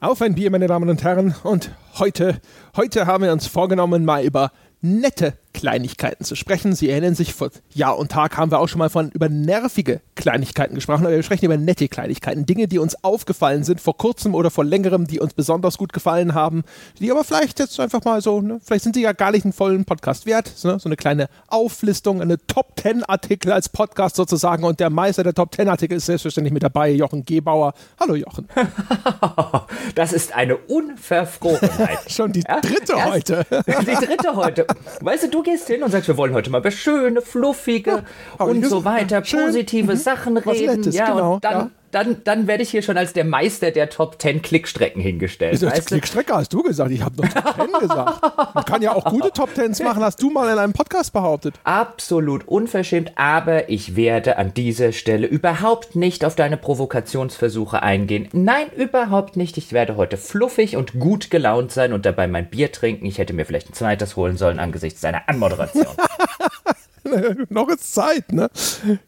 Auf ein Bier, meine Damen und Herren. Und heute, heute haben wir uns vorgenommen, mal über nette Kleinigkeiten zu sprechen. Sie erinnern sich, vor Jahr und Tag haben wir auch schon mal von über nervige Kleinigkeiten gesprochen, aber wir sprechen über nette Kleinigkeiten. Dinge, die uns aufgefallen sind vor kurzem oder vor längerem, die uns besonders gut gefallen haben, die aber vielleicht jetzt einfach mal so, ne, vielleicht sind sie ja gar nicht einen vollen Podcast wert. Ne, so eine kleine Auflistung, eine Top Ten Artikel als Podcast sozusagen und der Meister der Top Ten Artikel ist selbstverständlich mit dabei, Jochen Gebauer. Hallo Jochen. das ist eine Unverfrorenheit. schon die dritte ja, heute. die dritte heute. Weißt du, du gehst hin und sagst, wir wollen heute mal über schöne, fluffige ja, und so weiter, positive mhm. Sachen reden. Nettes, ja, genau, und dann ja dann, dann werde ich hier schon als der Meister der Top 10 Klickstrecken hingestellt. Wieso, Klickstrecke hast du gesagt, ich habe noch Top 10 gesagt. Man kann ja auch gute Top 10s machen, hast du mal in einem Podcast behauptet. Absolut unverschämt, aber ich werde an dieser Stelle überhaupt nicht auf deine Provokationsversuche eingehen. Nein, überhaupt nicht. Ich werde heute fluffig und gut gelaunt sein und dabei mein Bier trinken. Ich hätte mir vielleicht ein zweites holen sollen angesichts deiner Anmoderation. noch ist Zeit, ne?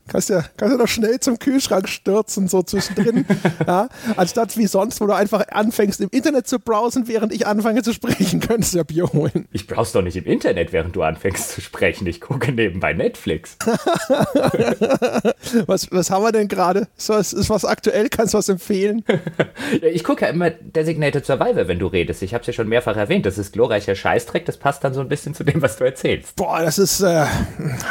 Kannst ja, kannst ja doch schnell zum Kühlschrank stürzen, so zwischendrin. ja? Anstatt wie sonst, wo du einfach anfängst, im Internet zu browsen, während ich anfange zu sprechen, könntest du ja Bier holen. Ich browse doch nicht im Internet, während du anfängst zu sprechen. Ich gucke nebenbei Netflix. was, was haben wir denn gerade? So, ist, ist was aktuell? Kannst du was empfehlen? ich gucke ja immer Designated Survivor, wenn du redest. Ich habe es ja schon mehrfach erwähnt. Das ist glorreicher Scheißdreck. Das passt dann so ein bisschen zu dem, was du erzählst. Boah, das ist. Äh,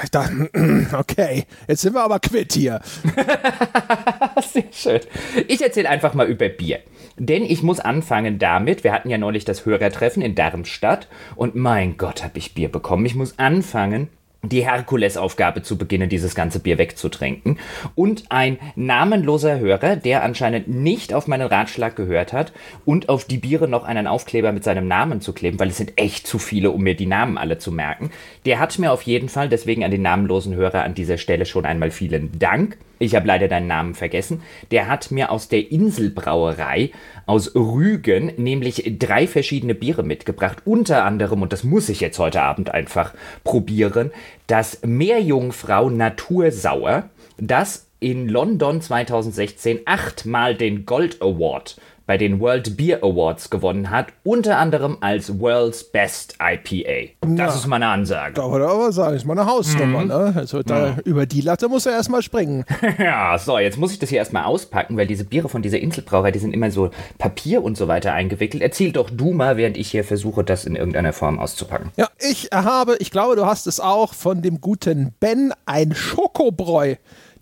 ich dachte, okay, jetzt sind wir aber quitt hier. Sehr schön. Ich erzähle einfach mal über Bier. Denn ich muss anfangen damit, wir hatten ja neulich das Hörertreffen in Darmstadt und mein Gott, habe ich Bier bekommen. Ich muss anfangen die Herkulesaufgabe zu beginnen, dieses ganze Bier wegzutrinken. Und ein namenloser Hörer, der anscheinend nicht auf meinen Ratschlag gehört hat und auf die Biere noch einen Aufkleber mit seinem Namen zu kleben, weil es sind echt zu viele, um mir die Namen alle zu merken, der hat mir auf jeden Fall, deswegen an den namenlosen Hörer an dieser Stelle schon einmal vielen Dank. Ich habe leider deinen Namen vergessen. Der hat mir aus der Inselbrauerei aus Rügen nämlich drei verschiedene Biere mitgebracht. Unter anderem, und das muss ich jetzt heute Abend einfach probieren, das Meerjungfrau Natursauer, das in London 2016 achtmal den Gold Award bei den World Beer Awards gewonnen hat, unter anderem als World's Best IPA. Das ja, ist meine Ansage. Da würde aber sagen, ist meine Hausnummer. Mhm. Ne? Also da, ja. über die Latte muss er erstmal springen. ja, so, jetzt muss ich das hier erstmal auspacken, weil diese Biere von dieser Inselbrauerei, die sind immer so Papier und so weiter eingewickelt. Erzähl doch du mal, während ich hier versuche, das in irgendeiner Form auszupacken. Ja, ich habe, ich glaube, du hast es auch von dem guten Ben, ein Schokobräu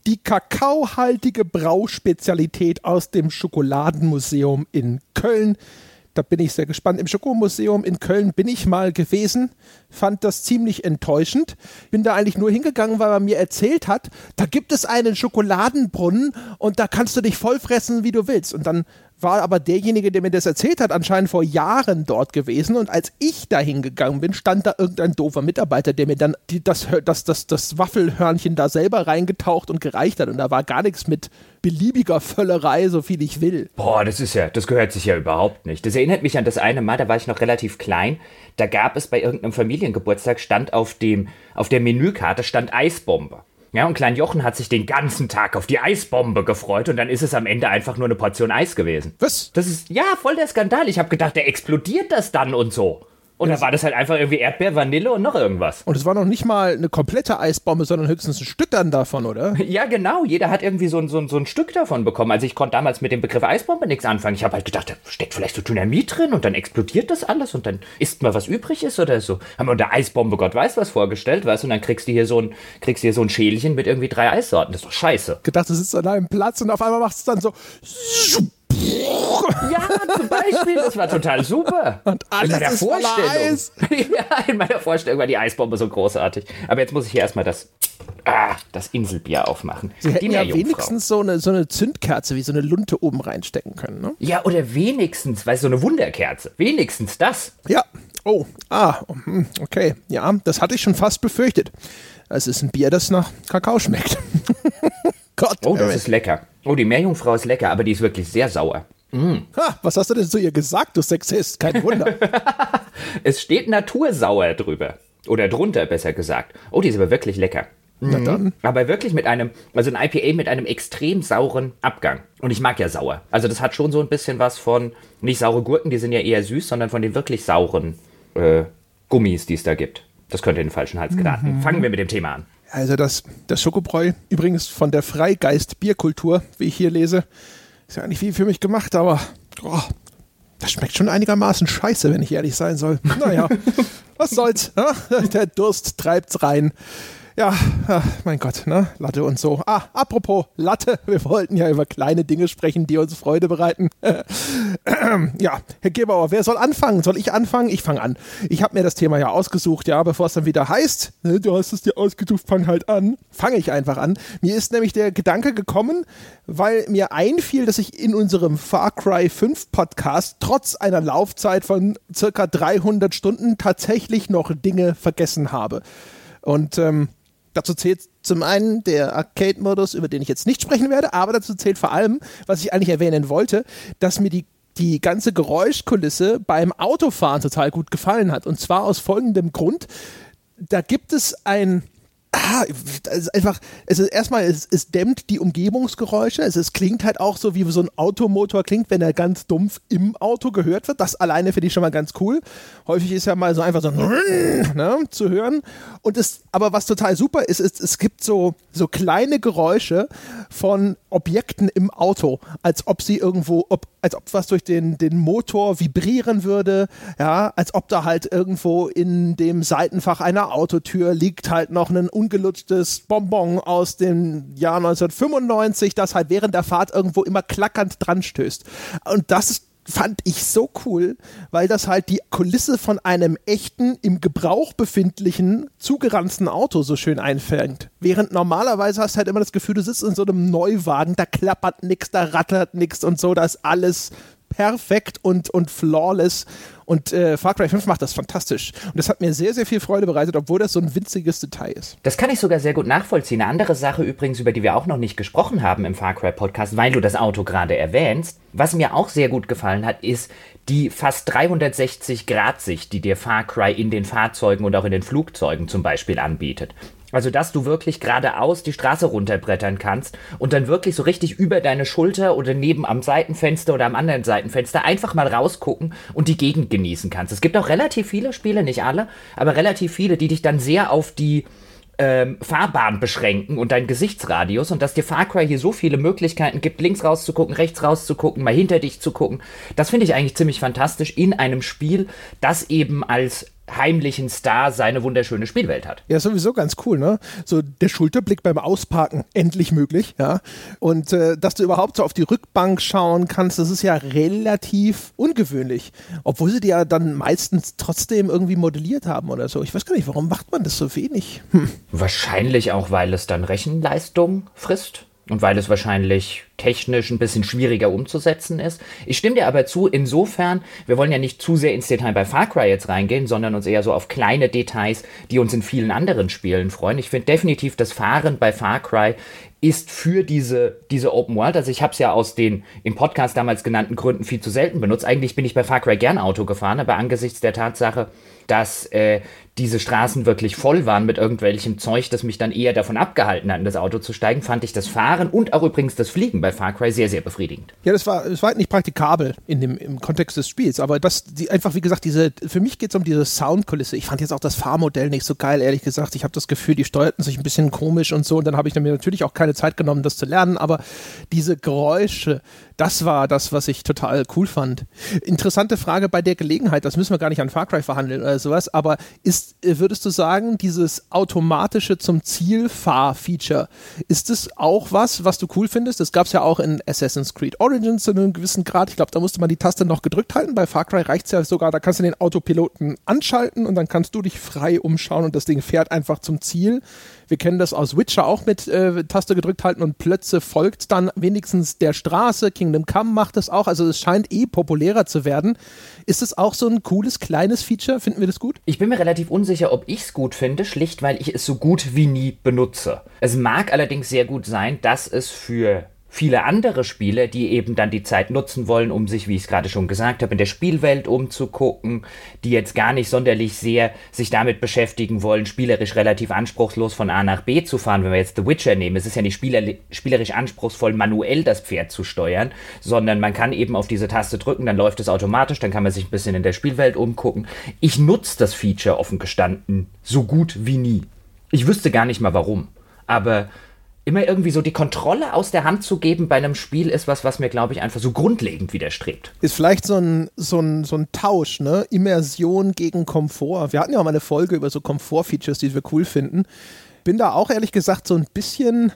die kakaohaltige Brauspezialität aus dem Schokoladenmuseum in Köln. Da bin ich sehr gespannt. Im Schokomuseum in Köln bin ich mal gewesen, fand das ziemlich enttäuschend. Bin da eigentlich nur hingegangen, weil er mir erzählt hat, da gibt es einen Schokoladenbrunnen und da kannst du dich vollfressen, wie du willst. Und dann war aber derjenige, der mir das erzählt hat, anscheinend vor Jahren dort gewesen. Und als ich da hingegangen bin, stand da irgendein doofer Mitarbeiter, der mir dann die, das, das, das, das Waffelhörnchen da selber reingetaucht und gereicht hat. Und da war gar nichts mit beliebiger Völlerei, so viel ich will. Boah, das ist ja, das gehört sich ja überhaupt nicht. Das erinnert mich an das eine Mal, da war ich noch relativ klein. Da gab es bei irgendeinem Familiengeburtstag, stand auf dem, auf der Menükarte, stand Eisbombe. Ja, und Klein Jochen hat sich den ganzen Tag auf die Eisbombe gefreut und dann ist es am Ende einfach nur eine Portion Eis gewesen. Was? Das ist, ja, voll der Skandal. Ich habe gedacht, der explodiert das dann und so. Und dann war das halt einfach irgendwie Erdbeer, Vanille und noch irgendwas. Und es war noch nicht mal eine komplette Eisbombe, sondern höchstens ein Stück dann davon, oder? Ja, genau. Jeder hat irgendwie so ein, so ein, so ein Stück davon bekommen. Also ich konnte damals mit dem Begriff Eisbombe nichts anfangen. Ich habe halt gedacht, da steckt vielleicht so Dynamit drin und dann explodiert das alles und dann isst mal, was übrig ist oder so. Haben wir unter Eisbombe Gott weiß was vorgestellt, weißt du? Und dann kriegst du hier so ein, kriegst du hier so ein Schälchen mit irgendwie drei Eissorten. Das ist doch scheiße. Gedacht, du sitzt an einem Platz und auf einmal machst du es dann so ja, zum Beispiel, das war total super. Und alles in meiner ist Vorstellung. Ja, in meiner Vorstellung war die Eisbombe so großartig. Aber jetzt muss ich hier erstmal das, ah, das Inselbier aufmachen. Sie hätten ja wenigstens so eine, so eine Zündkerze wie so eine Lunte oben reinstecken können, ne? Ja, oder wenigstens, weißt du, so eine Wunderkerze. Wenigstens das. Ja. Oh, ah, hm, okay. Ja, das hatte ich schon fast befürchtet. Es ist ein Bier, das nach Kakao schmeckt. Gott. Oh, das ist lecker. Oh, die Meerjungfrau ist lecker, aber die ist wirklich sehr sauer. Mm. Ha, was hast du denn zu ihr gesagt, du Sexist? Kein Wunder. es steht natursauer drüber. Oder drunter, besser gesagt. Oh, die ist aber wirklich lecker. Na dann. Aber wirklich mit einem, also ein IPA mit einem extrem sauren Abgang. Und ich mag ja sauer. Also das hat schon so ein bisschen was von, nicht saure Gurken, die sind ja eher süß, sondern von den wirklich sauren äh, Gummis, die es da gibt. Das könnte in den falschen Hals geraten. Fangen wir mit dem Thema an. Also das, das Schokobräu, übrigens von der Freigeist Bierkultur, wie ich hier lese, ist ja nicht wie für mich gemacht, aber oh, das schmeckt schon einigermaßen scheiße, wenn ich ehrlich sein soll. Naja, was soll's. Ja? Der Durst treibt's rein. Ja, mein Gott, ne? Latte und so. Ah, apropos Latte, wir wollten ja über kleine Dinge sprechen, die uns Freude bereiten. ja, Herr Gebauer, wer soll anfangen? Soll ich anfangen? Ich fange an. Ich habe mir das Thema ja ausgesucht, ja, bevor es dann wieder heißt, ne, du hast es dir ausgesucht, fang halt an. Fange ich einfach an. Mir ist nämlich der Gedanke gekommen, weil mir einfiel, dass ich in unserem Far Cry 5 Podcast trotz einer Laufzeit von circa 300 Stunden tatsächlich noch Dinge vergessen habe. Und ähm, Dazu zählt zum einen der Arcade-Modus, über den ich jetzt nicht sprechen werde, aber dazu zählt vor allem, was ich eigentlich erwähnen wollte, dass mir die, die ganze Geräuschkulisse beim Autofahren total gut gefallen hat. Und zwar aus folgendem Grund. Da gibt es ein, Ah, ist einfach, es ist erstmal, es, es dämmt die Umgebungsgeräusche. Es, es klingt halt auch so, wie so ein Automotor klingt, wenn er ganz dumpf im Auto gehört wird. Das alleine finde ich schon mal ganz cool. Häufig ist ja mal so einfach so ne, zu hören. Und es, aber was total super ist, ist, es gibt so, so kleine Geräusche von Objekten im Auto, als ob sie irgendwo, ob, als ob was durch den, den Motor vibrieren würde, ja, als ob da halt irgendwo in dem Seitenfach einer Autotür liegt halt noch ein ungelutschtes Bonbon aus dem Jahr 1995, das halt während der Fahrt irgendwo immer klackernd dran stößt. Und das ist fand ich so cool, weil das halt die Kulisse von einem echten, im Gebrauch befindlichen, zugeranzten Auto so schön einfängt. Während normalerweise hast du halt immer das Gefühl, du sitzt in so einem Neuwagen, da klappert nichts, da rattert nichts und so, da ist alles perfekt und, und flawless. Und äh, Far Cry 5 macht das fantastisch. Und das hat mir sehr, sehr viel Freude bereitet, obwohl das so ein winziges Detail ist. Das kann ich sogar sehr gut nachvollziehen. Eine andere Sache übrigens, über die wir auch noch nicht gesprochen haben im Far Cry Podcast, weil du das Auto gerade erwähnst. Was mir auch sehr gut gefallen hat, ist die fast 360-Grad-Sicht, die dir Far Cry in den Fahrzeugen und auch in den Flugzeugen zum Beispiel anbietet. Also, dass du wirklich geradeaus die Straße runterbrettern kannst und dann wirklich so richtig über deine Schulter oder neben am Seitenfenster oder am anderen Seitenfenster einfach mal rausgucken und die Gegend genießen kannst. Es gibt auch relativ viele Spiele, nicht alle, aber relativ viele, die dich dann sehr auf die ähm, Fahrbahn beschränken und deinen Gesichtsradius und dass dir Far Cry hier so viele Möglichkeiten gibt, links rauszugucken, rechts rauszugucken, mal hinter dich zu gucken. Das finde ich eigentlich ziemlich fantastisch in einem Spiel, das eben als heimlichen Star seine wunderschöne Spielwelt hat. Ja, sowieso ganz cool, ne? So der Schulterblick beim Ausparken endlich möglich, ja. Und äh, dass du überhaupt so auf die Rückbank schauen kannst, das ist ja relativ ungewöhnlich. Obwohl sie die ja dann meistens trotzdem irgendwie modelliert haben oder so. Ich weiß gar nicht, warum macht man das so wenig? Hm. Wahrscheinlich auch, weil es dann Rechenleistung frisst. Und weil es wahrscheinlich technisch ein bisschen schwieriger umzusetzen ist. Ich stimme dir aber zu, insofern, wir wollen ja nicht zu sehr ins Detail bei Far Cry jetzt reingehen, sondern uns eher so auf kleine Details, die uns in vielen anderen Spielen freuen. Ich finde definitiv, das Fahren bei Far Cry ist für diese, diese Open World, also ich habe es ja aus den im Podcast damals genannten Gründen viel zu selten benutzt. Eigentlich bin ich bei Far Cry gern Auto gefahren, aber angesichts der Tatsache, dass äh, diese Straßen wirklich voll waren mit irgendwelchem Zeug, das mich dann eher davon abgehalten hat, in das Auto zu steigen, fand ich das Fahren und auch übrigens das Fliegen bei Far Cry sehr, sehr befriedigend. Ja, das war, das war halt nicht praktikabel in dem, im Kontext des Spiels, aber das, die, einfach wie gesagt, diese, für mich geht es um diese Soundkulisse. Ich fand jetzt auch das Fahrmodell nicht so geil, ehrlich gesagt. Ich habe das Gefühl, die steuerten sich ein bisschen komisch und so und dann habe ich mir natürlich auch keine Zeit genommen, das zu lernen, aber diese Geräusche, das war das, was ich total cool fand. Interessante Frage bei der Gelegenheit, das müssen wir gar nicht an Far Cry verhandeln oder sowas, aber ist, würdest du sagen, dieses automatische zum Ziel Fahr-Feature, ist es auch was, was du cool findest? Das gab es ja auch in Assassin's Creed Origins zu einem gewissen Grad. Ich glaube, da musste man die Taste noch gedrückt halten. Bei Far Cry reicht es ja sogar, da kannst du den Autopiloten anschalten und dann kannst du dich frei umschauen und das Ding fährt einfach zum Ziel. Wir kennen das aus Witcher auch mit äh, Taste gedrückt halten und plötzlich folgt dann wenigstens der Straße. Kingdom Come macht das auch. Also es scheint eh populärer zu werden. Ist es auch so ein cooles, kleines Feature? Finden wir das gut? Ich bin mir relativ unsicher, ob ich es gut finde, schlicht weil ich es so gut wie nie benutze. Es mag allerdings sehr gut sein, dass es für viele andere Spieler, die eben dann die Zeit nutzen wollen, um sich, wie ich es gerade schon gesagt habe, in der Spielwelt umzugucken, die jetzt gar nicht sonderlich sehr sich damit beschäftigen wollen, spielerisch relativ anspruchslos von A nach B zu fahren. Wenn wir jetzt The Witcher nehmen, es ist ja nicht spieler spielerisch anspruchsvoll, manuell das Pferd zu steuern, sondern man kann eben auf diese Taste drücken, dann läuft es automatisch, dann kann man sich ein bisschen in der Spielwelt umgucken. Ich nutze das Feature offen gestanden so gut wie nie. Ich wüsste gar nicht mal warum. Aber immer irgendwie so die Kontrolle aus der Hand zu geben bei einem Spiel ist was, was mir, glaube ich, einfach so grundlegend widerstrebt. Ist vielleicht so ein, so ein, so ein Tausch, ne? Immersion gegen Komfort. Wir hatten ja auch mal eine Folge über so Komfort-Features, die wir cool finden. Bin da auch ehrlich gesagt so ein bisschen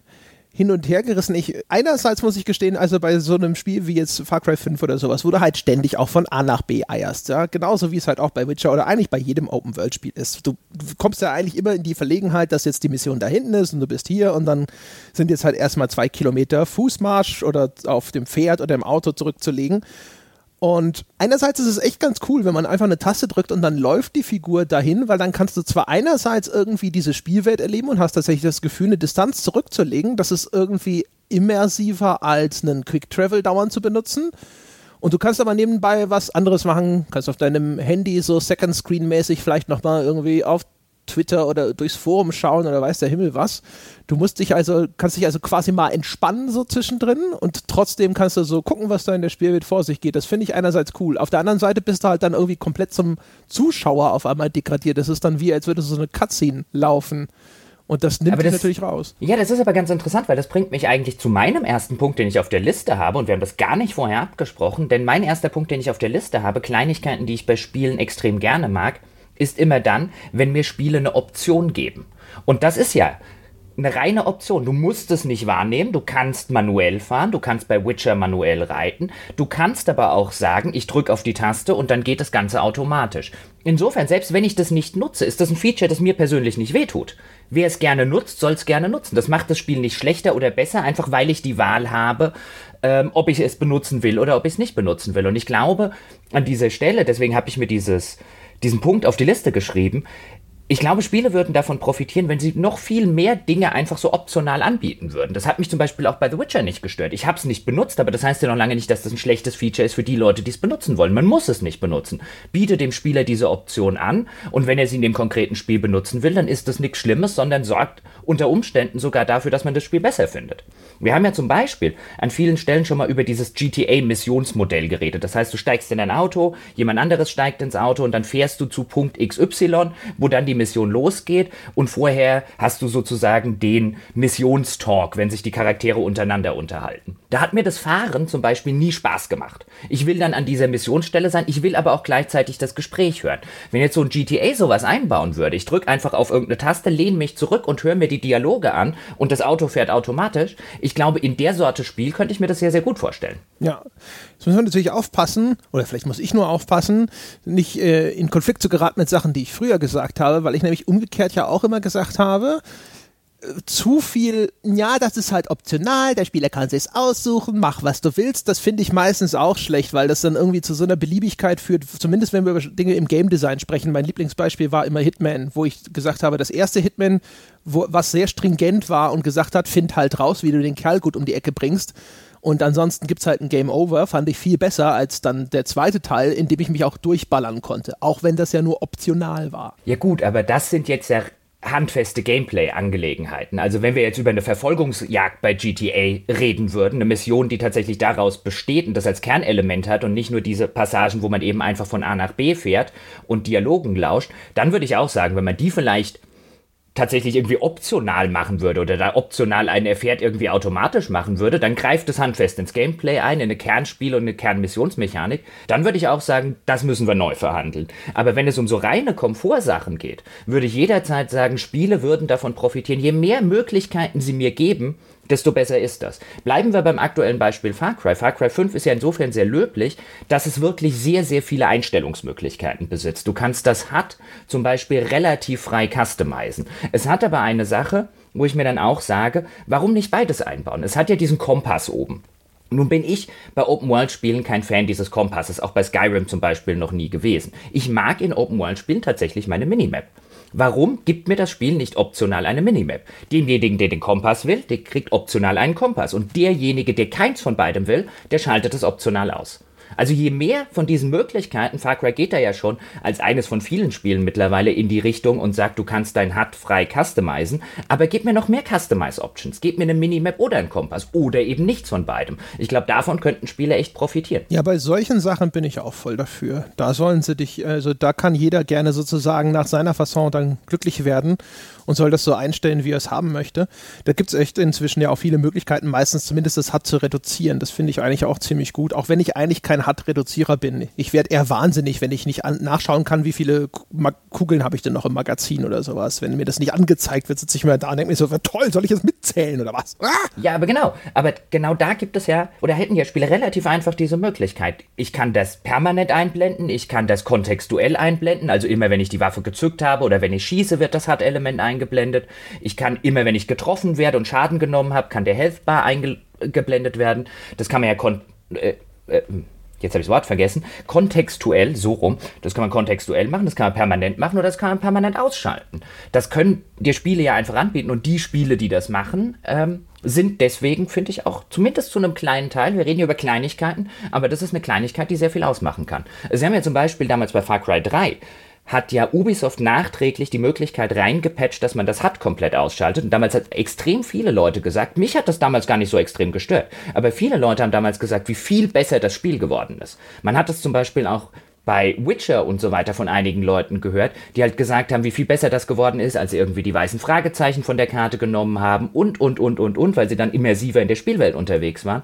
hin und her gerissen. Ich, einerseits muss ich gestehen, also bei so einem Spiel wie jetzt Far Cry 5 oder sowas, wo du halt ständig auch von A nach B eierst, ja, genauso wie es halt auch bei Witcher oder eigentlich bei jedem Open-World-Spiel ist. Du kommst ja eigentlich immer in die Verlegenheit, dass jetzt die Mission da hinten ist und du bist hier und dann sind jetzt halt erstmal zwei Kilometer Fußmarsch oder auf dem Pferd oder im Auto zurückzulegen. Und einerseits ist es echt ganz cool, wenn man einfach eine Taste drückt und dann läuft die Figur dahin, weil dann kannst du zwar einerseits irgendwie diese Spielwelt erleben und hast tatsächlich das Gefühl, eine Distanz zurückzulegen. Das ist irgendwie immersiver als einen Quick Travel dauernd zu benutzen. Und du kannst aber nebenbei was anderes machen, kannst auf deinem Handy so Second Screen mäßig vielleicht nochmal irgendwie auf Twitter oder durchs Forum schauen oder weiß der Himmel was. Du musst dich also, kannst dich also quasi mal entspannen so zwischendrin und trotzdem kannst du so gucken, was da in der Spielwelt vor sich geht. Das finde ich einerseits cool. Auf der anderen Seite bist du halt dann irgendwie komplett zum Zuschauer auf einmal degradiert. Das ist dann wie, als würde so eine Cutscene laufen. Und das nimmt das, natürlich raus. Ja, das ist aber ganz interessant, weil das bringt mich eigentlich zu meinem ersten Punkt, den ich auf der Liste habe. Und wir haben das gar nicht vorher abgesprochen, denn mein erster Punkt, den ich auf der Liste habe, Kleinigkeiten, die ich bei Spielen extrem gerne mag, ist immer dann, wenn mir Spiele eine Option geben. Und das ist ja eine reine Option. Du musst es nicht wahrnehmen. Du kannst manuell fahren. Du kannst bei Witcher manuell reiten. Du kannst aber auch sagen, ich drücke auf die Taste und dann geht das Ganze automatisch. Insofern, selbst wenn ich das nicht nutze, ist das ein Feature, das mir persönlich nicht wehtut. Wer es gerne nutzt, soll es gerne nutzen. Das macht das Spiel nicht schlechter oder besser, einfach weil ich die Wahl habe, ähm, ob ich es benutzen will oder ob ich es nicht benutzen will. Und ich glaube, an dieser Stelle, deswegen habe ich mir dieses diesen Punkt auf die Liste geschrieben. Ich glaube, Spiele würden davon profitieren, wenn sie noch viel mehr Dinge einfach so optional anbieten würden. Das hat mich zum Beispiel auch bei The Witcher nicht gestört. Ich habe es nicht benutzt, aber das heißt ja noch lange nicht, dass das ein schlechtes Feature ist für die Leute, die es benutzen wollen. Man muss es nicht benutzen. Biete dem Spieler diese Option an und wenn er sie in dem konkreten Spiel benutzen will, dann ist das nichts Schlimmes, sondern sorgt unter Umständen sogar dafür, dass man das Spiel besser findet. Wir haben ja zum Beispiel an vielen Stellen schon mal über dieses GTA-Missionsmodell geredet. Das heißt, du steigst in ein Auto, jemand anderes steigt ins Auto und dann fährst du zu Punkt XY, wo dann die Mission losgeht und vorher hast du sozusagen den Missionstalk, wenn sich die Charaktere untereinander unterhalten. Da hat mir das Fahren zum Beispiel nie Spaß gemacht. Ich will dann an dieser Missionsstelle sein, ich will aber auch gleichzeitig das Gespräch hören. Wenn jetzt so ein GTA sowas einbauen würde, ich drücke einfach auf irgendeine Taste, lehne mich zurück und höre mir die Dialoge an und das Auto fährt automatisch, ich glaube, in der Sorte Spiel könnte ich mir das sehr, sehr gut vorstellen. Ja, jetzt müssen wir natürlich aufpassen, oder vielleicht muss ich nur aufpassen, nicht äh, in Konflikt zu geraten mit Sachen, die ich früher gesagt habe, weil ich nämlich umgekehrt ja auch immer gesagt habe, zu viel, ja, das ist halt optional, der Spieler kann sich's aussuchen, mach was du willst, das finde ich meistens auch schlecht, weil das dann irgendwie zu so einer Beliebigkeit führt, zumindest wenn wir über Dinge im Game Design sprechen. Mein Lieblingsbeispiel war immer Hitman, wo ich gesagt habe, das erste Hitman, wo, was sehr stringent war und gesagt hat, find halt raus, wie du den Kerl gut um die Ecke bringst. Und ansonsten gibt's halt ein Game Over, fand ich viel besser als dann der zweite Teil, in dem ich mich auch durchballern konnte, auch wenn das ja nur optional war. Ja gut, aber das sind jetzt ja handfeste Gameplay-Angelegenheiten. Also wenn wir jetzt über eine Verfolgungsjagd bei GTA reden würden, eine Mission, die tatsächlich daraus besteht und das als Kernelement hat und nicht nur diese Passagen, wo man eben einfach von A nach B fährt und Dialogen lauscht, dann würde ich auch sagen, wenn man die vielleicht tatsächlich irgendwie optional machen würde oder da optional einen Erfährt irgendwie automatisch machen würde, dann greift es handfest ins Gameplay ein, in eine Kernspiel- und eine Kernmissionsmechanik, dann würde ich auch sagen, das müssen wir neu verhandeln. Aber wenn es um so reine Komfortsachen geht, würde ich jederzeit sagen, Spiele würden davon profitieren. Je mehr Möglichkeiten sie mir geben, desto besser ist das. Bleiben wir beim aktuellen Beispiel Far Cry. Far Cry 5 ist ja insofern sehr löblich, dass es wirklich sehr, sehr viele Einstellungsmöglichkeiten besitzt. Du kannst das HUD zum Beispiel relativ frei customizen. Es hat aber eine Sache, wo ich mir dann auch sage, warum nicht beides einbauen? Es hat ja diesen Kompass oben. Nun bin ich bei Open-World-Spielen kein Fan dieses Kompasses, auch bei Skyrim zum Beispiel noch nie gewesen. Ich mag in Open-World-Spielen tatsächlich meine Minimap. Warum gibt mir das Spiel nicht optional eine Minimap? Demjenigen, der den Kompass will, der kriegt optional einen Kompass. Und derjenige, der keins von beidem will, der schaltet es optional aus. Also je mehr von diesen Möglichkeiten, Far Cry geht da ja schon als eines von vielen Spielen mittlerweile in die Richtung und sagt, du kannst dein HUD frei customizen, aber gib mir noch mehr Customize-Options. Gib mir eine Minimap oder einen Kompass oder eben nichts von beidem. Ich glaube, davon könnten Spieler echt profitieren. Ja, bei solchen Sachen bin ich auch voll dafür. Da sollen sie dich, also da kann jeder gerne sozusagen nach seiner Fasson dann glücklich werden und soll das so einstellen, wie er es haben möchte. Da gibt es echt inzwischen ja auch viele Möglichkeiten, meistens zumindest das HUD zu reduzieren. Das finde ich eigentlich auch ziemlich gut, auch wenn ich eigentlich kein HUD-Reduzierer bin. Ich werde eher wahnsinnig, wenn ich nicht nachschauen kann, wie viele Kugeln habe ich denn noch im Magazin oder sowas. Wenn mir das nicht angezeigt wird, sitze ich mir da und denke mir so, toll, soll ich das mitzählen oder was? Ah! Ja, aber genau. Aber genau da gibt es ja, oder hätten ja Spieler relativ einfach diese Möglichkeit. Ich kann das permanent einblenden, ich kann das kontextuell einblenden, also immer wenn ich die Waffe gezückt habe oder wenn ich schieße, wird das HUD-Element eingeblendet eingeblendet. Ich kann immer, wenn ich getroffen werde und Schaden genommen habe, kann der Health Bar eingeblendet werden. Das kann man ja kon äh, äh, jetzt habe ich das Wort vergessen, kontextuell, so rum, das kann man kontextuell machen, das kann man permanent machen oder das kann man permanent ausschalten. Das können dir Spiele ja einfach anbieten und die Spiele, die das machen, ähm, sind deswegen, finde ich, auch zumindest zu einem kleinen Teil, wir reden hier über Kleinigkeiten, aber das ist eine Kleinigkeit, die sehr viel ausmachen kann. Sie haben ja zum Beispiel damals bei Far Cry 3 hat ja Ubisoft nachträglich die Möglichkeit reingepatcht, dass man das HUD komplett ausschaltet. Und damals hat extrem viele Leute gesagt, mich hat das damals gar nicht so extrem gestört, aber viele Leute haben damals gesagt, wie viel besser das Spiel geworden ist. Man hat es zum Beispiel auch bei Witcher und so weiter von einigen Leuten gehört, die halt gesagt haben, wie viel besser das geworden ist, als sie irgendwie die weißen Fragezeichen von der Karte genommen haben und, und, und, und, und, weil sie dann immersiver in der Spielwelt unterwegs waren.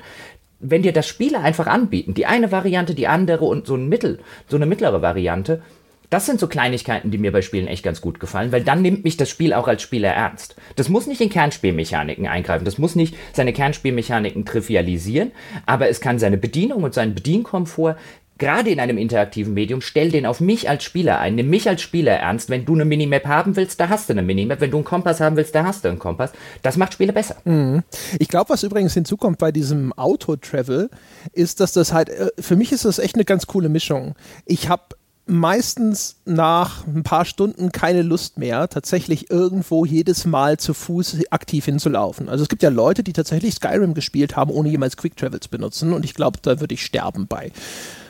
Wenn dir das Spiele einfach anbieten, die eine Variante, die andere und so ein Mittel, so eine mittlere Variante, das sind so Kleinigkeiten, die mir bei Spielen echt ganz gut gefallen, weil dann nimmt mich das Spiel auch als Spieler ernst. Das muss nicht in Kernspielmechaniken eingreifen, das muss nicht seine Kernspielmechaniken trivialisieren, aber es kann seine Bedienung und seinen Bedienkomfort gerade in einem interaktiven Medium, stell den auf mich als Spieler ein. Nimm mich als Spieler ernst. Wenn du eine Minimap haben willst, da hast du eine Minimap. Wenn du einen Kompass haben willst, da hast du einen Kompass. Das macht Spiele besser. Mhm. Ich glaube, was übrigens hinzukommt bei diesem Auto-Travel, ist, dass das halt, äh, für mich ist das echt eine ganz coole Mischung. Ich habe meistens nach ein paar Stunden keine Lust mehr, tatsächlich irgendwo jedes Mal zu Fuß aktiv hinzulaufen. Also es gibt ja Leute, die tatsächlich Skyrim gespielt haben, ohne jemals Quick Travel zu benutzen und ich glaube, da würde ich sterben bei.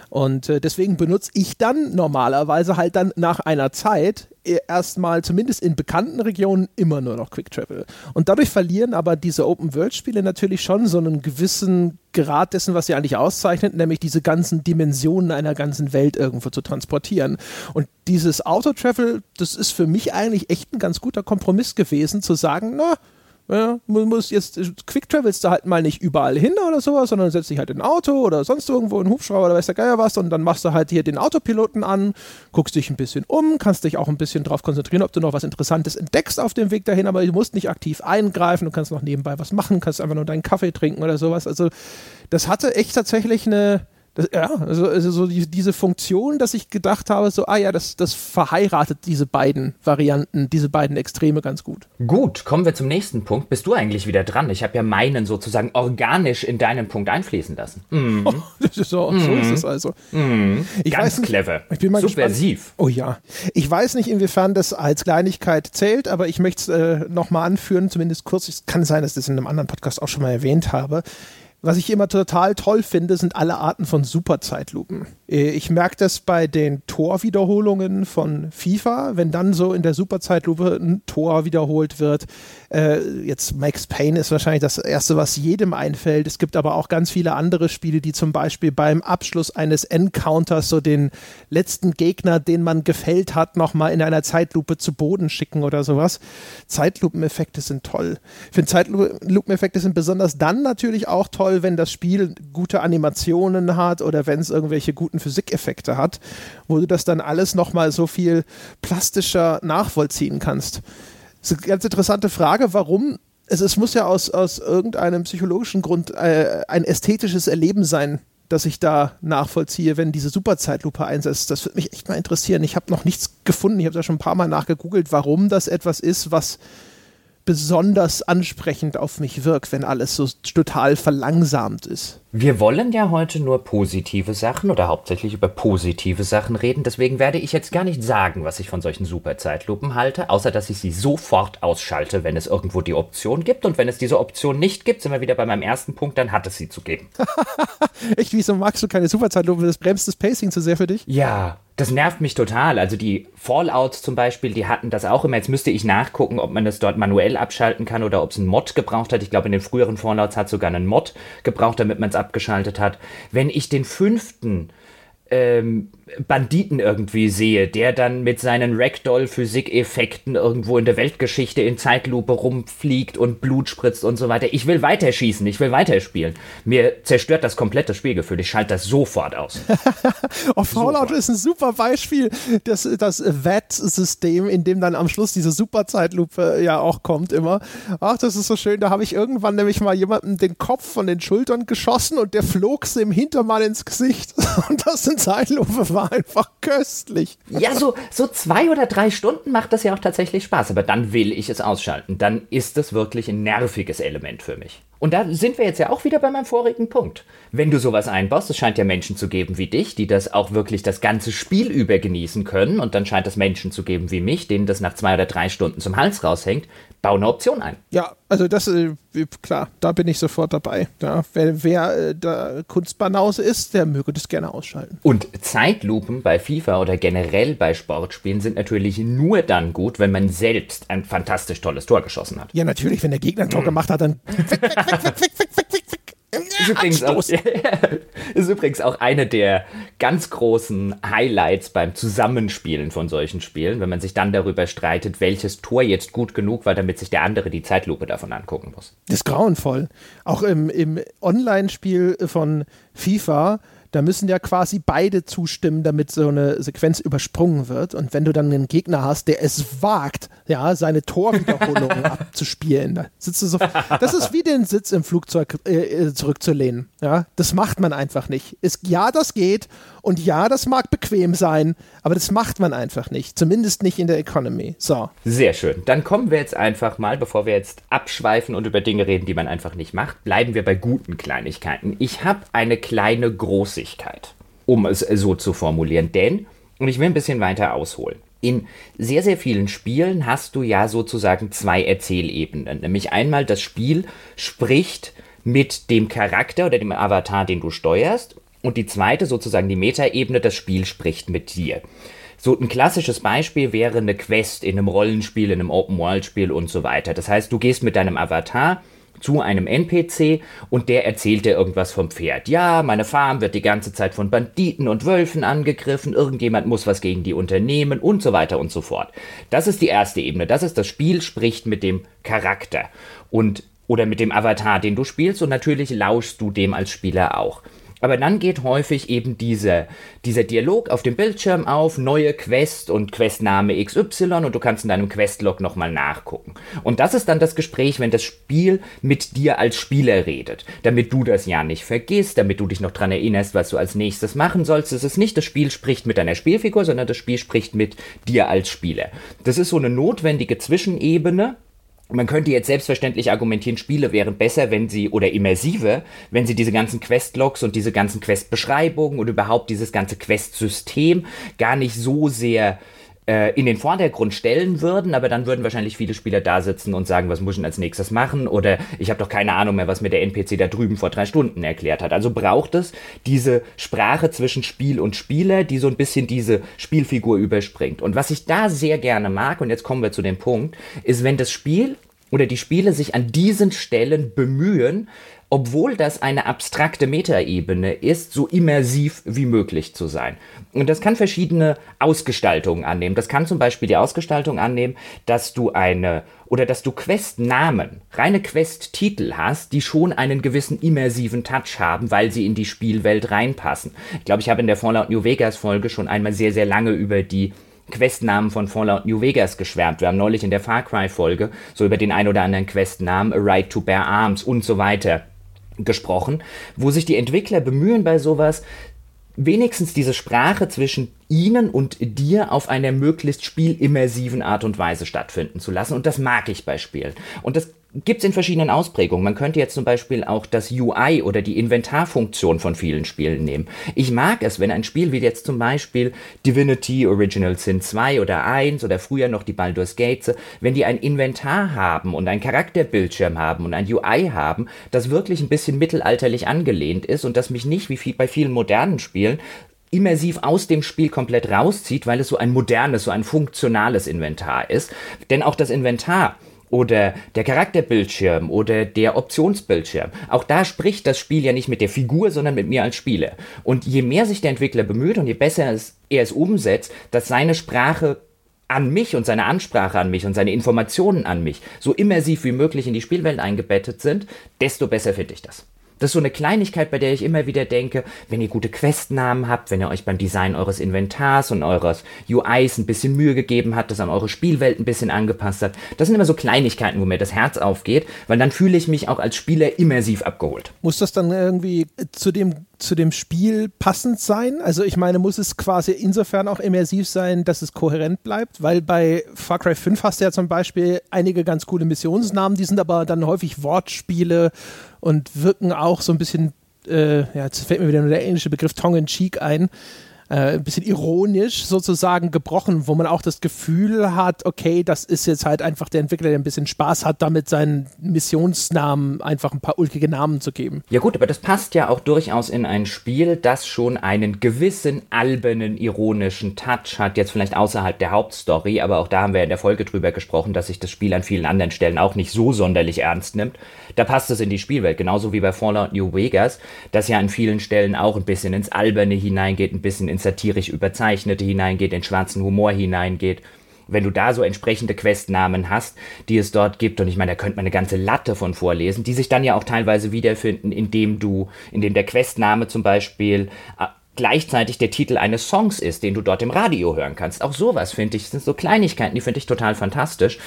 Und äh, deswegen benutze ich dann normalerweise halt dann nach einer Zeit erstmal zumindest in bekannten Regionen immer nur noch Quick Travel. Und dadurch verlieren aber diese Open-World-Spiele natürlich schon so einen gewissen Grad dessen, was sie eigentlich auszeichnet, nämlich diese ganzen Dimensionen einer ganzen Welt irgendwo zu transportieren. Und dieses Auto-Travel, das ist für mich eigentlich echt ein ganz guter Kompromiss gewesen, zu sagen, na, ja, muss jetzt, Quick Travelst du halt mal nicht überall hin oder sowas, sondern setzt dich halt in ein Auto oder sonst irgendwo in einen Hubschrauber oder weiß der Geier was und dann machst du halt hier den Autopiloten an, guckst dich ein bisschen um, kannst dich auch ein bisschen darauf konzentrieren, ob du noch was Interessantes entdeckst auf dem Weg dahin, aber du musst nicht aktiv eingreifen, du kannst noch nebenbei was machen, kannst einfach nur deinen Kaffee trinken oder sowas. Also das hatte echt tatsächlich eine, das, ja, also, also so die, diese Funktion, dass ich gedacht habe, so, ah ja, das, das verheiratet diese beiden Varianten, diese beiden Extreme ganz gut. Gut, kommen wir zum nächsten Punkt. Bist du eigentlich wieder dran? Ich habe ja meinen sozusagen organisch in deinen Punkt einfließen lassen. Mhm. Oh, so, mhm. so, ist es also. Mhm. Ganz nicht, clever. Ich bin mal Subversiv. Gespannt. Oh ja. Ich weiß nicht, inwiefern das als Kleinigkeit zählt, aber ich möchte es äh, nochmal anführen, zumindest kurz. Es kann sein, dass ich das in einem anderen Podcast auch schon mal erwähnt habe. Was ich immer total toll finde, sind alle Arten von Superzeitlupen. Äh, ich merke das bei den Torwiederholungen von FIFA, wenn dann so in der Superzeitlupe ein Tor wiederholt wird. Äh, jetzt Max Payne ist wahrscheinlich das erste, was jedem einfällt. Es gibt aber auch ganz viele andere Spiele, die zum Beispiel beim Abschluss eines Encounters so den letzten Gegner, den man gefällt hat, nochmal in einer Zeitlupe zu Boden schicken oder sowas. Zeitlupeneffekte sind toll. Ich finde Zeitlupeneffekte sind besonders dann natürlich auch toll, wenn das Spiel gute Animationen hat oder wenn es irgendwelche guten Physikeffekte hat, wo du das dann alles nochmal so viel plastischer nachvollziehen kannst. Das ist eine ganz interessante Frage, warum. Es, es muss ja aus, aus irgendeinem psychologischen Grund äh, ein ästhetisches Erleben sein, das ich da nachvollziehe, wenn diese Superzeitlupe einsetzt. Das würde mich echt mal interessieren. Ich habe noch nichts gefunden. Ich habe da schon ein paar Mal nachgegoogelt, warum das etwas ist, was besonders ansprechend auf mich wirkt, wenn alles so total verlangsamt ist. Wir wollen ja heute nur positive Sachen oder hauptsächlich über positive Sachen reden. Deswegen werde ich jetzt gar nicht sagen, was ich von solchen Superzeitlupen halte, außer dass ich sie sofort ausschalte, wenn es irgendwo die Option gibt. Und wenn es diese Option nicht gibt, sind wir wieder bei meinem ersten Punkt, dann hat es sie zu geben. Echt, wieso magst du keine Superzeitlupe? Das bremst das Pacing zu sehr für dich? Ja, das nervt mich total. Also die Fallouts zum Beispiel, die hatten das auch immer. Jetzt müsste ich nachgucken, ob man das dort manuell abschalten kann oder ob es einen Mod gebraucht hat. Ich glaube, in den früheren Fallouts hat es sogar einen Mod gebraucht, damit man es abgeschaltet hat. Wenn ich den fünften ähm, Banditen irgendwie sehe, der dann mit seinen Ragdoll-Physik-Effekten irgendwo in der Weltgeschichte in Zeitlupe rumfliegt und Blut spritzt und so weiter. Ich will weiterschießen, ich will weiterspielen. Mir zerstört das komplette Spielgefühl. Ich schalte das sofort aus. oh, Fallout ist ein super Beispiel. Das, das VAT-System, in dem dann am Schluss diese Superzeitlupe ja auch kommt immer. Ach, das ist so schön. Da habe ich irgendwann nämlich mal jemanden den Kopf von den Schultern geschossen und der flog im Hintermann ins Gesicht. Und das in Zeitlupe war war einfach köstlich. Ja, so, so zwei oder drei Stunden macht das ja auch tatsächlich Spaß, aber dann will ich es ausschalten. Dann ist es wirklich ein nerviges Element für mich. Und da sind wir jetzt ja auch wieder bei meinem vorigen Punkt. Wenn du sowas einbaust, es scheint ja Menschen zu geben wie dich, die das auch wirklich das ganze Spiel über genießen können, und dann scheint es Menschen zu geben wie mich, denen das nach zwei oder drei Stunden zum Hals raushängt, bau eine Option ein. Ja, also das, äh, klar, da bin ich sofort dabei. Ja, wer wer äh, da Kunstbanause ist, der möge das gerne ausschalten. Und Zeitlupen bei FIFA oder generell bei Sportspielen sind natürlich nur dann gut, wenn man selbst ein fantastisch tolles Tor geschossen hat. Ja, natürlich, wenn der Gegner ein Tor mhm. gemacht hat, dann ist übrigens, auch, ist übrigens auch eine der ganz großen Highlights beim Zusammenspielen von solchen Spielen, wenn man sich dann darüber streitet, welches Tor jetzt gut genug war, damit sich der andere die Zeitlupe davon angucken muss. Das ist grauenvoll. Auch im, im Online-Spiel von FIFA da müssen ja quasi beide zustimmen, damit so eine Sequenz übersprungen wird. Und wenn du dann einen Gegner hast, der es wagt, ja, seine Torwiederholungen abzuspielen, da sitzt du so. Das ist wie den Sitz im Flugzeug äh, äh, zurückzulehnen. Ja, das macht man einfach nicht. Ist, ja, das geht und ja, das mag bequem sein, aber das macht man einfach nicht. Zumindest nicht in der Economy. So. Sehr schön. Dann kommen wir jetzt einfach mal, bevor wir jetzt abschweifen und über Dinge reden, die man einfach nicht macht, bleiben wir bei guten Kleinigkeiten. Ich habe eine kleine Großigkeit, um es so zu formulieren, denn, und ich will ein bisschen weiter ausholen. In sehr, sehr vielen Spielen hast du ja sozusagen zwei Erzählebenen. Nämlich einmal das Spiel spricht mit dem Charakter oder dem Avatar, den du steuerst und die zweite, sozusagen die Metaebene, das Spiel spricht mit dir. So ein klassisches Beispiel wäre eine Quest in einem Rollenspiel, in einem Open-World-Spiel und so weiter. Das heißt, du gehst mit deinem Avatar zu einem NPC und der erzählt dir irgendwas vom Pferd. Ja, meine Farm wird die ganze Zeit von Banditen und Wölfen angegriffen, irgendjemand muss was gegen die unternehmen und so weiter und so fort. Das ist die erste Ebene. Das ist das Spiel spricht mit dem Charakter und oder mit dem Avatar, den du spielst und natürlich lauschst du dem als Spieler auch. Aber dann geht häufig eben diese, dieser Dialog auf dem Bildschirm auf, neue Quest und Questname XY und du kannst in deinem Questlog nochmal nachgucken. Und das ist dann das Gespräch, wenn das Spiel mit dir als Spieler redet. Damit du das ja nicht vergisst, damit du dich noch dran erinnerst, was du als nächstes machen sollst. Es ist nicht, das Spiel spricht mit deiner Spielfigur, sondern das Spiel spricht mit dir als Spieler. Das ist so eine notwendige Zwischenebene, man könnte jetzt selbstverständlich argumentieren, Spiele wären besser, wenn sie, oder immersiver, wenn sie diese ganzen Questlogs und diese ganzen Questbeschreibungen und überhaupt dieses ganze Questsystem gar nicht so sehr äh, in den Vordergrund stellen würden, aber dann würden wahrscheinlich viele Spieler da sitzen und sagen, was muss ich denn als nächstes machen? Oder ich habe doch keine Ahnung mehr, was mir der NPC da drüben vor drei Stunden erklärt hat. Also braucht es diese Sprache zwischen Spiel und Spieler, die so ein bisschen diese Spielfigur überspringt. Und was ich da sehr gerne mag, und jetzt kommen wir zu dem Punkt, ist, wenn das Spiel oder die Spiele sich an diesen Stellen bemühen, obwohl das eine abstrakte Metaebene ist, so immersiv wie möglich zu sein. Und das kann verschiedene Ausgestaltungen annehmen. Das kann zum Beispiel die Ausgestaltung annehmen, dass du eine oder dass du Questnamen, reine Questtitel hast, die schon einen gewissen immersiven Touch haben, weil sie in die Spielwelt reinpassen. Ich glaube, ich habe in der Fallout New Vegas Folge schon einmal sehr, sehr lange über die Questnamen von Fallout New Vegas geschwärmt. Wir haben neulich in der Far Cry Folge so über den ein oder anderen Questnamen, A Right to Bear Arms und so weiter gesprochen, wo sich die Entwickler bemühen bei sowas, wenigstens diese Sprache zwischen ihnen und dir auf einer möglichst spielimmersiven Art und Weise stattfinden zu lassen. Und das mag ich bei Spielen. Und das gibt es in verschiedenen Ausprägungen. Man könnte jetzt zum Beispiel auch das UI oder die Inventarfunktion von vielen Spielen nehmen. Ich mag es, wenn ein Spiel wie jetzt zum Beispiel Divinity Original Sin 2 oder 1 oder früher noch die Baldur's Gates, wenn die ein Inventar haben und ein Charakterbildschirm haben und ein UI haben, das wirklich ein bisschen mittelalterlich angelehnt ist und das mich nicht wie bei vielen modernen Spielen immersiv aus dem Spiel komplett rauszieht, weil es so ein modernes, so ein funktionales Inventar ist. Denn auch das Inventar oder der Charakterbildschirm oder der Optionsbildschirm. Auch da spricht das Spiel ja nicht mit der Figur, sondern mit mir als Spieler. Und je mehr sich der Entwickler bemüht und je besser es, er es umsetzt, dass seine Sprache an mich und seine Ansprache an mich und seine Informationen an mich so immersiv wie möglich in die Spielwelt eingebettet sind, desto besser finde ich das. Das ist so eine Kleinigkeit, bei der ich immer wieder denke, wenn ihr gute Questnamen habt, wenn ihr euch beim Design eures Inventars und eures UIs ein bisschen Mühe gegeben habt, das an eure Spielwelt ein bisschen angepasst habt. Das sind immer so Kleinigkeiten, wo mir das Herz aufgeht, weil dann fühle ich mich auch als Spieler immersiv abgeholt. Muss das dann irgendwie zu dem zu dem Spiel passend sein? Also ich meine, muss es quasi insofern auch immersiv sein, dass es kohärent bleibt? Weil bei Far Cry 5 hast du ja zum Beispiel einige ganz coole Missionsnamen, die sind aber dann häufig Wortspiele und wirken auch so ein bisschen, äh, ja, jetzt fällt mir wieder nur der englische Begriff Tongue-in-Cheek ein, äh, ein bisschen ironisch sozusagen gebrochen, wo man auch das Gefühl hat, okay, das ist jetzt halt einfach der Entwickler, der ein bisschen Spaß hat, damit seinen Missionsnamen einfach ein paar ulkige Namen zu geben. Ja gut, aber das passt ja auch durchaus in ein Spiel, das schon einen gewissen albernen, ironischen Touch hat, jetzt vielleicht außerhalb der Hauptstory, aber auch da haben wir in der Folge drüber gesprochen, dass sich das Spiel an vielen anderen Stellen auch nicht so sonderlich ernst nimmt. Da passt es in die Spielwelt, genauso wie bei Fallout New Vegas, das ja an vielen Stellen auch ein bisschen ins Alberne hineingeht, ein bisschen ins ins satirisch Überzeichnete hineingeht, in schwarzen Humor hineingeht. Wenn du da so entsprechende Questnamen hast, die es dort gibt, und ich meine, da könnte man eine ganze Latte von vorlesen, die sich dann ja auch teilweise wiederfinden, indem du, indem der Questname zum Beispiel äh, gleichzeitig der Titel eines Songs ist, den du dort im Radio hören kannst. Auch sowas finde ich, sind so Kleinigkeiten, die finde ich total fantastisch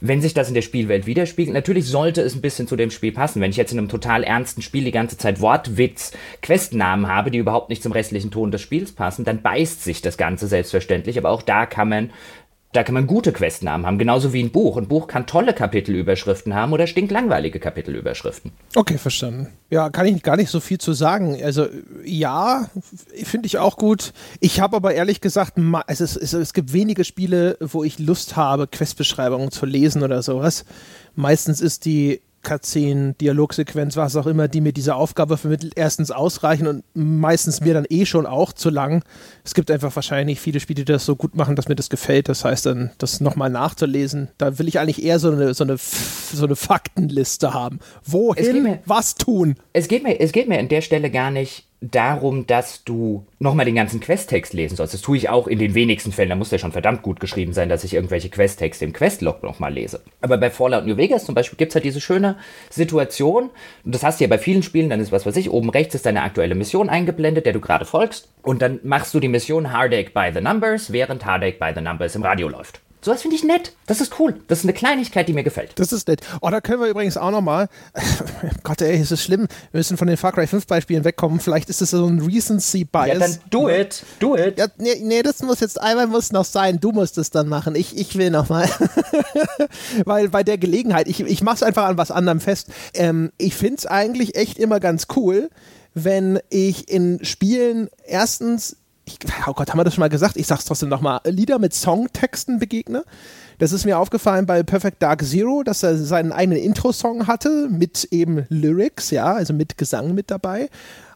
wenn sich das in der Spielwelt widerspiegelt, natürlich sollte es ein bisschen zu dem Spiel passen. Wenn ich jetzt in einem total ernsten Spiel die ganze Zeit Wortwitz, Questnamen habe, die überhaupt nicht zum restlichen Ton des Spiels passen, dann beißt sich das Ganze selbstverständlich. Aber auch da kann man da kann man gute Questnamen haben, genauso wie ein Buch. Ein Buch kann tolle Kapitelüberschriften haben oder stinklangweilige Kapitelüberschriften. Okay, verstanden. Ja, kann ich gar nicht so viel zu sagen. Also ja, finde ich auch gut. Ich habe aber ehrlich gesagt, es, ist, es, gibt wenige Spiele, wo ich Lust habe, Questbeschreibungen zu lesen oder sowas. Meistens ist die Cutscene, Dialogsequenz, was auch immer, die mir diese Aufgabe vermittelt, erstens ausreichen und meistens mir dann eh schon auch zu lang. Es gibt einfach wahrscheinlich viele Spiele, die das so gut machen, dass mir das gefällt. Das heißt dann, das nochmal nachzulesen. Da will ich eigentlich eher so eine, so eine, so eine Faktenliste haben. Wohin, mir, was tun? Es geht, mir, es geht mir an der Stelle gar nicht darum, dass du nochmal den ganzen Questtext lesen sollst. Das tue ich auch in den wenigsten Fällen. Da muss der schon verdammt gut geschrieben sein, dass ich irgendwelche Questtexte im Questlog nochmal lese. Aber bei Fallout New Vegas zum Beispiel gibt es halt diese schöne Situation, und das hast du ja bei vielen Spielen, dann ist was weiß ich, oben rechts ist deine aktuelle Mission eingeblendet, der du gerade folgst. Und dann machst du die Mission Heartache by the Numbers, während Heartache by the Numbers im Radio läuft. Sowas finde ich nett. Das ist cool. Das ist eine Kleinigkeit, die mir gefällt. Das ist nett. Oh, da können wir übrigens auch nochmal. Gott, ey, es ist schlimm. Wir müssen von den Far Cry 5 Beispielen wegkommen. Vielleicht ist das so ein Recency-Bias. Ja, dann do it. Do it. Ja, nee, nee, das muss jetzt einmal muss noch sein. Du musst es dann machen. Ich, ich will nochmal. Weil bei der Gelegenheit, ich, ich mache es einfach an was anderem fest. Ähm, ich finde es eigentlich echt immer ganz cool, wenn ich in Spielen erstens ich, oh Gott, haben wir das schon mal gesagt? Ich sag's trotzdem nochmal, Lieder mit Songtexten begegne. Das ist mir aufgefallen bei Perfect Dark Zero, dass er seinen eigenen Intro-Song hatte mit eben Lyrics, ja, also mit Gesang mit dabei.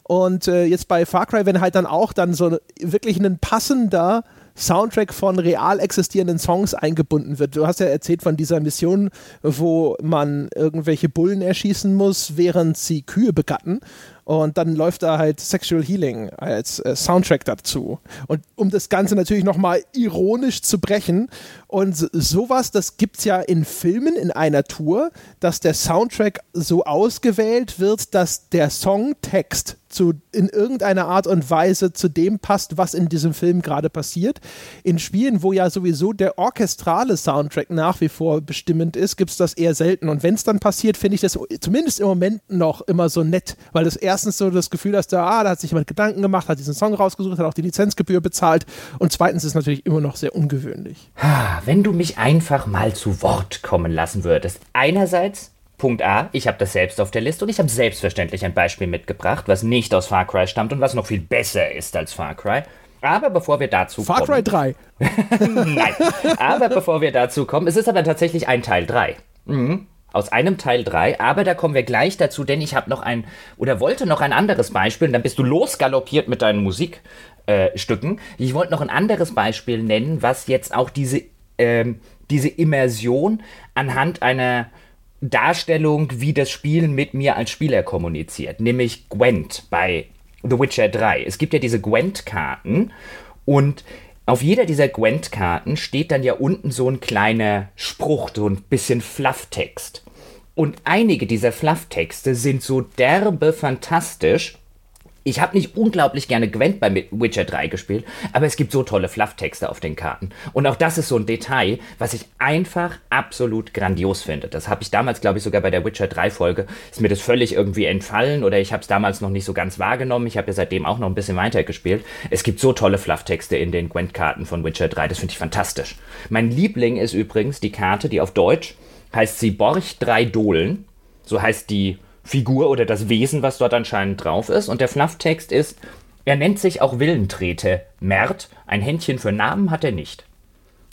Und äh, jetzt bei Far Cry, wenn halt dann auch dann so wirklich ein passender Soundtrack von real existierenden Songs eingebunden wird. Du hast ja erzählt von dieser Mission, wo man irgendwelche Bullen erschießen muss, während sie Kühe begatten. Und dann läuft da halt Sexual Healing als äh, Soundtrack dazu. Und um das Ganze natürlich nochmal ironisch zu brechen. Und sowas, das gibt es ja in Filmen in einer Tour, dass der Soundtrack so ausgewählt wird, dass der Songtext zu, in irgendeiner Art und Weise zu dem passt, was in diesem Film gerade passiert. In Spielen, wo ja sowieso der orchestrale Soundtrack nach wie vor bestimmend ist, gibt es das eher selten. Und wenn es dann passiert, finde ich das zumindest im Moment noch immer so nett, weil du erstens so das Gefühl hast, da, ah, da hat sich jemand Gedanken gemacht, hat diesen Song rausgesucht, hat auch die Lizenzgebühr bezahlt. Und zweitens ist es natürlich immer noch sehr ungewöhnlich. Wenn du mich einfach mal zu Wort kommen lassen würdest. Einerseits Punkt A, ich habe das selbst auf der Liste und ich habe selbstverständlich ein Beispiel mitgebracht, was nicht aus Far Cry stammt und was noch viel besser ist als Far Cry. Aber bevor wir dazu Far kommen. Far Cry 3. Nein. Aber bevor wir dazu kommen, es ist aber tatsächlich ein Teil 3. Mhm. Aus einem Teil 3, aber da kommen wir gleich dazu, denn ich habe noch ein oder wollte noch ein anderes Beispiel, und dann bist du losgaloppiert mit deinen Musikstücken. Äh, ich wollte noch ein anderes Beispiel nennen, was jetzt auch diese, ähm, diese Immersion anhand einer Darstellung, wie das Spiel mit mir als Spieler kommuniziert, nämlich Gwent bei The Witcher 3. Es gibt ja diese Gwent-Karten und auf jeder dieser Gwent-Karten steht dann ja unten so ein kleiner Spruch, so ein bisschen Flufftext. Und einige dieser Flufftexte sind so derbe fantastisch, ich habe nicht unglaublich gerne Gwent bei Witcher 3 gespielt, aber es gibt so tolle Flufftexte auf den Karten. Und auch das ist so ein Detail, was ich einfach absolut grandios finde. Das habe ich damals, glaube ich, sogar bei der Witcher 3 Folge, ist mir das völlig irgendwie entfallen oder ich habe es damals noch nicht so ganz wahrgenommen. Ich habe ja seitdem auch noch ein bisschen weiter gespielt. Es gibt so tolle Flufftexte in den Gwent-Karten von Witcher 3, das finde ich fantastisch. Mein Liebling ist übrigens die Karte, die auf Deutsch heißt sie Borch 3 Dohlen. So heißt die Figur oder das Wesen, was dort anscheinend drauf ist. Und der Flufftext ist, er nennt sich auch Willentrete. Mert, ein Händchen für Namen hat er nicht.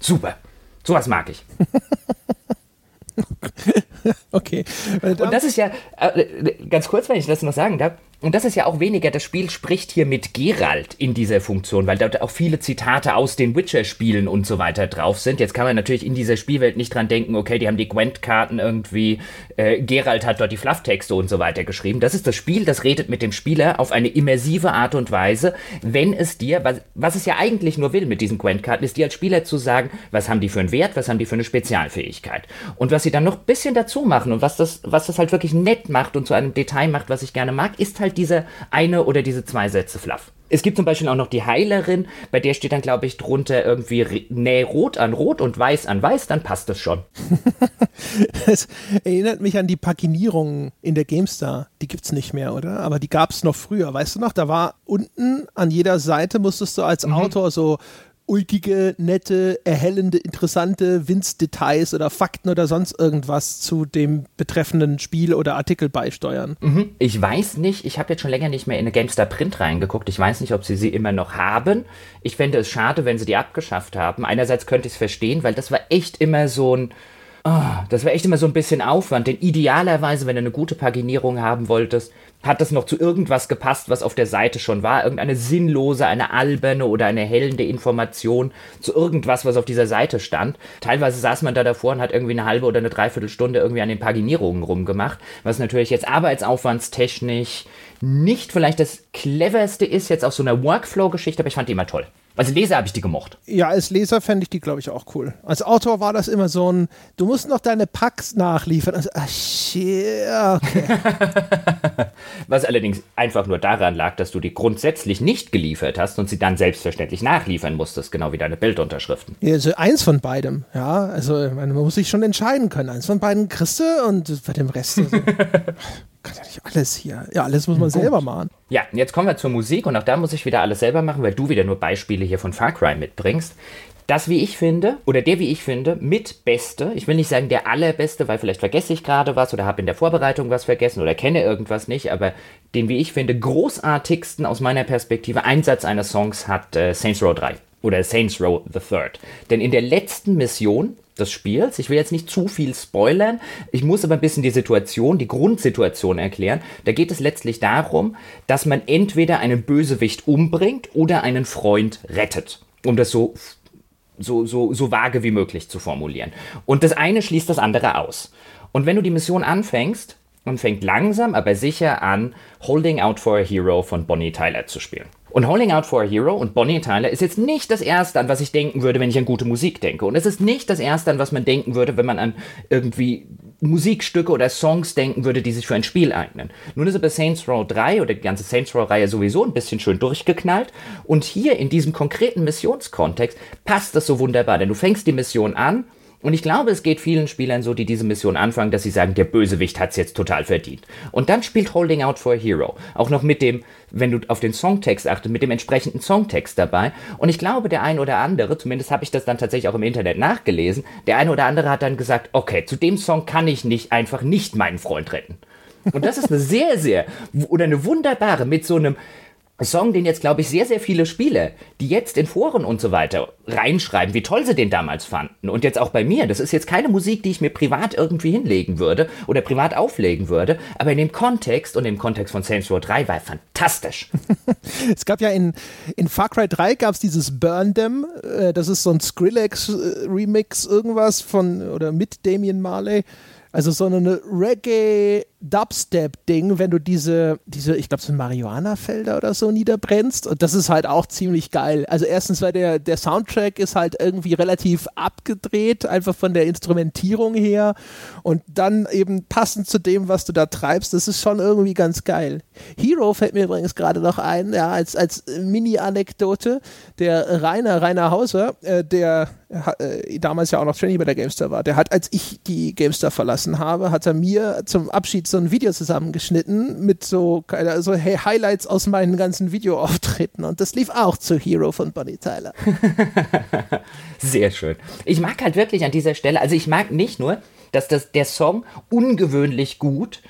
Super. Sowas mag ich. okay. Und das ist ja, äh, ganz kurz, wenn ich das noch sagen darf, und das ist ja auch weniger, das Spiel spricht hier mit Geralt in dieser Funktion, weil dort auch viele Zitate aus den Witcher-Spielen und so weiter drauf sind. Jetzt kann man natürlich in dieser Spielwelt nicht dran denken, okay, die haben die Gwent-Karten irgendwie, äh, Geralt hat dort die Flufftexte und so weiter geschrieben. Das ist das Spiel, das redet mit dem Spieler auf eine immersive Art und Weise, wenn es dir, was, was es ja eigentlich nur will mit diesen Gwent-Karten, ist dir als Spieler zu sagen, was haben die für einen Wert, was haben die für eine Spezialfähigkeit. Und was sie dann noch ein bisschen dazu machen und was das, was das halt wirklich nett macht und zu einem Detail macht, was ich gerne mag, ist halt halt diese eine oder diese zwei Sätze fluff. Es gibt zum Beispiel auch noch die Heilerin, bei der steht dann, glaube ich, drunter irgendwie näh rot an rot und weiß an weiß, dann passt das schon. Es erinnert mich an die Paginierungen in der GameStar. Die gibt es nicht mehr, oder? Aber die gab es noch früher. Weißt du noch, da war unten an jeder Seite musstest du als mhm. Autor so ulkige, nette, erhellende, interessante Winzdetails oder Fakten oder sonst irgendwas zu dem betreffenden Spiel oder Artikel beisteuern. Mhm. Ich weiß nicht, ich habe jetzt schon länger nicht mehr in eine GameStar Print reingeguckt. Ich weiß nicht, ob sie sie immer noch haben. Ich fände es schade, wenn sie die abgeschafft haben. Einerseits könnte ich es verstehen, weil das war echt immer so ein Oh, das wäre echt immer so ein bisschen Aufwand, denn idealerweise, wenn du eine gute Paginierung haben wolltest, hat das noch zu irgendwas gepasst, was auf der Seite schon war. Irgendeine sinnlose, eine alberne oder eine hellende Information zu irgendwas, was auf dieser Seite stand. Teilweise saß man da davor und hat irgendwie eine halbe oder eine Dreiviertelstunde irgendwie an den Paginierungen rumgemacht, was natürlich jetzt arbeitsaufwandstechnisch nicht vielleicht das cleverste ist, jetzt auf so einer Workflow-Geschichte, aber ich fand die immer toll. Als Leser habe ich die gemocht. Ja, als Leser fände ich die, glaube ich, auch cool. Als Autor war das immer so ein, du musst noch deine Packs nachliefern. Also, ach, shit, okay. Was allerdings einfach nur daran lag, dass du die grundsätzlich nicht geliefert hast und sie dann selbstverständlich nachliefern musstest, genau wie deine Bildunterschriften. Ja, also eins von beidem, ja. Also man muss sich schon entscheiden können. Eins von beiden kriegst du und bei dem Rest. Also, kann ja nicht alles hier. Ja, alles muss man Gut. selber machen. Ja, jetzt kommen wir zur Musik und auch da muss ich wieder alles selber machen, weil du wieder nur Beispiele hier von Far Cry mitbringst. Das, wie ich finde, oder der, wie ich finde, mit Beste, ich will nicht sagen der allerbeste, weil vielleicht vergesse ich gerade was oder habe in der Vorbereitung was vergessen oder kenne irgendwas nicht, aber den, wie ich finde, großartigsten aus meiner Perspektive Einsatz eines Songs hat äh, Saints Row 3 oder Saints Row the Third. Denn in der letzten Mission des Spiels. Ich will jetzt nicht zu viel spoilern. Ich muss aber ein bisschen die Situation, die Grundsituation erklären. Da geht es letztlich darum, dass man entweder einen Bösewicht umbringt oder einen Freund rettet. Um das so so, so, so vage wie möglich zu formulieren. Und das eine schließt das andere aus. Und wenn du die Mission anfängst und fängt langsam, aber sicher an, Holding Out for a Hero von Bonnie Tyler zu spielen. Und Holding Out for a Hero und Bonnie Tyler ist jetzt nicht das erste, an was ich denken würde, wenn ich an gute Musik denke. Und es ist nicht das erste, an was man denken würde, wenn man an irgendwie Musikstücke oder Songs denken würde, die sich für ein Spiel eignen. Nun ist aber Saints Row 3 oder die ganze Saints Row-Reihe sowieso ein bisschen schön durchgeknallt. Und hier in diesem konkreten Missionskontext passt das so wunderbar, denn du fängst die Mission an und ich glaube, es geht vielen Spielern so, die diese Mission anfangen, dass sie sagen, der Bösewicht hat es jetzt total verdient. Und dann spielt Holding Out for a Hero. Auch noch mit dem, wenn du auf den Songtext achtest, mit dem entsprechenden Songtext dabei. Und ich glaube, der ein oder andere, zumindest habe ich das dann tatsächlich auch im Internet nachgelesen, der ein oder andere hat dann gesagt, okay, zu dem Song kann ich nicht einfach nicht meinen Freund retten. Und das ist eine sehr, sehr, oder eine wunderbare, mit so einem Song, den jetzt, glaube ich, sehr, sehr viele Spieler, die jetzt in Foren und so weiter reinschreiben, wie toll sie den damals fanden. Und jetzt auch bei mir. Das ist jetzt keine Musik, die ich mir privat irgendwie hinlegen würde oder privat auflegen würde. Aber in dem Kontext und im Kontext von Saints Row 3 war fantastisch. es gab ja in, in Far Cry 3 gab es dieses Burn Them. Äh, das ist so ein Skrillex-Remix, irgendwas von oder mit Damien Marley. Also so eine Reggae-Dubstep-Ding, wenn du diese, diese, ich glaube, so Marihuana-Felder oder so niederbrennst. Und das ist halt auch ziemlich geil. Also erstens, weil der, der Soundtrack ist halt irgendwie relativ abgedreht, einfach von der Instrumentierung her. Und dann eben passend zu dem, was du da treibst, das ist schon irgendwie ganz geil. Hero fällt mir übrigens gerade noch ein, ja, als, als Mini-Anekdote. Der Rainer, Rainer Hauser, äh, der äh, damals ja auch noch Trainee bei der GameStar war, der hat, als ich die GameStar verlassen habe, hat er mir zum Abschied so ein Video zusammengeschnitten mit so, also Highlights aus meinen ganzen Videoauftritten und das lief auch zu Hero von Bonnie Tyler. Sehr schön. Ich mag halt wirklich an dieser Stelle, also ich mag nicht nur, dass das, der Song ungewöhnlich gut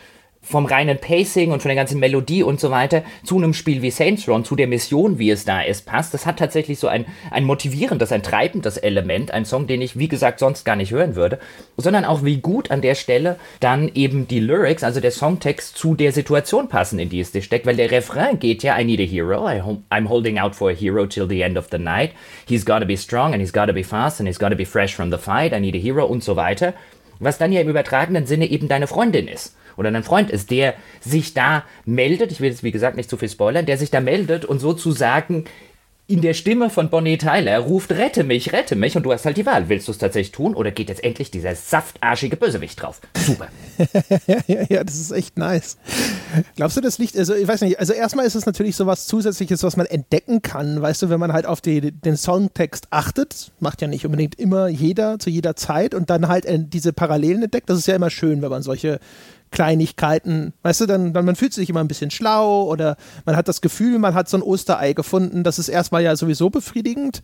vom reinen Pacing und von der ganzen Melodie und so weiter zu einem Spiel wie Saints Row, zu der Mission, wie es da ist, passt. Das hat tatsächlich so ein, ein motivierendes, ein treibendes Element, ein Song, den ich, wie gesagt, sonst gar nicht hören würde, sondern auch wie gut an der Stelle dann eben die Lyrics, also der Songtext zu der Situation passen, in die es dir steckt, weil der Refrain geht ja, I need a hero, I'm holding out for a hero till the end of the night, he's gotta be strong and he's gotta be fast and he's gotta be fresh from the fight, I need a hero und so weiter, was dann ja im übertragenen Sinne eben deine Freundin ist oder dein Freund ist, der sich da meldet, ich will jetzt wie gesagt nicht zu viel spoilern, der sich da meldet und sozusagen in der Stimme von Bonnie Tyler ruft, rette mich, rette mich und du hast halt die Wahl. Willst du es tatsächlich tun oder geht jetzt endlich dieser saftarschige Bösewicht drauf? Super. ja, ja, das ist echt nice. Glaubst du, das liegt, also ich weiß nicht, also erstmal ist es natürlich so was Zusätzliches, was man entdecken kann, weißt du, wenn man halt auf die, den Songtext achtet, macht ja nicht unbedingt immer jeder zu jeder Zeit und dann halt diese Parallelen entdeckt, das ist ja immer schön, wenn man solche Kleinigkeiten, weißt du, dann, dann man fühlt sich immer ein bisschen schlau oder man hat das Gefühl, man hat so ein Osterei gefunden. Das ist erstmal ja sowieso befriedigend.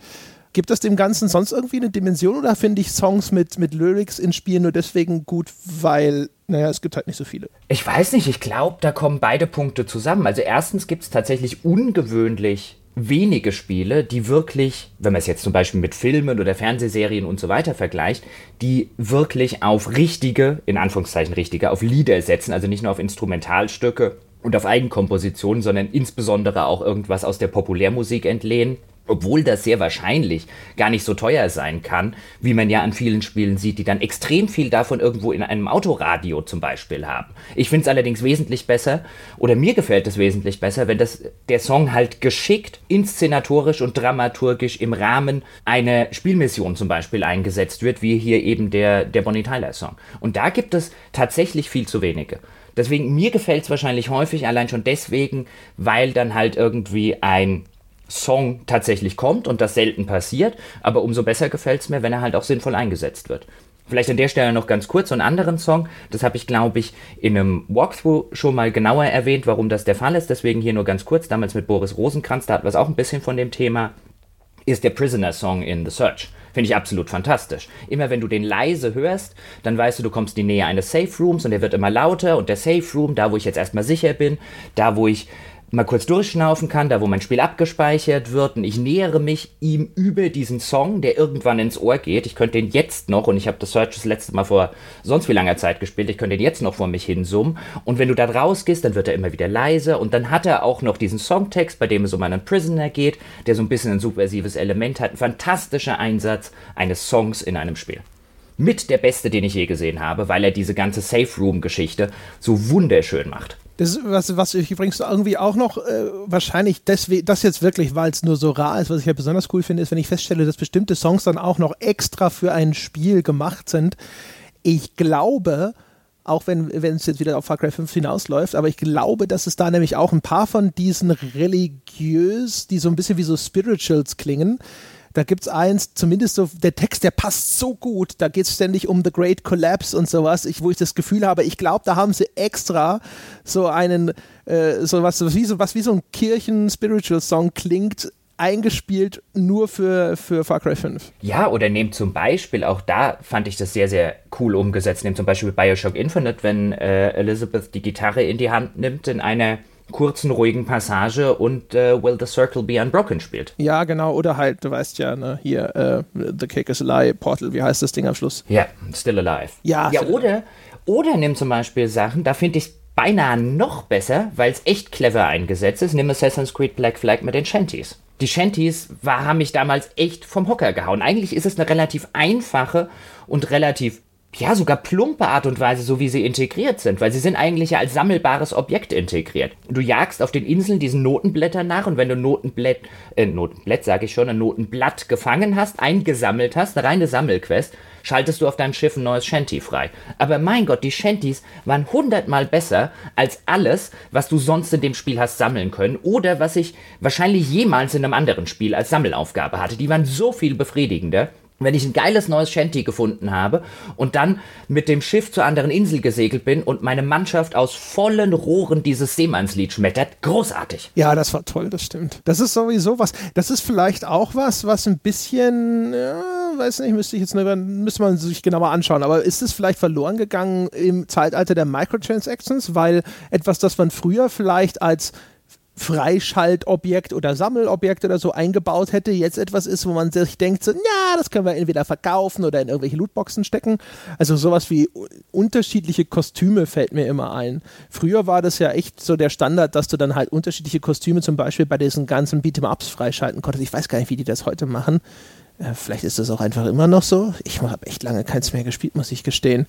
Gibt es dem Ganzen sonst irgendwie eine Dimension oder finde ich Songs mit, mit Lyrics in Spielen nur deswegen gut, weil, naja, es gibt halt nicht so viele? Ich weiß nicht, ich glaube, da kommen beide Punkte zusammen. Also erstens gibt es tatsächlich ungewöhnlich wenige Spiele, die wirklich, wenn man es jetzt zum Beispiel mit Filmen oder Fernsehserien und so weiter vergleicht, die wirklich auf richtige, in Anführungszeichen richtige, auf Lieder setzen, also nicht nur auf Instrumentalstücke und auf Eigenkompositionen, sondern insbesondere auch irgendwas aus der Populärmusik entlehnen obwohl das sehr wahrscheinlich gar nicht so teuer sein kann, wie man ja an vielen Spielen sieht, die dann extrem viel davon irgendwo in einem Autoradio zum Beispiel haben. Ich finde es allerdings wesentlich besser, oder mir gefällt es wesentlich besser, wenn das, der Song halt geschickt, inszenatorisch und dramaturgisch im Rahmen einer Spielmission zum Beispiel eingesetzt wird, wie hier eben der, der Bonnie Tyler Song. Und da gibt es tatsächlich viel zu wenige. Deswegen, mir gefällt es wahrscheinlich häufig, allein schon deswegen, weil dann halt irgendwie ein Song tatsächlich kommt und das selten passiert, aber umso besser gefällt es mir, wenn er halt auch sinnvoll eingesetzt wird. Vielleicht an der Stelle noch ganz kurz einen anderen Song. Das habe ich, glaube ich, in einem Walkthrough schon mal genauer erwähnt, warum das der Fall ist. Deswegen hier nur ganz kurz. Damals mit Boris Rosenkranz, da hat was auch ein bisschen von dem Thema. Ist der Prisoner Song in The Search. Finde ich absolut fantastisch. Immer wenn du den leise hörst, dann weißt du, du kommst in die Nähe eines Safe Rooms und der wird immer lauter und der Safe Room, da wo ich jetzt erstmal sicher bin, da wo ich mal kurz durchschnaufen kann, da wo mein Spiel abgespeichert wird und ich nähere mich ihm über diesen Song, der irgendwann ins Ohr geht. Ich könnte den jetzt noch, und ich habe das Search das letzte Mal vor sonst wie langer Zeit gespielt, ich könnte den jetzt noch vor mich hinsummen. Und wenn du da rausgehst, dann wird er immer wieder leiser und dann hat er auch noch diesen Songtext, bei dem es um einen Prisoner geht, der so ein bisschen ein subversives Element hat. Ein fantastischer Einsatz eines Songs in einem Spiel mit der beste, den ich je gesehen habe, weil er diese ganze Safe Room Geschichte so wunderschön macht. Das was, was ich übrigens irgendwie auch noch äh, wahrscheinlich deswegen, das jetzt wirklich, weil es nur so rar ist, was ich ja besonders cool finde, ist, wenn ich feststelle, dass bestimmte Songs dann auch noch extra für ein Spiel gemacht sind. Ich glaube, auch wenn es jetzt wieder auf Far Cry 5 hinausläuft, aber ich glaube, dass es da nämlich auch ein paar von diesen religiös, die so ein bisschen wie so Spirituals klingen, da gibt es eins, zumindest so, der Text, der passt so gut. Da geht es ständig um The Great Collapse und sowas, ich, wo ich das Gefühl habe, ich glaube, da haben sie extra so einen, äh, so was, wie so, was wie so ein Kirchen-Spiritual-Song klingt, eingespielt nur für, für Far Cry 5. Ja, oder nehmt zum Beispiel, auch da fand ich das sehr, sehr cool umgesetzt, nehmt zum Beispiel Bioshock Infinite, wenn äh, Elizabeth die Gitarre in die Hand nimmt in einer kurzen, ruhigen Passage und äh, Will the Circle Be Unbroken spielt. Ja, genau. Oder halt, du weißt ja, ne, hier, äh, The Cake is a Lie, Portal, wie heißt das Ding am Schluss? Ja, Still Alive. Ja, ja oder, oder nimm zum Beispiel Sachen, da finde ich beinahe noch besser, weil es echt clever eingesetzt ist. Nimm Assassin's Creed Black Flag mit den Shanties. Die Shanties war, haben mich damals echt vom Hocker gehauen. Eigentlich ist es eine relativ einfache und relativ ja, sogar plumpe Art und Weise, so wie sie integriert sind, weil sie sind eigentlich ja als sammelbares Objekt integriert. Du jagst auf den Inseln diesen Notenblättern nach und wenn du Notenblätt, äh, Notenblätt sage ich schon, ein Notenblatt gefangen hast, eingesammelt hast, eine reine Sammelquest, schaltest du auf deinem Schiff ein neues Shanty frei. Aber mein Gott, die Shanties waren hundertmal besser als alles, was du sonst in dem Spiel hast sammeln können oder was ich wahrscheinlich jemals in einem anderen Spiel als Sammelaufgabe hatte. Die waren so viel befriedigender wenn ich ein geiles neues Shanty gefunden habe und dann mit dem Schiff zur anderen Insel gesegelt bin und meine Mannschaft aus vollen Rohren dieses Seemannslied schmettert, großartig. Ja, das war toll, das stimmt. Das ist sowieso was, das ist vielleicht auch was, was ein bisschen, ja, weiß nicht, müsste ich jetzt, müsste man sich genauer anschauen, aber ist es vielleicht verloren gegangen im Zeitalter der Microtransactions, weil etwas, das man früher vielleicht als Freischaltobjekt oder Sammelobjekt oder so eingebaut hätte, jetzt etwas ist, wo man sich denkt, so, ja, das können wir entweder verkaufen oder in irgendwelche Lootboxen stecken. Also sowas wie unterschiedliche Kostüme fällt mir immer ein. Früher war das ja echt so der Standard, dass du dann halt unterschiedliche Kostüme zum Beispiel bei diesen ganzen Beat'em-Ups freischalten konntest. Ich weiß gar nicht, wie die das heute machen. Äh, vielleicht ist das auch einfach immer noch so. Ich habe echt lange keins mehr gespielt, muss ich gestehen.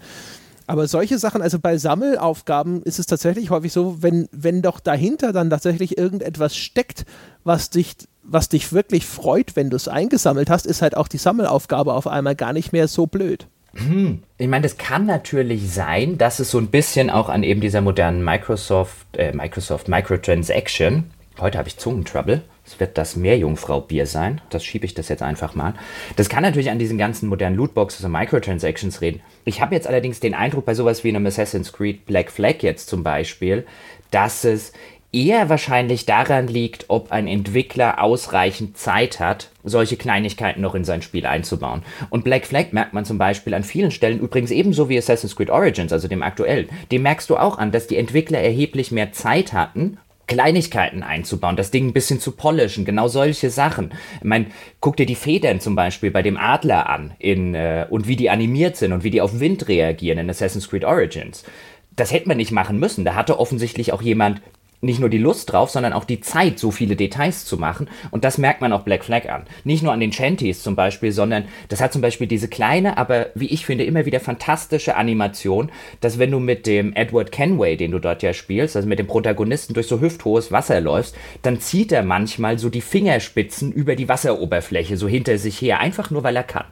Aber solche Sachen, also bei Sammelaufgaben ist es tatsächlich häufig so, wenn, wenn doch dahinter dann tatsächlich irgendetwas steckt, was dich, was dich wirklich freut, wenn du es eingesammelt hast, ist halt auch die Sammelaufgabe auf einmal gar nicht mehr so blöd. Hm. Ich meine, das kann natürlich sein, dass es so ein bisschen auch an eben dieser modernen Microsoft, äh, Microsoft Microtransaction, heute habe ich Zungentrouble, es wird das Meerjungfrau-Bier sein. Das schiebe ich das jetzt einfach mal. Das kann natürlich an diesen ganzen modernen Lootboxes und Microtransactions reden. Ich habe jetzt allerdings den Eindruck bei sowas wie einem Assassin's Creed Black Flag jetzt zum Beispiel, dass es eher wahrscheinlich daran liegt, ob ein Entwickler ausreichend Zeit hat, solche Kleinigkeiten noch in sein Spiel einzubauen. Und Black Flag merkt man zum Beispiel an vielen Stellen, übrigens ebenso wie Assassin's Creed Origins, also dem aktuellen, dem merkst du auch an, dass die Entwickler erheblich mehr Zeit hatten, Kleinigkeiten einzubauen, das Ding ein bisschen zu polischen, genau solche Sachen. Ich meine, guck dir die Federn zum Beispiel bei dem Adler an in, äh, und wie die animiert sind und wie die auf Wind reagieren in Assassin's Creed Origins. Das hätte man nicht machen müssen. Da hatte offensichtlich auch jemand nicht nur die Lust drauf, sondern auch die Zeit, so viele Details zu machen. Und das merkt man auch Black Flag an. Nicht nur an den Chanties zum Beispiel, sondern das hat zum Beispiel diese kleine, aber wie ich finde, immer wieder fantastische Animation, dass wenn du mit dem Edward Kenway, den du dort ja spielst, also mit dem Protagonisten durch so hüfthohes Wasser läufst, dann zieht er manchmal so die Fingerspitzen über die Wasseroberfläche, so hinter sich her, einfach nur weil er kann.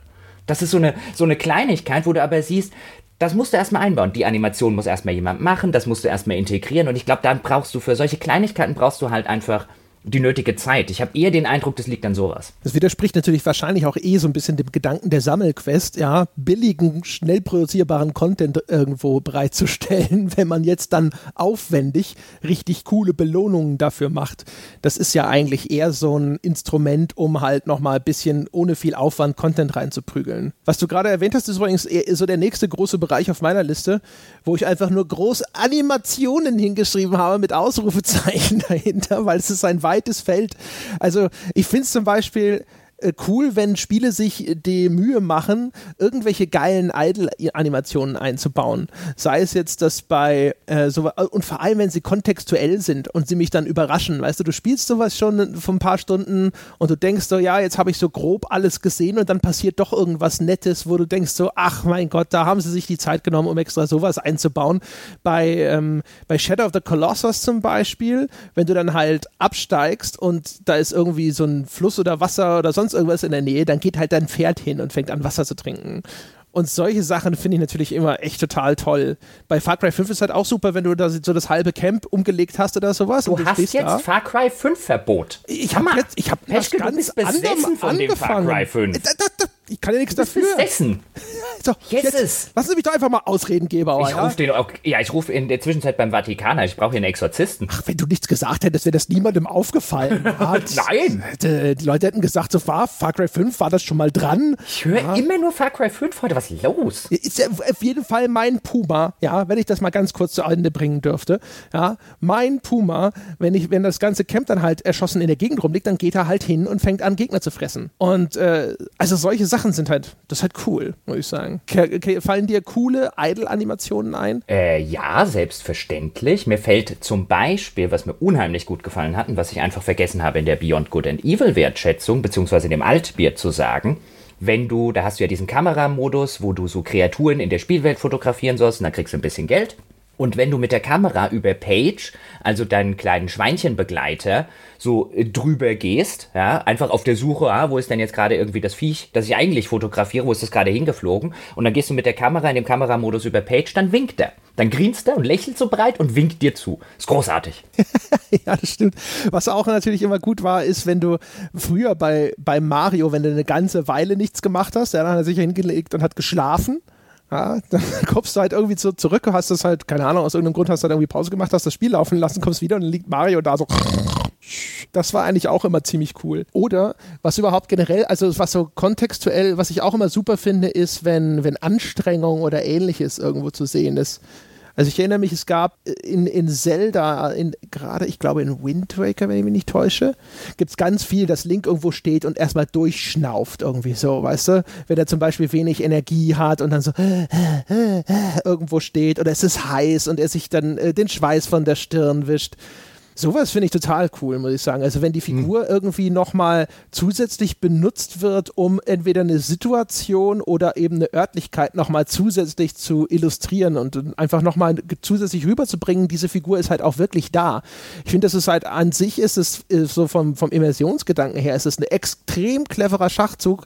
Das ist so eine, so eine Kleinigkeit, wo du aber siehst, das musst du erstmal einbauen. Die Animation muss erstmal jemand machen, das musst du erstmal integrieren. Und ich glaube, dann brauchst du für solche Kleinigkeiten brauchst du halt einfach die nötige Zeit. Ich habe eher den Eindruck, das liegt an sowas. Das widerspricht natürlich wahrscheinlich auch eh so ein bisschen dem Gedanken der Sammelquest, ja, billigen, schnell produzierbaren Content irgendwo bereitzustellen, wenn man jetzt dann aufwendig richtig coole Belohnungen dafür macht. Das ist ja eigentlich eher so ein Instrument, um halt nochmal ein bisschen ohne viel Aufwand Content reinzuprügeln. Was du gerade erwähnt hast, ist übrigens so der nächste große Bereich auf meiner Liste, wo ich einfach nur große Animationen hingeschrieben habe mit Ausrufezeichen dahinter, weil es ist ein weites Feld. Also ich finde es zum Beispiel cool, wenn Spiele sich die Mühe machen, irgendwelche geilen Idle-Animationen einzubauen. Sei es jetzt, dass bei äh, so und vor allem, wenn sie kontextuell sind und sie mich dann überraschen. Weißt du, du spielst sowas schon vor ein paar Stunden und du denkst so, ja, jetzt habe ich so grob alles gesehen und dann passiert doch irgendwas Nettes, wo du denkst so, ach mein Gott, da haben sie sich die Zeit genommen, um extra sowas einzubauen. Bei, ähm, bei Shadow of the Colossus zum Beispiel, wenn du dann halt absteigst und da ist irgendwie so ein Fluss oder Wasser oder sonst irgendwas in der Nähe, dann geht halt dein Pferd hin und fängt an Wasser zu trinken. Und solche Sachen finde ich natürlich immer echt total toll. Bei Far Cry 5 ist halt auch super, wenn du da so das halbe Camp umgelegt hast oder sowas. Du, du hast jetzt da. Far Cry 5 Verbot. Ich habe jetzt, ich habe ganz anderem angefangen. Far Cry 5. Da, da, da, ich kann ja nichts dafür. Besessen. So, jetzt, jetzt lassen Sie mich doch einfach mal ausreden, Geber. Ich rufe den ja, ich rufe in der Zwischenzeit beim Vatikaner. Ich brauche hier einen Exorzisten. Ach, wenn du nichts gesagt hättest, wäre das niemandem aufgefallen. Nein. Die Leute hätten gesagt, so war Far Cry 5, war das schon mal dran? Ich höre ja. immer nur Far Cry 5 heute. Was ist los? Ist ja auf jeden Fall mein Puma, ja, wenn ich das mal ganz kurz zu Ende bringen dürfte. Ja, mein Puma, wenn ich, wenn das ganze Camp dann halt erschossen in der Gegend rumliegt, dann geht er halt hin und fängt an, Gegner zu fressen. Und äh, also solche Sachen sind halt, das ist halt cool, muss ich sagen. Fallen dir coole Idle-Animationen ein? Äh, ja, selbstverständlich. Mir fällt zum Beispiel, was mir unheimlich gut gefallen hat und was ich einfach vergessen habe in der Beyond Good and Evil Wertschätzung, beziehungsweise in dem Altbier zu sagen, wenn du, da hast du ja diesen Kameramodus, wo du so Kreaturen in der Spielwelt fotografieren sollst und dann kriegst du ein bisschen Geld. Und wenn du mit der Kamera über Page, also deinen kleinen Schweinchenbegleiter, so äh, drüber gehst, ja, einfach auf der Suche, ah, wo ist denn jetzt gerade irgendwie das Viech, das ich eigentlich fotografiere, wo ist das gerade hingeflogen? Und dann gehst du mit der Kamera in dem Kameramodus über Page, dann winkt er. Dann grinst er und lächelt so breit und winkt dir zu. Ist großartig. ja, das stimmt. Was auch natürlich immer gut war, ist, wenn du früher bei, bei Mario, wenn du eine ganze Weile nichts gemacht hast, ja, dann hat er sich hingelegt und hat geschlafen. Ja, dann kommst du halt irgendwie so zurück, hast das halt, keine Ahnung, aus irgendeinem Grund hast du dann irgendwie Pause gemacht, hast das Spiel laufen lassen, kommst wieder und dann liegt Mario da so. Das war eigentlich auch immer ziemlich cool. Oder was überhaupt generell, also was so kontextuell, was ich auch immer super finde, ist, wenn, wenn Anstrengung oder ähnliches irgendwo zu sehen ist. Also ich erinnere mich, es gab in, in Zelda, in, gerade ich glaube in Wind Waker, wenn ich mich nicht täusche, gibt es ganz viel, dass Link irgendwo steht und erstmal durchschnauft irgendwie so, weißt du? Wenn er zum Beispiel wenig Energie hat und dann so irgendwo steht oder es ist heiß und er sich dann äh, den Schweiß von der Stirn wischt. Sowas finde ich total cool, muss ich sagen. Also wenn die hm. Figur mhm. irgendwie nochmal zusätzlich benutzt wird, um entweder eine Situation oder eben eine Örtlichkeit nochmal zusätzlich zu illustrieren und einfach nochmal zusätzlich rüberzubringen, diese Figur ist halt auch wirklich da. Ich finde, das ist halt an sich ist es ist so vom, vom Immersionsgedanken her, ist es ein extrem cleverer Schachzug.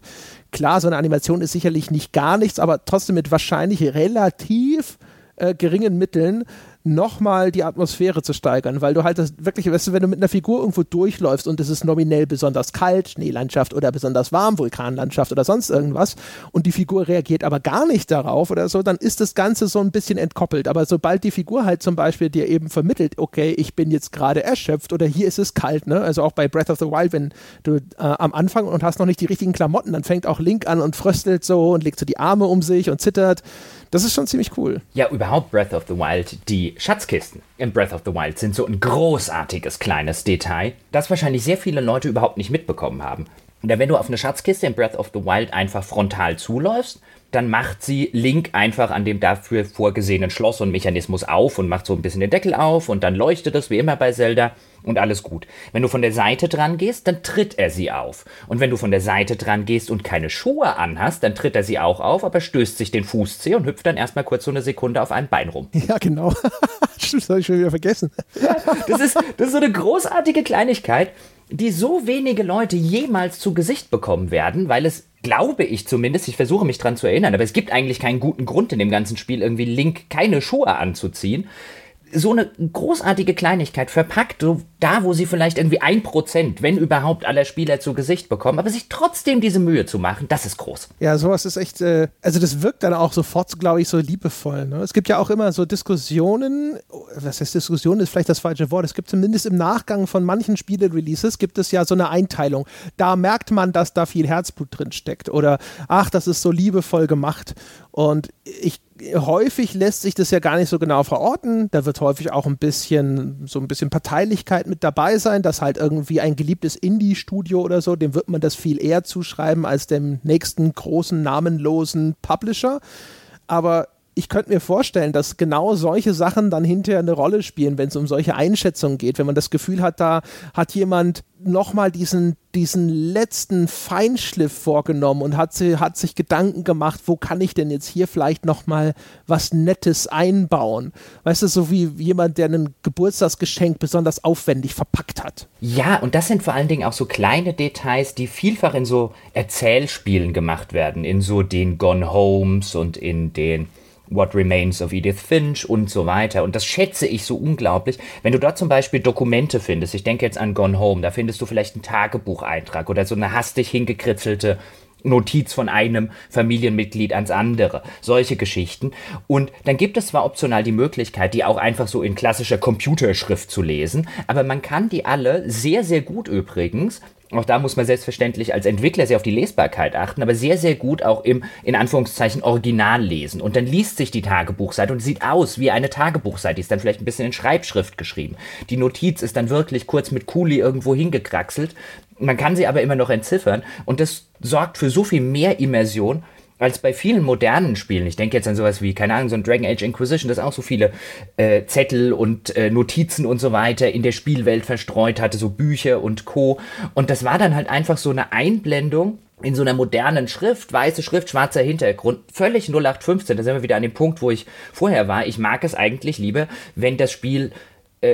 Klar, so eine Animation ist sicherlich nicht gar nichts, aber trotzdem mit wahrscheinlich relativ äh, geringen Mitteln nochmal die Atmosphäre zu steigern, weil du halt das wirklich, weißt du, wenn du mit einer Figur irgendwo durchläufst und es ist nominell besonders kalt, Schneelandschaft oder besonders warm, Vulkanlandschaft oder sonst irgendwas und die Figur reagiert aber gar nicht darauf oder so, dann ist das Ganze so ein bisschen entkoppelt. Aber sobald die Figur halt zum Beispiel dir eben vermittelt, okay, ich bin jetzt gerade erschöpft oder hier ist es kalt, ne? Also auch bei Breath of the Wild, wenn du äh, am Anfang und hast noch nicht die richtigen Klamotten, dann fängt auch Link an und fröstelt so und legt so die Arme um sich und zittert. Das ist schon ziemlich cool. Ja, überhaupt Breath of the Wild. Die Schatzkisten in Breath of the Wild sind so ein großartiges kleines Detail, das wahrscheinlich sehr viele Leute überhaupt nicht mitbekommen haben. Denn wenn du auf eine Schatzkiste in Breath of the Wild einfach frontal zuläufst, dann macht sie Link einfach an dem dafür vorgesehenen Schloss und Mechanismus auf und macht so ein bisschen den Deckel auf und dann leuchtet es wie immer bei Zelda und alles gut. Wenn du von der Seite dran gehst, dann tritt er sie auf. Und wenn du von der Seite dran gehst und keine Schuhe anhast, dann tritt er sie auch auf, aber stößt sich den Fußzeh und hüpft dann erstmal kurz so eine Sekunde auf einem Bein rum. Ja, genau. das habe ich schon wieder vergessen. Ja, das, ist, das ist so eine großartige Kleinigkeit, die so wenige Leute jemals zu Gesicht bekommen werden, weil es, glaube ich zumindest, ich versuche mich dran zu erinnern, aber es gibt eigentlich keinen guten Grund in dem ganzen Spiel, irgendwie Link keine Schuhe anzuziehen so eine großartige Kleinigkeit verpackt, so da, wo sie vielleicht irgendwie ein Prozent, wenn überhaupt, aller Spieler zu Gesicht bekommen, aber sich trotzdem diese Mühe zu machen, das ist groß. Ja, sowas ist echt, äh, also das wirkt dann auch sofort, glaube ich, so liebevoll. Ne? Es gibt ja auch immer so Diskussionen, was heißt Diskussion, ist vielleicht das falsche Wort, es gibt zumindest im Nachgang von manchen Spiele-Releases, gibt es ja so eine Einteilung. Da merkt man, dass da viel Herzblut drin steckt oder, ach, das ist so liebevoll gemacht. Und ich häufig lässt sich das ja gar nicht so genau verorten. Da wird häufig auch ein bisschen so ein bisschen Parteilichkeit mit dabei sein, dass halt irgendwie ein geliebtes Indie-Studio oder so, dem wird man das viel eher zuschreiben als dem nächsten großen namenlosen Publisher. Aber ich könnte mir vorstellen, dass genau solche Sachen dann hinterher eine Rolle spielen, wenn es um solche Einschätzungen geht, wenn man das Gefühl hat, da hat jemand nochmal diesen, diesen letzten Feinschliff vorgenommen und hat, hat sich Gedanken gemacht, wo kann ich denn jetzt hier vielleicht nochmal was Nettes einbauen? Weißt du, so wie jemand, der ein Geburtstagsgeschenk besonders aufwendig verpackt hat. Ja, und das sind vor allen Dingen auch so kleine Details, die vielfach in so Erzählspielen gemacht werden, in so den Gone Homes und in den What Remains of Edith Finch und so weiter. Und das schätze ich so unglaublich. Wenn du dort zum Beispiel Dokumente findest, ich denke jetzt an Gone Home, da findest du vielleicht einen Tagebucheintrag oder so eine hastig hingekritzelte Notiz von einem Familienmitglied ans andere. Solche Geschichten. Und dann gibt es zwar optional die Möglichkeit, die auch einfach so in klassischer Computerschrift zu lesen, aber man kann die alle sehr, sehr gut übrigens auch da muss man selbstverständlich als Entwickler sehr auf die Lesbarkeit achten, aber sehr, sehr gut auch im, in Anführungszeichen, Original lesen. Und dann liest sich die Tagebuchseite und sieht aus wie eine Tagebuchseite. Die ist dann vielleicht ein bisschen in Schreibschrift geschrieben. Die Notiz ist dann wirklich kurz mit Kuli irgendwo hingekraxelt. Man kann sie aber immer noch entziffern und das sorgt für so viel mehr Immersion, als bei vielen modernen Spielen. Ich denke jetzt an sowas wie, keine Ahnung, so ein Dragon Age Inquisition, das auch so viele äh, Zettel und äh, Notizen und so weiter in der Spielwelt verstreut hatte, so Bücher und Co. Und das war dann halt einfach so eine Einblendung in so einer modernen Schrift, weiße Schrift, schwarzer Hintergrund, völlig 0815. Da sind wir wieder an dem Punkt, wo ich vorher war. Ich mag es eigentlich lieber, wenn das Spiel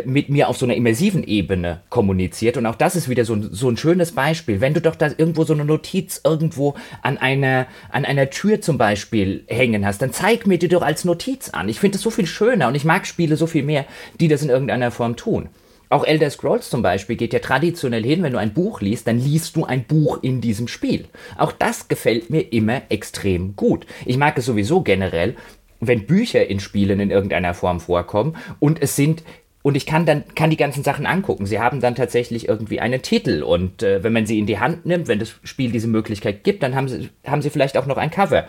mit mir auf so einer immersiven Ebene kommuniziert. Und auch das ist wieder so, so ein schönes Beispiel. Wenn du doch da irgendwo so eine Notiz irgendwo an einer, an einer Tür zum Beispiel hängen hast, dann zeig mir die doch als Notiz an. Ich finde das so viel schöner und ich mag Spiele so viel mehr, die das in irgendeiner Form tun. Auch Elder Scrolls zum Beispiel geht ja traditionell hin, wenn du ein Buch liest, dann liest du ein Buch in diesem Spiel. Auch das gefällt mir immer extrem gut. Ich mag es sowieso generell, wenn Bücher in Spielen in irgendeiner Form vorkommen und es sind und ich kann dann kann die ganzen Sachen angucken. Sie haben dann tatsächlich irgendwie einen Titel und äh, wenn man sie in die Hand nimmt, wenn das Spiel diese Möglichkeit gibt, dann haben sie haben sie vielleicht auch noch ein Cover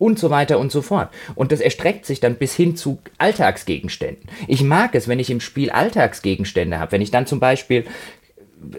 und so weiter und so fort. Und das erstreckt sich dann bis hin zu Alltagsgegenständen. Ich mag es, wenn ich im Spiel Alltagsgegenstände habe, wenn ich dann zum Beispiel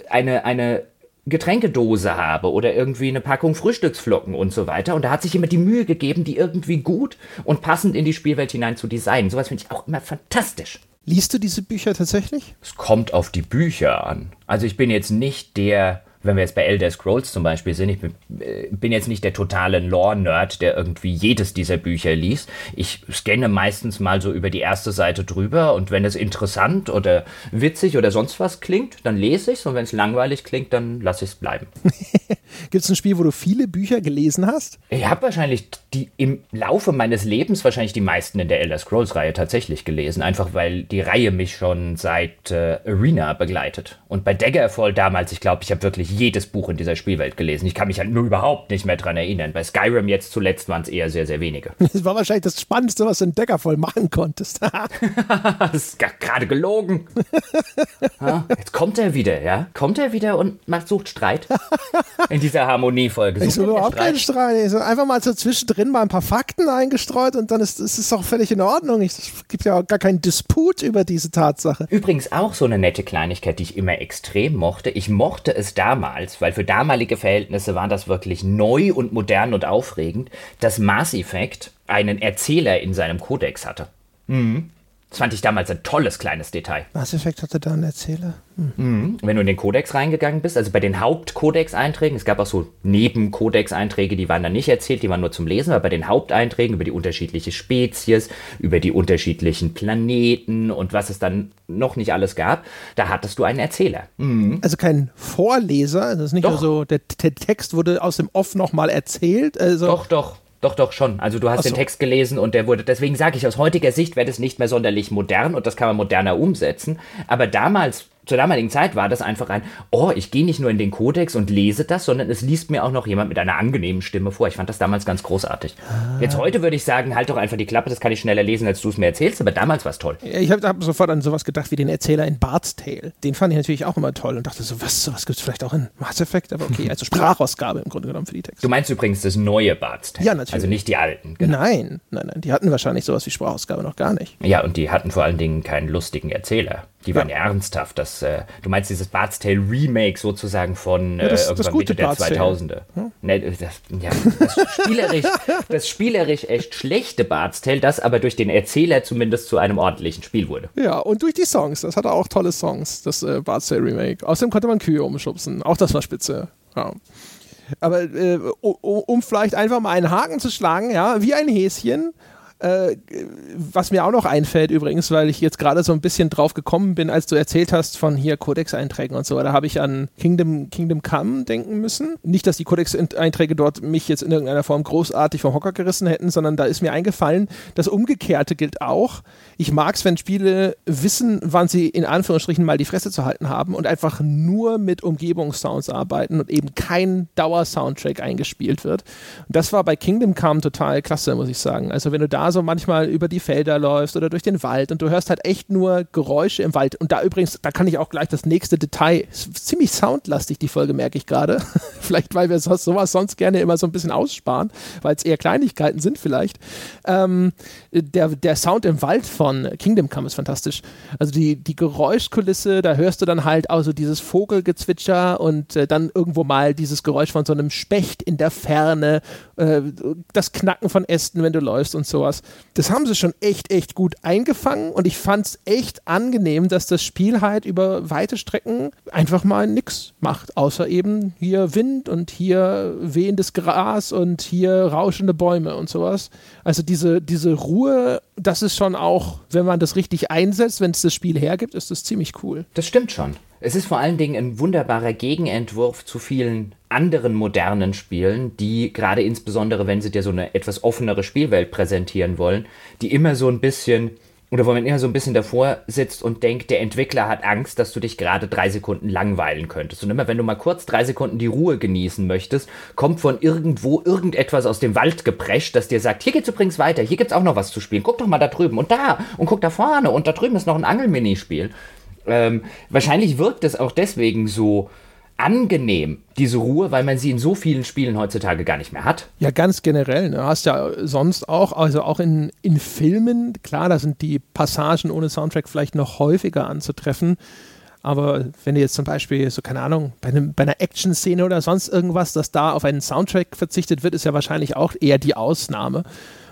eine eine Getränkedose habe oder irgendwie eine Packung Frühstücksflocken und so weiter. Und da hat sich jemand die Mühe gegeben, die irgendwie gut und passend in die Spielwelt hinein zu designen. Sowas finde ich auch immer fantastisch. Liest du diese Bücher tatsächlich? Es kommt auf die Bücher an. Also ich bin jetzt nicht der wenn wir jetzt bei Elder Scrolls zum Beispiel sind, ich bin, äh, bin jetzt nicht der totale Lore-Nerd, der irgendwie jedes dieser Bücher liest. Ich scanne meistens mal so über die erste Seite drüber und wenn es interessant oder witzig oder sonst was klingt, dann lese ich es und wenn es langweilig klingt, dann lasse ich es bleiben. Gibt es ein Spiel, wo du viele Bücher gelesen hast? Ich habe wahrscheinlich die im Laufe meines Lebens wahrscheinlich die meisten in der Elder Scrolls-Reihe tatsächlich gelesen, einfach weil die Reihe mich schon seit äh, Arena begleitet. Und bei Daggerfall damals, ich glaube, ich habe wirklich jedes Buch in dieser Spielwelt gelesen. Ich kann mich halt nur überhaupt nicht mehr dran erinnern. Bei Skyrim jetzt zuletzt waren es eher sehr, sehr wenige. Das war wahrscheinlich das Spannendste, was du in Daggerfall machen konntest. das ist gerade gelogen. jetzt kommt er wieder, ja? Kommt er wieder und macht, sucht Streit? In dieser Harmoniefolge. Ich so überhaupt keinen Streit. Ich so einfach mal so zwischendrin mal ein paar Fakten eingestreut und dann ist es auch völlig in Ordnung. Es gibt ja auch gar keinen Disput über diese Tatsache. Übrigens auch so eine nette Kleinigkeit, die ich immer extrem mochte. Ich mochte es damals damals, weil für damalige Verhältnisse war das wirklich neu und modern und aufregend, dass Mass Effect einen Erzähler in seinem Kodex hatte. Mhm. Das fand ich damals ein tolles kleines Detail. Mass Effect hatte da einen Erzähler. Hm. Mhm. Wenn du in den Kodex reingegangen bist, also bei den Hauptkodex-Einträgen, es gab auch so Nebenkodex-Einträge, die waren da nicht erzählt, die waren nur zum Lesen, aber bei den Haupteinträgen über die unterschiedliche Spezies, über die unterschiedlichen Planeten und was es dann noch nicht alles gab, da hattest du einen Erzähler. Mhm. Also kein Vorleser, das ist nicht doch. nur so, der, der Text wurde aus dem Off nochmal erzählt. Also doch, doch. Doch, doch, schon. Also du hast so. den Text gelesen und der wurde, deswegen sage ich, aus heutiger Sicht wäre das nicht mehr sonderlich modern und das kann man moderner umsetzen. Aber damals zur damaligen Zeit war das einfach ein, oh, ich gehe nicht nur in den Kodex und lese das, sondern es liest mir auch noch jemand mit einer angenehmen Stimme vor. Ich fand das damals ganz großartig. Ah. Jetzt heute würde ich sagen, halt doch einfach die Klappe, das kann ich schneller lesen, als du es mir erzählst, aber damals war es toll. Ich habe hab sofort an sowas gedacht wie den Erzähler in Bart's Tale. Den fand ich natürlich auch immer toll und dachte so, was, sowas gibt es vielleicht auch in Mass Effect, aber okay, also Sprachausgabe im Grunde genommen für die Texte. Du meinst übrigens das neue Bart's Tale? Ja, natürlich. Also nicht die alten. Genau. Nein, nein, nein, die hatten wahrscheinlich sowas wie Sprachausgabe noch gar nicht. Ja, und die hatten vor allen Dingen keinen lustigen Erzähler. Die waren ja. ernsthaft. Das, äh, du meinst dieses Bard's Tale Remake sozusagen von ja, das, äh, irgendwann Mitte der 2000er. Hm? Nee, das, ja, das, spielerisch, das spielerisch echt schlechte Bard's Tale, das aber durch den Erzähler zumindest zu einem ordentlichen Spiel wurde. Ja, und durch die Songs. Das hatte auch tolle Songs, das äh, Bard's Tale Remake. Außerdem konnte man Kühe umschubsen. Auch das war spitze. Ja. Aber äh, um vielleicht einfach mal einen Haken zu schlagen, ja, wie ein Häschen äh, was mir auch noch einfällt übrigens, weil ich jetzt gerade so ein bisschen drauf gekommen bin, als du erzählt hast von hier Codex-Einträgen und so, da habe ich an Kingdom, Kingdom Come denken müssen. Nicht, dass die Codex-Einträge dort mich jetzt in irgendeiner Form großartig vom Hocker gerissen hätten, sondern da ist mir eingefallen, das Umgekehrte gilt auch. Ich mag es, wenn Spiele wissen, wann sie in Anführungsstrichen mal die Fresse zu halten haben und einfach nur mit Umgebungssounds arbeiten und eben kein Dauersoundtrack eingespielt wird. Das war bei Kingdom Come total klasse, muss ich sagen. Also wenn du da so manchmal über die Felder läufst oder durch den Wald und du hörst halt echt nur Geräusche im Wald. Und da übrigens, da kann ich auch gleich das nächste Detail, ziemlich soundlastig die Folge, merke ich gerade. vielleicht, weil wir sowas sonst gerne immer so ein bisschen aussparen, weil es eher Kleinigkeiten sind vielleicht. Ähm, der, der Sound im Wald von Kingdom Come ist fantastisch. Also die, die Geräuschkulisse, da hörst du dann halt auch so dieses Vogelgezwitscher und äh, dann irgendwo mal dieses Geräusch von so einem Specht in der Ferne, äh, das Knacken von Ästen, wenn du läufst und sowas das haben sie schon echt, echt gut eingefangen und ich fand es echt angenehm, dass das Spiel halt über weite Strecken einfach mal nichts macht, außer eben hier Wind und hier wehendes Gras und hier rauschende Bäume und sowas. Also diese, diese Ruhe, das ist schon auch, wenn man das richtig einsetzt, wenn es das Spiel hergibt, ist das ziemlich cool. Das stimmt schon. Es ist vor allen Dingen ein wunderbarer Gegenentwurf zu vielen anderen modernen Spielen, die gerade insbesondere, wenn sie dir so eine etwas offenere Spielwelt präsentieren wollen, die immer so ein bisschen oder wo man immer so ein bisschen davor sitzt und denkt, der Entwickler hat Angst, dass du dich gerade drei Sekunden langweilen könntest. Und immer wenn du mal kurz drei Sekunden die Ruhe genießen möchtest, kommt von irgendwo irgendetwas aus dem Wald geprescht, das dir sagt, hier geht's übrigens weiter, hier gibt's auch noch was zu spielen. Guck doch mal da drüben und da und guck da vorne und da drüben ist noch ein Angelminispiel. Ähm, wahrscheinlich wirkt es auch deswegen so angenehm, diese Ruhe, weil man sie in so vielen Spielen heutzutage gar nicht mehr hat. Ja, ganz generell. Du ne? hast ja sonst auch, also auch in, in Filmen, klar, da sind die Passagen ohne Soundtrack vielleicht noch häufiger anzutreffen. Aber wenn du jetzt zum Beispiel, so keine Ahnung, bei, einem, bei einer Action-Szene oder sonst irgendwas, dass da auf einen Soundtrack verzichtet wird, ist ja wahrscheinlich auch eher die Ausnahme.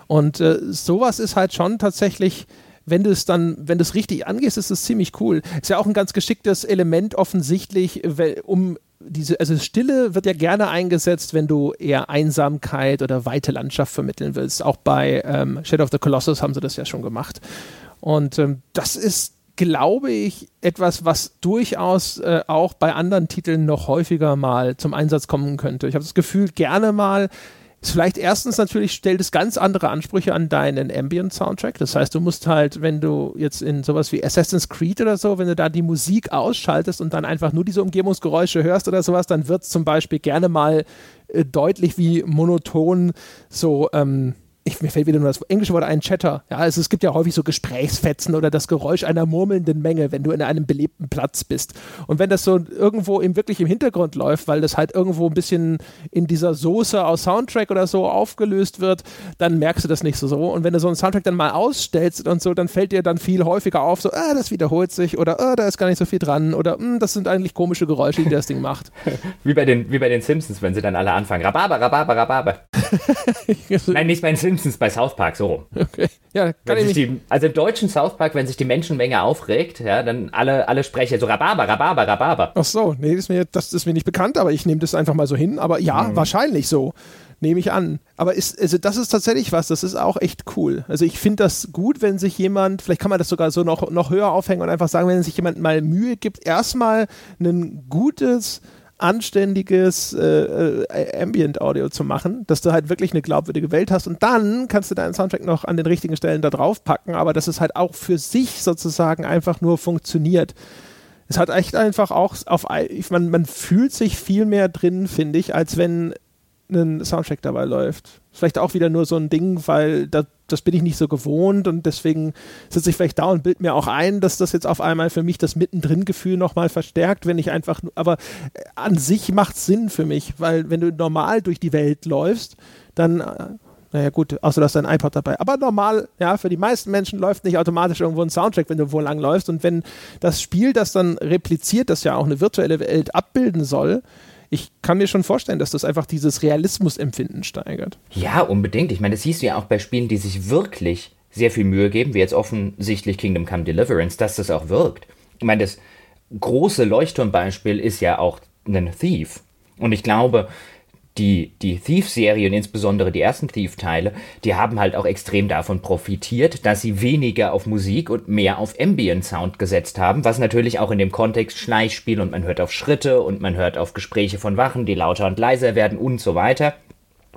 Und äh, sowas ist halt schon tatsächlich wenn du es dann, wenn du es richtig angehst, ist es ziemlich cool. Ist ja auch ein ganz geschicktes Element offensichtlich, um diese, also Stille wird ja gerne eingesetzt, wenn du eher Einsamkeit oder weite Landschaft vermitteln willst. Auch bei ähm, Shadow of the Colossus haben sie das ja schon gemacht. Und ähm, das ist, glaube ich, etwas, was durchaus äh, auch bei anderen Titeln noch häufiger mal zum Einsatz kommen könnte. Ich habe das Gefühl, gerne mal vielleicht erstens natürlich stellt es ganz andere Ansprüche an deinen Ambient-Soundtrack. Das heißt, du musst halt, wenn du jetzt in sowas wie Assassin's Creed oder so, wenn du da die Musik ausschaltest und dann einfach nur diese Umgebungsgeräusche hörst oder sowas, dann wird es zum Beispiel gerne mal äh, deutlich wie monoton so ähm, ich, mir fällt wieder nur das englische Wort ein, Chatter. Ja, also es gibt ja häufig so Gesprächsfetzen oder das Geräusch einer murmelnden Menge, wenn du in einem belebten Platz bist. Und wenn das so irgendwo im, wirklich im Hintergrund läuft, weil das halt irgendwo ein bisschen in dieser Soße aus Soundtrack oder so aufgelöst wird, dann merkst du das nicht so. so. Und wenn du so einen Soundtrack dann mal ausstellst und so, dann fällt dir dann viel häufiger auf, so, ah, das wiederholt sich oder ah, da ist gar nicht so viel dran oder hm, das sind eigentlich komische Geräusche, die das Ding macht. wie, bei den, wie bei den Simpsons, wenn sie dann alle anfangen. Rhabarber, Rhabarber, Rhabarber. Nein, nicht bei den Simpsons Simpsons bei South Park, so rum. Okay. Ja, kann ich die, Also im deutschen South Park, wenn sich die Menschenmenge aufregt, ja, dann alle, alle Sprecher so Rhabarber, Rhabarber, Rhabarber. Ach so, nee, das ist, mir, das ist mir nicht bekannt, aber ich nehme das einfach mal so hin. Aber ja, mhm. wahrscheinlich so. Nehme ich an. Aber ist, also das ist tatsächlich was, das ist auch echt cool. Also ich finde das gut, wenn sich jemand, vielleicht kann man das sogar so noch, noch höher aufhängen und einfach sagen, wenn sich jemand mal Mühe gibt, erstmal ein gutes anständiges äh, äh, Ambient-Audio zu machen, dass du halt wirklich eine glaubwürdige Welt hast und dann kannst du deinen Soundtrack noch an den richtigen Stellen da drauf packen, aber dass es halt auch für sich sozusagen einfach nur funktioniert. Es hat echt einfach auch auf, man, man fühlt sich viel mehr drin, finde ich, als wenn ein Soundtrack dabei läuft. Vielleicht auch wieder nur so ein Ding, weil da, das bin ich nicht so gewohnt und deswegen sitze ich vielleicht da und bild mir auch ein, dass das jetzt auf einmal für mich das Mittendrin-Gefühl nochmal verstärkt, wenn ich einfach, aber äh, an sich macht es Sinn für mich, weil wenn du normal durch die Welt läufst, dann äh, Naja, gut, außer du hast dein iPod dabei. Aber normal, ja, für die meisten Menschen läuft nicht automatisch irgendwo ein Soundtrack, wenn du wo lang läufst. Und wenn das Spiel das dann repliziert, das ja auch eine virtuelle Welt abbilden soll, ich kann mir schon vorstellen, dass das einfach dieses Realismusempfinden steigert. Ja, unbedingt. Ich meine, das siehst du ja auch bei Spielen, die sich wirklich sehr viel Mühe geben, wie jetzt offensichtlich Kingdom Come Deliverance, dass das auch wirkt. Ich meine, das große Leuchtturmbeispiel ist ja auch ein Thief. Und ich glaube, die, die Thief-Serie und insbesondere die ersten Thief-Teile, die haben halt auch extrem davon profitiert, dass sie weniger auf Musik und mehr auf Ambient-Sound gesetzt haben, was natürlich auch in dem Kontext Schleichspiel und man hört auf Schritte und man hört auf Gespräche von Wachen, die lauter und leiser werden und so weiter,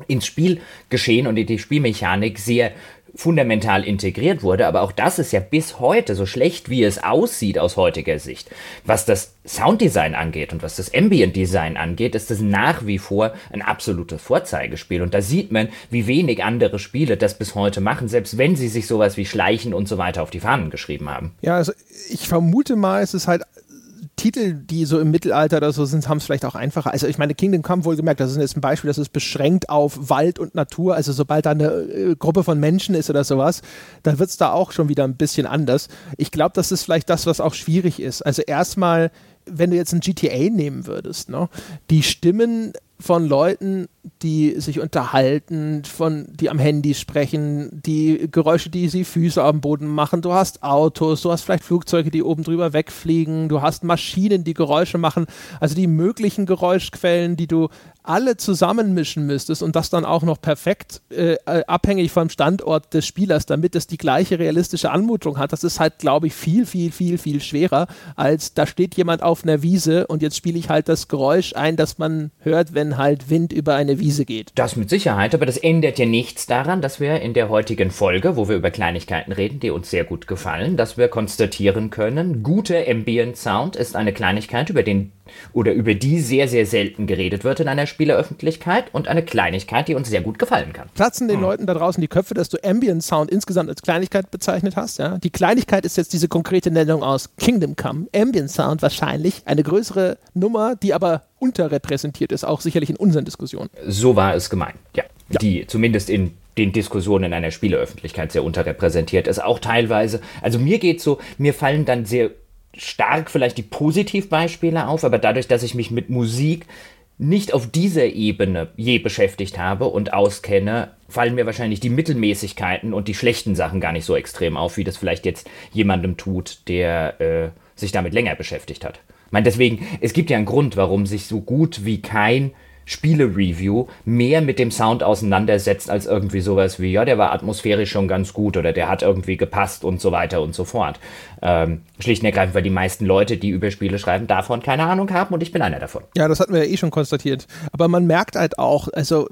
ins Spielgeschehen und in die Spielmechanik sehr fundamental integriert wurde, aber auch das ist ja bis heute, so schlecht wie es aussieht aus heutiger Sicht, was das Sounddesign angeht und was das Ambient Design angeht, ist das nach wie vor ein absolutes Vorzeigespiel. Und da sieht man, wie wenig andere Spiele das bis heute machen, selbst wenn sie sich sowas wie Schleichen und so weiter auf die Fahnen geschrieben haben. Ja, also ich vermute mal, es ist halt Titel, die so im Mittelalter oder so sind, haben es vielleicht auch einfacher. Also ich meine, Kingdom Come wohlgemerkt, das ist jetzt ein Beispiel, das ist beschränkt auf Wald und Natur. Also sobald da eine äh, Gruppe von Menschen ist oder sowas, dann wird es da auch schon wieder ein bisschen anders. Ich glaube, das ist vielleicht das, was auch schwierig ist. Also erstmal, wenn du jetzt ein GTA nehmen würdest, ne, die Stimmen von Leuten, die sich unterhalten, von, die am Handy sprechen, die Geräusche, die sie Füße am Boden machen. Du hast Autos, du hast vielleicht Flugzeuge, die oben drüber wegfliegen, du hast Maschinen, die Geräusche machen. Also die möglichen Geräuschquellen, die du alle zusammenmischen müsstest und das dann auch noch perfekt äh, äh, abhängig vom Standort des Spielers, damit es die gleiche realistische Anmutung hat, das ist halt, glaube ich, viel, viel, viel, viel schwerer, als da steht jemand auf einer Wiese und jetzt spiele ich halt das Geräusch ein, das man hört, wenn halt Wind über eine Wiese geht. Das mit Sicherheit, aber das ändert ja nichts daran, dass wir in der heutigen Folge, wo wir über Kleinigkeiten reden, die uns sehr gut gefallen, dass wir konstatieren können, guter Ambient Sound ist eine Kleinigkeit, über den oder über die sehr, sehr selten geredet wird in einer Spieleröffentlichkeit und eine Kleinigkeit, die uns sehr gut gefallen kann. Platzen den hm. Leuten da draußen die Köpfe, dass du Ambient Sound insgesamt als Kleinigkeit bezeichnet hast. Ja? Die Kleinigkeit ist jetzt diese konkrete Nennung aus Kingdom Come. Ambient Sound wahrscheinlich eine größere Nummer, die aber unterrepräsentiert ist, auch sicherlich in unseren Diskussionen. So war es gemeint, ja. ja. Die zumindest in den Diskussionen in einer Spieleöffentlichkeit sehr unterrepräsentiert ist. Auch teilweise, also mir geht so, mir fallen dann sehr stark vielleicht die Positivbeispiele auf, aber dadurch, dass ich mich mit Musik nicht auf dieser Ebene je beschäftigt habe und auskenne, fallen mir wahrscheinlich die Mittelmäßigkeiten und die schlechten Sachen gar nicht so extrem auf, wie das vielleicht jetzt jemandem tut, der äh, sich damit länger beschäftigt hat. Ich meine, deswegen, es gibt ja einen Grund, warum sich so gut wie kein Spiele-Review mehr mit dem Sound auseinandersetzt als irgendwie sowas wie, ja, der war atmosphärisch schon ganz gut oder der hat irgendwie gepasst und so weiter und so fort. Ähm, schlicht und ergreifend, weil die meisten Leute, die über Spiele schreiben, davon keine Ahnung haben und ich bin einer davon. Ja, das hatten wir ja eh schon konstatiert. Aber man merkt halt auch, also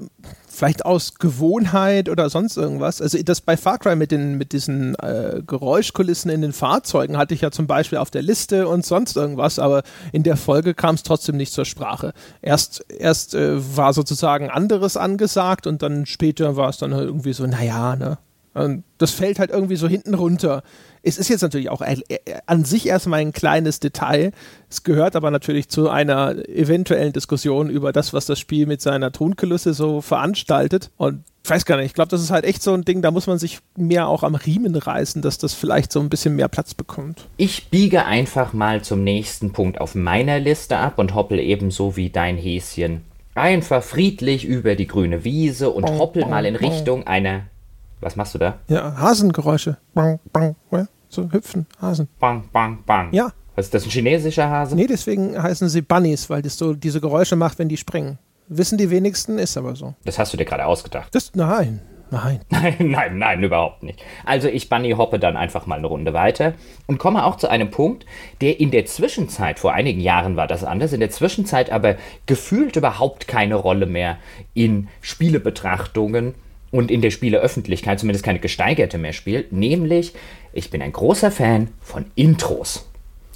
vielleicht aus Gewohnheit oder sonst irgendwas. Also das bei Far Cry mit, den, mit diesen äh, Geräuschkulissen in den Fahrzeugen hatte ich ja zum Beispiel auf der Liste und sonst irgendwas, aber in der Folge kam es trotzdem nicht zur Sprache. Erst, erst äh, war sozusagen anderes angesagt und dann später war es dann halt irgendwie so, naja, ne? Und das fällt halt irgendwie so hinten runter. Es ist jetzt natürlich auch äh, an sich erstmal ein kleines Detail. Es gehört aber natürlich zu einer eventuellen Diskussion über das, was das Spiel mit seiner Tonkulisse so veranstaltet. Und ich weiß gar nicht, ich glaube, das ist halt echt so ein Ding, da muss man sich mehr auch am Riemen reißen, dass das vielleicht so ein bisschen mehr Platz bekommt. Ich biege einfach mal zum nächsten Punkt auf meiner Liste ab und hoppel ebenso wie dein Häschen einfach friedlich über die grüne Wiese und hoppel mal in Richtung einer. Was machst du da? Ja, Hasengeräusche. Bang, bang, so hüpfen, Hasen. Bang, bang, bang. Ja. Was ist das, ein chinesischer Hase? Nee, deswegen heißen sie Bunnies, weil das so diese Geräusche macht, wenn die springen. Wissen die wenigsten, ist aber so. Das hast du dir gerade ausgedacht. Das, nein, nein. Nein, nein, nein, überhaupt nicht. Also ich Bunny hoppe dann einfach mal eine Runde weiter und komme auch zu einem Punkt, der in der Zwischenzeit, vor einigen Jahren war das anders, in der Zwischenzeit aber gefühlt überhaupt keine Rolle mehr in Spielebetrachtungen und in der Spieleöffentlichkeit zumindest keine gesteigerte mehr spielt, nämlich ich bin ein großer Fan von Intros.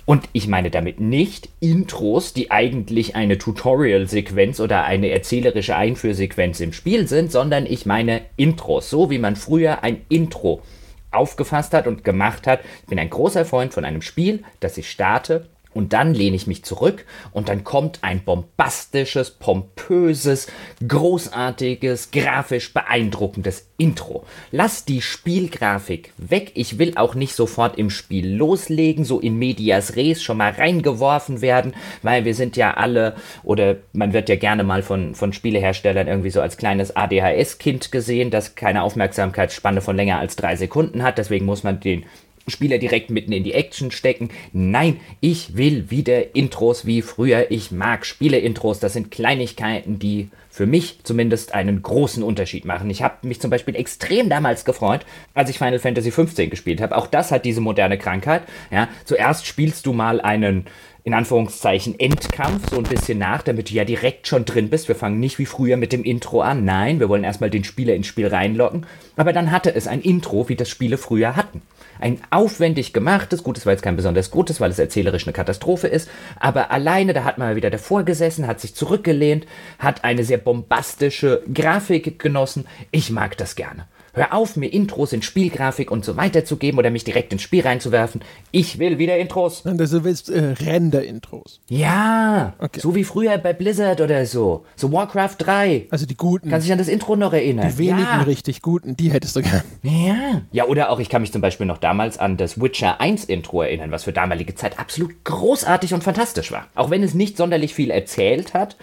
Und ich meine damit nicht Intros, die eigentlich eine Tutorial-Sequenz oder eine erzählerische Einführsequenz im Spiel sind, sondern ich meine Intros, so wie man früher ein Intro aufgefasst hat und gemacht hat. Ich bin ein großer Freund von einem Spiel, das ich starte Und dann lehne ich mich zurück und dann kommt ein bombastisches, pompöses, großartiges, grafisch beeindruckendes Intro. Lass die Spielgrafik weg. Ich will auch nicht sofort im Spiel loslegen, so in medias res schon mal reingeworfen werden, weil wir sind ja alle oder man wird ja gerne mal von, von Spieleherstellern irgendwie so als kleines ADHS-Kind gesehen, das keine Aufmerksamkeitsspanne von länger als drei Sekunden hat. Deswegen muss man den Spieler direkt mitten in die Action stecken. Nein, ich will wieder Intros wie früher. Ich mag Spiele-Intros. Das sind Kleinigkeiten, die für mich zumindest einen großen Unterschied machen. Ich habe mich zum Beispiel extrem damals gefreut, als ich Final Fantasy XV gespielt habe. Auch das hat diese moderne Krankheit. Ja, zuerst spielst du mal einen in Anführungszeichen Endkampf so ein bisschen nach, damit du ja direkt schon drin bist. Wir fangen nicht wie früher mit dem Intro an. Nein, wir wollen erstmal den Spieler ins Spiel reinlocken. Aber dann hatte es ein Intro, wie das Spiele früher hatten. Ein aufwendig gemachtes, gut, es war jetzt kein besonders gutes, weil es erzählerisch eine Katastrophe ist, aber alleine, da hat man wieder davor gesessen, hat sich zurückgelehnt, hat eine sehr bombastische Grafik genossen. Ich mag das gerne. Hör auf, mir Intros in Spielgrafik und so weiter zu geben oder mich direkt ins Spiel reinzuwerfen. Ich will wieder Intros. Also du willst äh, Render-Intros. Ja, okay. so wie früher bei Blizzard oder so. So Warcraft 3. Also die guten. Kannst dich an das Intro noch erinnern? Die wenigen ja. richtig guten, die hättest du gern. Ja. Ja, oder auch, ich kann mich zum Beispiel noch damals an das Witcher 1 Intro erinnern, was für damalige Zeit absolut großartig und fantastisch war. Auch wenn es nicht sonderlich viel erzählt hat,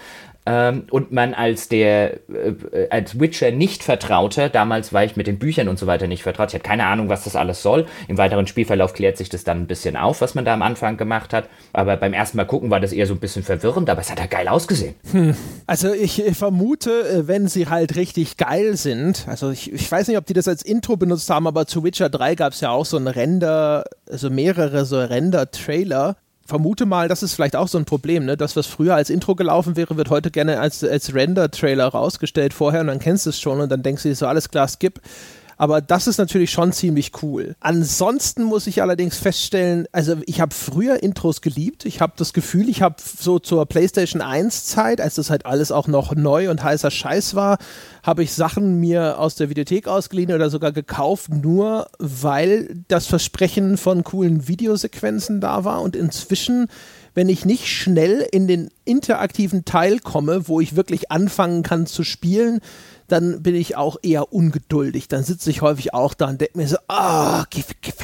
ähm, und man als der äh, als Witcher nicht vertraute, damals war ich mit den Büchern und so weiter nicht vertraut, ich hatte keine Ahnung, was das alles soll. Im weiteren Spielverlauf klärt sich das dann ein bisschen auf, was man da am Anfang gemacht hat. Aber beim ersten Mal gucken war das eher so ein bisschen verwirrend, aber es hat ja geil ausgesehen. Hm. Also ich vermute, äh, wenn sie halt richtig geil sind, also ich, ich weiß nicht, ob die das als Intro benutzt haben, aber zu Witcher 3 gab es ja auch so ein Render, also mehrere so Render-Trailer, vermute mal, das ist vielleicht auch so ein Problem, ne? Das, was früher als Intro gelaufen wäre, wird heute gerne als, als Render-Trailer rausgestellt vorher und dann kennst du es schon und dann denkst du dir so, alles klar, skip. Aber das ist natürlich schon ziemlich cool. Ansonsten muss ich allerdings feststellen, also ich habe früher Intros geliebt. Ich habe das Gefühl, ich habe so zur PlayStation 1 Zeit, als das halt alles auch noch neu und heißer Scheiß war, habe ich Sachen mir aus der Videothek ausgeliehen oder sogar gekauft, nur weil das Versprechen von coolen Videosequenzen da war. Und inzwischen wenn ich nicht schnell in den interaktiven Teil komme, wo ich wirklich anfangen kann zu spielen, dann bin ich auch eher ungeduldig. Dann sitze ich häufig auch da und denke mir so, ah, oh,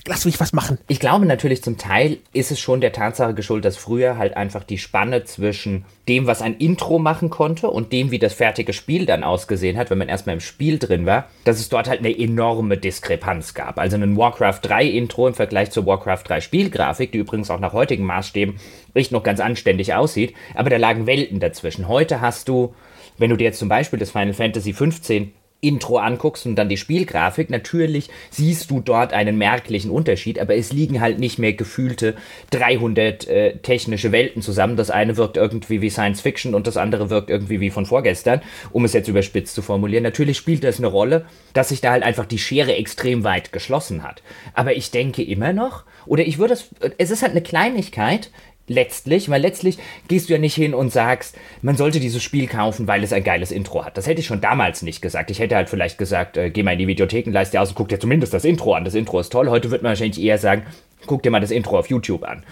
lass mich was machen. Ich glaube natürlich zum Teil ist es schon der Tatsache geschuldet, dass früher halt einfach die Spanne zwischen dem, was ein Intro machen konnte und dem, wie das fertige Spiel dann ausgesehen hat, wenn man erstmal im Spiel drin war, dass es dort halt eine enorme Diskrepanz gab. Also ein Warcraft 3 Intro im Vergleich zur Warcraft 3 Spielgrafik, die übrigens auch nach heutigen Maßstäben echt noch ganz anständig aussieht, aber da lagen Welten dazwischen. Heute hast du wenn du dir jetzt zum Beispiel das Final Fantasy 15 Intro anguckst und dann die Spielgrafik, natürlich siehst du dort einen merklichen Unterschied, aber es liegen halt nicht mehr gefühlte 300 äh, technische Welten zusammen. Das eine wirkt irgendwie wie Science Fiction und das andere wirkt irgendwie wie von vorgestern, um es jetzt überspitzt zu formulieren. Natürlich spielt das eine Rolle, dass sich da halt einfach die Schere extrem weit geschlossen hat. Aber ich denke immer noch, oder ich würde es, es ist halt eine Kleinigkeit, letztlich, weil letztlich gehst du ja nicht hin und sagst, man sollte dieses Spiel kaufen, weil es ein geiles Intro hat. Das hätte ich schon damals nicht gesagt. Ich hätte halt vielleicht gesagt, äh, geh mal in die Videotheken, leist dir aus und guck dir zumindest das Intro an. Das Intro ist toll. Heute wird man wahrscheinlich eher sagen, guck dir mal das Intro auf YouTube an.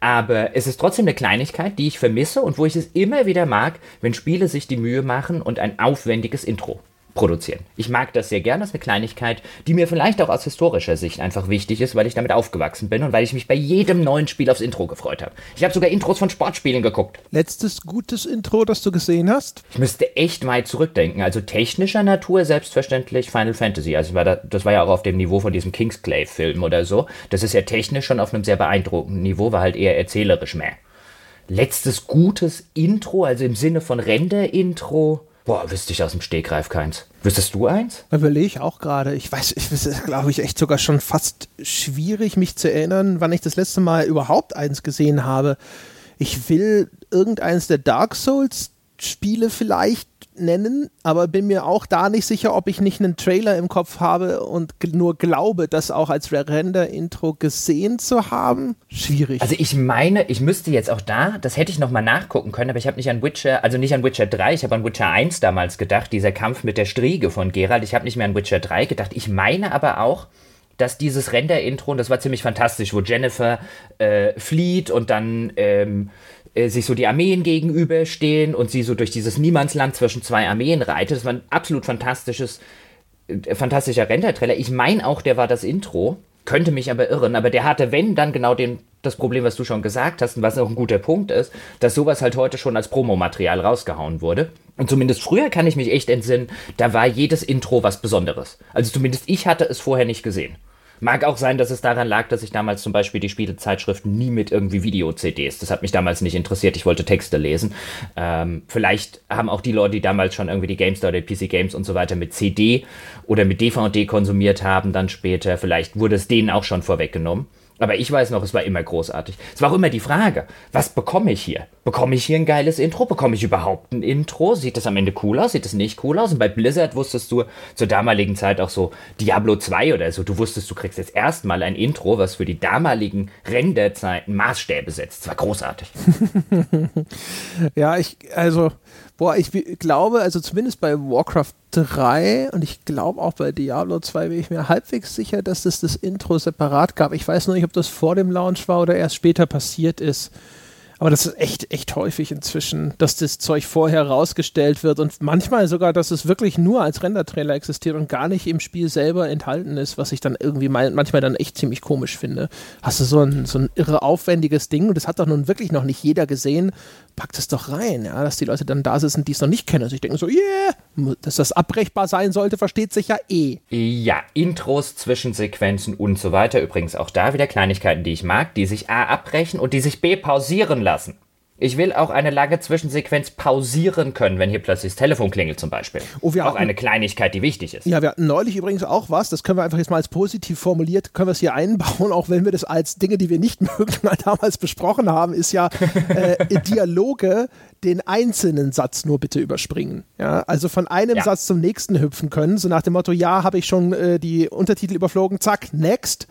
Aber es ist trotzdem eine Kleinigkeit, die ich vermisse und wo ich es immer wieder mag, wenn Spiele sich die Mühe machen und ein aufwendiges Intro produzieren. Ich mag das sehr gern, das ist eine Kleinigkeit, die mir vielleicht auch aus historischer Sicht einfach wichtig ist, weil ich damit aufgewachsen bin und weil ich mich bei jedem neuen Spiel aufs Intro gefreut habe. Ich habe sogar Intros von Sportspielen geguckt. Letztes gutes Intro, das du gesehen hast? Ich müsste echt weit zurückdenken. Also technischer Natur selbstverständlich Final Fantasy. Also war da, das war ja auch auf dem Niveau von diesem Kingsclave-Film oder so. Das ist ja technisch schon auf einem sehr beeindruckenden Niveau, war halt eher erzählerisch mehr. Letztes gutes Intro, also im Sinne von Render-Intro Boah, wüsste ich aus dem Stegreif keins. Wüsstest du eins? Überlege ich auch gerade. Ich weiß, ich ist, glaube ich, echt sogar schon fast schwierig, mich zu erinnern, wann ich das letzte Mal überhaupt eins gesehen habe. Ich will irgendeins der Dark Souls Spiele vielleicht nennen, aber bin mir auch da nicht sicher, ob ich nicht einen Trailer im Kopf habe und nur glaube, das auch als Render-Intro gesehen zu haben. Schwierig. Also ich meine, ich müsste jetzt auch da, das hätte ich nochmal nachgucken können, aber ich habe nicht an Witcher, also nicht an Witcher 3, ich habe an Witcher 1 damals gedacht, dieser Kampf mit der Striege von Geralt. Ich habe nicht mehr an Witcher 3 gedacht. Ich meine aber auch, dass dieses Render-Intro, und das war ziemlich fantastisch, wo Jennifer äh, flieht und dann ähm, äh, sich so die Armeen gegenüberstehen und sie so durch dieses Niemandsland zwischen zwei Armeen reitet. Das war ein absolut fantastisches, äh, fantastischer Render-Trailer. Ich meine auch, der war das Intro. Könnte mich aber irren, aber der hatte, wenn, dann genau den, das Problem, was du schon gesagt hast und was auch ein guter Punkt ist, dass sowas halt heute schon als Promomaterial rausgehauen wurde. Und zumindest früher kann ich mich echt entsinnen, da war jedes Intro was Besonderes. Also zumindest ich hatte es vorher nicht gesehen. Mag auch sein, dass es daran lag, dass ich damals zum Beispiel die Spielezeitschriften nie mit irgendwie Video-CDs, das hat mich damals nicht interessiert, ich wollte Texte lesen. Ähm, vielleicht haben auch die Leute, die damals schon irgendwie die GameStar oder PC Games und so weiter mit CD oder mit DVD konsumiert haben, dann später, vielleicht wurde es denen auch schon vorweggenommen. Aber ich weiß noch, es war immer großartig. Es war auch immer die Frage, was bekomme ich hier? Bekomme ich hier ein geiles Intro? Bekomme ich überhaupt ein Intro? Sieht das am Ende cool aus? Sieht das nicht cool aus? Und bei Blizzard wusstest du zur damaligen Zeit auch so Diablo 2 oder so. Du wusstest, du kriegst jetzt erstmal ein Intro, was für die damaligen Renderzeiten Maßstäbe setzt. Es war großartig. ja, ich, also Boah, ich glaube, also zumindest bei Warcraft 3 und ich glaube auch bei Diablo 2 bin ich mir halbwegs sicher, dass es das Intro separat gab. Ich weiß nur nicht, ob das vor dem Launch war oder erst später passiert ist. Aber das ist echt, echt häufig inzwischen, dass das Zeug vorher rausgestellt wird und manchmal sogar, dass es wirklich nur als Render-Trailer existiert und gar nicht im Spiel selber enthalten ist, was ich dann irgendwie mal, manchmal dann echt ziemlich komisch finde. Hast du so ein, so ein irre aufwendiges Ding und das hat doch nun wirklich noch nicht jeder gesehen, packt es doch rein, ja, dass die Leute dann da sitzen, die es noch nicht kennen und sich denken so, yeah, dass das abbrechbar sein sollte, versteht sich ja eh. Ja, Intros, Zwischensequenzen und so weiter. Übrigens auch da wieder Kleinigkeiten, die ich mag, die sich A abbrechen und die sich B pausieren lassen. Ich will auch eine lange Zwischensequenz pausieren können, wenn hier plötzlich das Telefon klingelt zum Beispiel. Oh, wir auch hatten, eine Kleinigkeit, die wichtig ist. Ja, wir hatten neulich übrigens auch was, das können wir einfach jetzt mal als positiv formuliert, können wir es hier einbauen, auch wenn wir das als Dinge, die wir nicht mögen, mal damals besprochen haben, ist ja äh, Dialoge den einzelnen Satz nur bitte überspringen. Ja, also von einem ja. Satz zum nächsten hüpfen können, so nach dem Motto, ja, habe ich schon äh, die Untertitel überflogen, zack, next.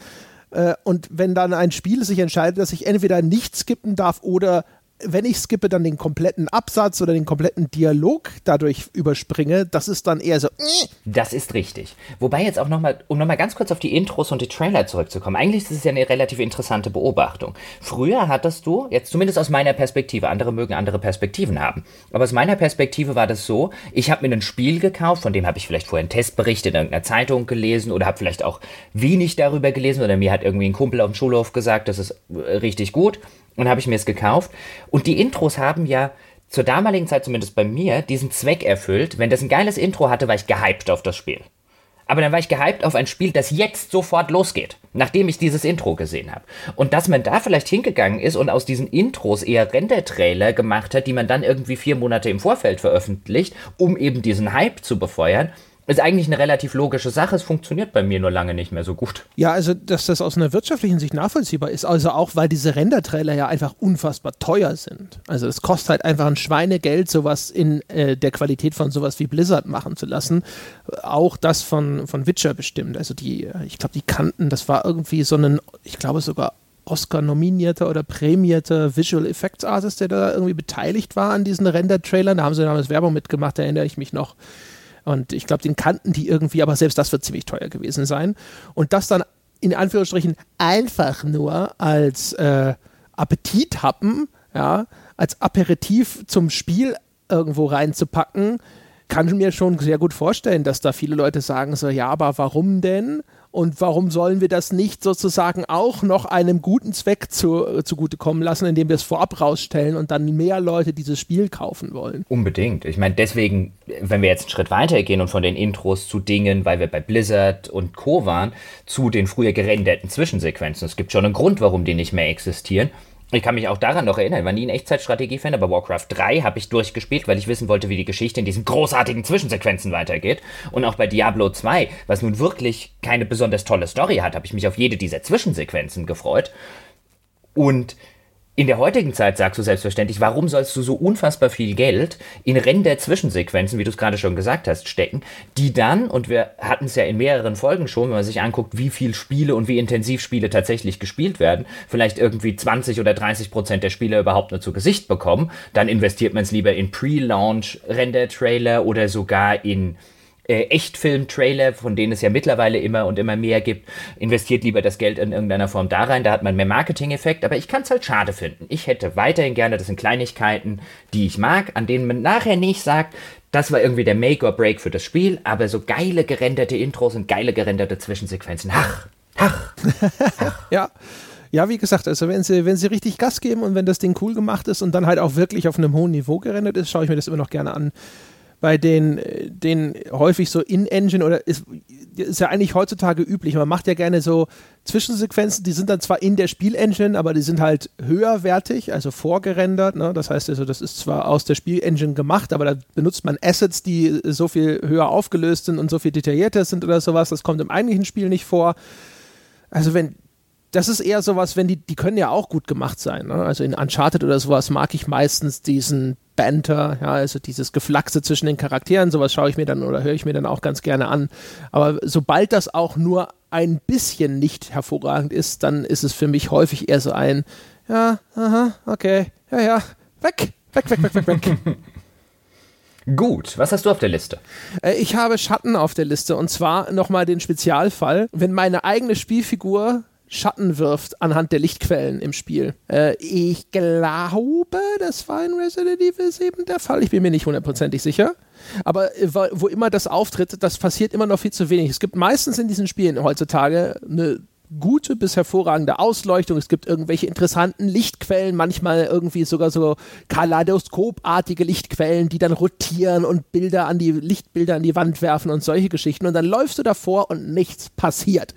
Äh, und wenn dann ein Spiel sich entscheidet, dass ich entweder nicht skippen darf oder wenn ich skippe, dann den kompletten Absatz oder den kompletten Dialog dadurch überspringe, das ist dann eher so. Äh. Das ist richtig. Wobei jetzt auch nochmal, um nochmal ganz kurz auf die Intros und die Trailer zurückzukommen, eigentlich ist es ja eine relativ interessante Beobachtung. Früher hattest du, jetzt zumindest aus meiner Perspektive, andere mögen andere Perspektiven haben, aber aus meiner Perspektive war das so, ich habe mir ein Spiel gekauft, von dem habe ich vielleicht vorher einen Testbericht in irgendeiner Zeitung gelesen oder habe vielleicht auch wenig darüber gelesen oder mir hat irgendwie ein Kumpel auf dem Schulhof gesagt, das ist äh, richtig gut und habe ich mir es gekauft. Und die Intros haben ja zur damaligen Zeit, zumindest bei mir, diesen Zweck erfüllt. Wenn das ein geiles Intro hatte, war ich gehypt auf das Spiel. Aber dann war ich gehypt auf ein Spiel, das jetzt sofort losgeht, nachdem ich dieses Intro gesehen habe. Und dass man da vielleicht hingegangen ist und aus diesen Intros eher Render-Trailer gemacht hat, die man dann irgendwie vier Monate im Vorfeld veröffentlicht, um eben diesen Hype zu befeuern, ist eigentlich eine relativ logische Sache. Es funktioniert bei mir nur lange nicht mehr so gut. Ja, also, dass das aus einer wirtschaftlichen Sicht nachvollziehbar ist. Also auch, weil diese Render-Trailer ja einfach unfassbar teuer sind. Also, es kostet halt einfach ein Schweinegeld, sowas in äh, der Qualität von sowas wie Blizzard machen zu lassen. Auch das von, von Witcher bestimmt. Also, die, äh, ich glaube, die kannten, das war irgendwie so ein, ich glaube sogar Oscar-nominierter oder prämierter Visual Effects Artist, der da irgendwie beteiligt war an diesen Render-Trailern. Da haben sie damals Werbung mitgemacht, da erinnere ich mich noch. Und ich glaube, den kannten die irgendwie, aber selbst das wird ziemlich teuer gewesen sein. Und das dann in Anführungsstrichen einfach nur als äh, Appetithappen, ja, als Aperitif zum Spiel irgendwo reinzupacken, kann ich mir schon sehr gut vorstellen, dass da viele Leute sagen so, ja, aber warum denn? Und warum sollen wir das nicht sozusagen auch noch einem guten Zweck zu, äh, zugutekommen lassen, indem wir es vorab rausstellen und dann mehr Leute dieses Spiel kaufen wollen? Unbedingt. Ich meine, deswegen, wenn wir jetzt einen Schritt weiter gehen und von den Intros zu Dingen, weil wir bei Blizzard und Co. waren, zu den früher gerenderten Zwischensequenzen. Es gibt schon einen Grund, warum die nicht mehr existieren. Ich kann mich auch daran noch erinnern, war nie ein Echtzeitstrategie-Fan, aber Warcraft 3 habe ich durchgespielt, weil ich wissen wollte, wie die Geschichte in diesen großartigen Zwischensequenzen weitergeht. Und auch bei Diablo 2, was nun wirklich keine besonders tolle Story hat, habe ich mich auf jede dieser Zwischensequenzen gefreut. Und in der heutigen Zeit sagst du selbstverständlich, warum sollst du so unfassbar viel Geld in Render-Zwischensequenzen, wie du es gerade schon gesagt hast, stecken, die dann, und wir hatten es ja in mehreren Folgen schon, wenn man sich anguckt, wie viel Spiele und wie intensiv Spiele tatsächlich gespielt werden, vielleicht irgendwie 20 oder 30 Prozent der Spieler überhaupt nur zu Gesicht bekommen, dann investiert man es lieber in Pre-Launch Render-Trailer oder sogar in äh, Echtfilm-Trailer, von denen es ja mittlerweile immer und immer mehr gibt, investiert lieber das Geld in irgendeiner Form da rein, da hat man mehr Marketing-Effekt, aber ich kann es halt schade finden. Ich hätte weiterhin gerne, das sind Kleinigkeiten, die ich mag, an denen man nachher nicht sagt, das war irgendwie der Make or Break für das Spiel, aber so geile gerenderte Intros und geile gerenderte Zwischensequenzen. Ach, ach, ach. ja. Ja, wie gesagt, also wenn sie, wenn sie richtig Gas geben und wenn das Ding cool gemacht ist und dann halt auch wirklich auf einem hohen Niveau gerendert ist, schaue ich mir das immer noch gerne an. Bei den, den häufig so In-Engine oder ist, ist ja eigentlich heutzutage üblich. Man macht ja gerne so Zwischensequenzen, die sind dann zwar in der Spielengine, aber die sind halt höherwertig, also vorgerendert. Ne? Das heißt also, das ist zwar aus der Spielengine gemacht, aber da benutzt man Assets, die so viel höher aufgelöst sind und so viel detaillierter sind oder sowas. Das kommt im eigentlichen Spiel nicht vor. Also wenn das ist eher sowas, wenn die, die können ja auch gut gemacht sein. Ne? Also in Uncharted oder sowas mag ich meistens diesen Banter, ja, also dieses Geflaxe zwischen den Charakteren, sowas schaue ich mir dann oder höre ich mir dann auch ganz gerne an. Aber sobald das auch nur ein bisschen nicht hervorragend ist, dann ist es für mich häufig eher so ein, ja, aha, okay, ja, ja, weg, weg, weg, weg, weg, weg. Gut, was hast du auf der Liste? Äh, ich habe Schatten auf der Liste und zwar nochmal den Spezialfall, wenn meine eigene Spielfigur Schatten wirft anhand der Lichtquellen im Spiel. Äh, ich glaube, das war in Resident Evil 7 der Fall. Ich bin mir nicht hundertprozentig sicher. Aber äh, wo immer das auftritt, das passiert immer noch viel zu wenig. Es gibt meistens in diesen Spielen heutzutage eine gute bis hervorragende Ausleuchtung. Es gibt irgendwelche interessanten Lichtquellen, manchmal irgendwie sogar so Kaleidoskopartige Lichtquellen, die dann rotieren und Bilder an die Lichtbilder an die Wand werfen und solche Geschichten. Und dann läufst du davor und nichts passiert.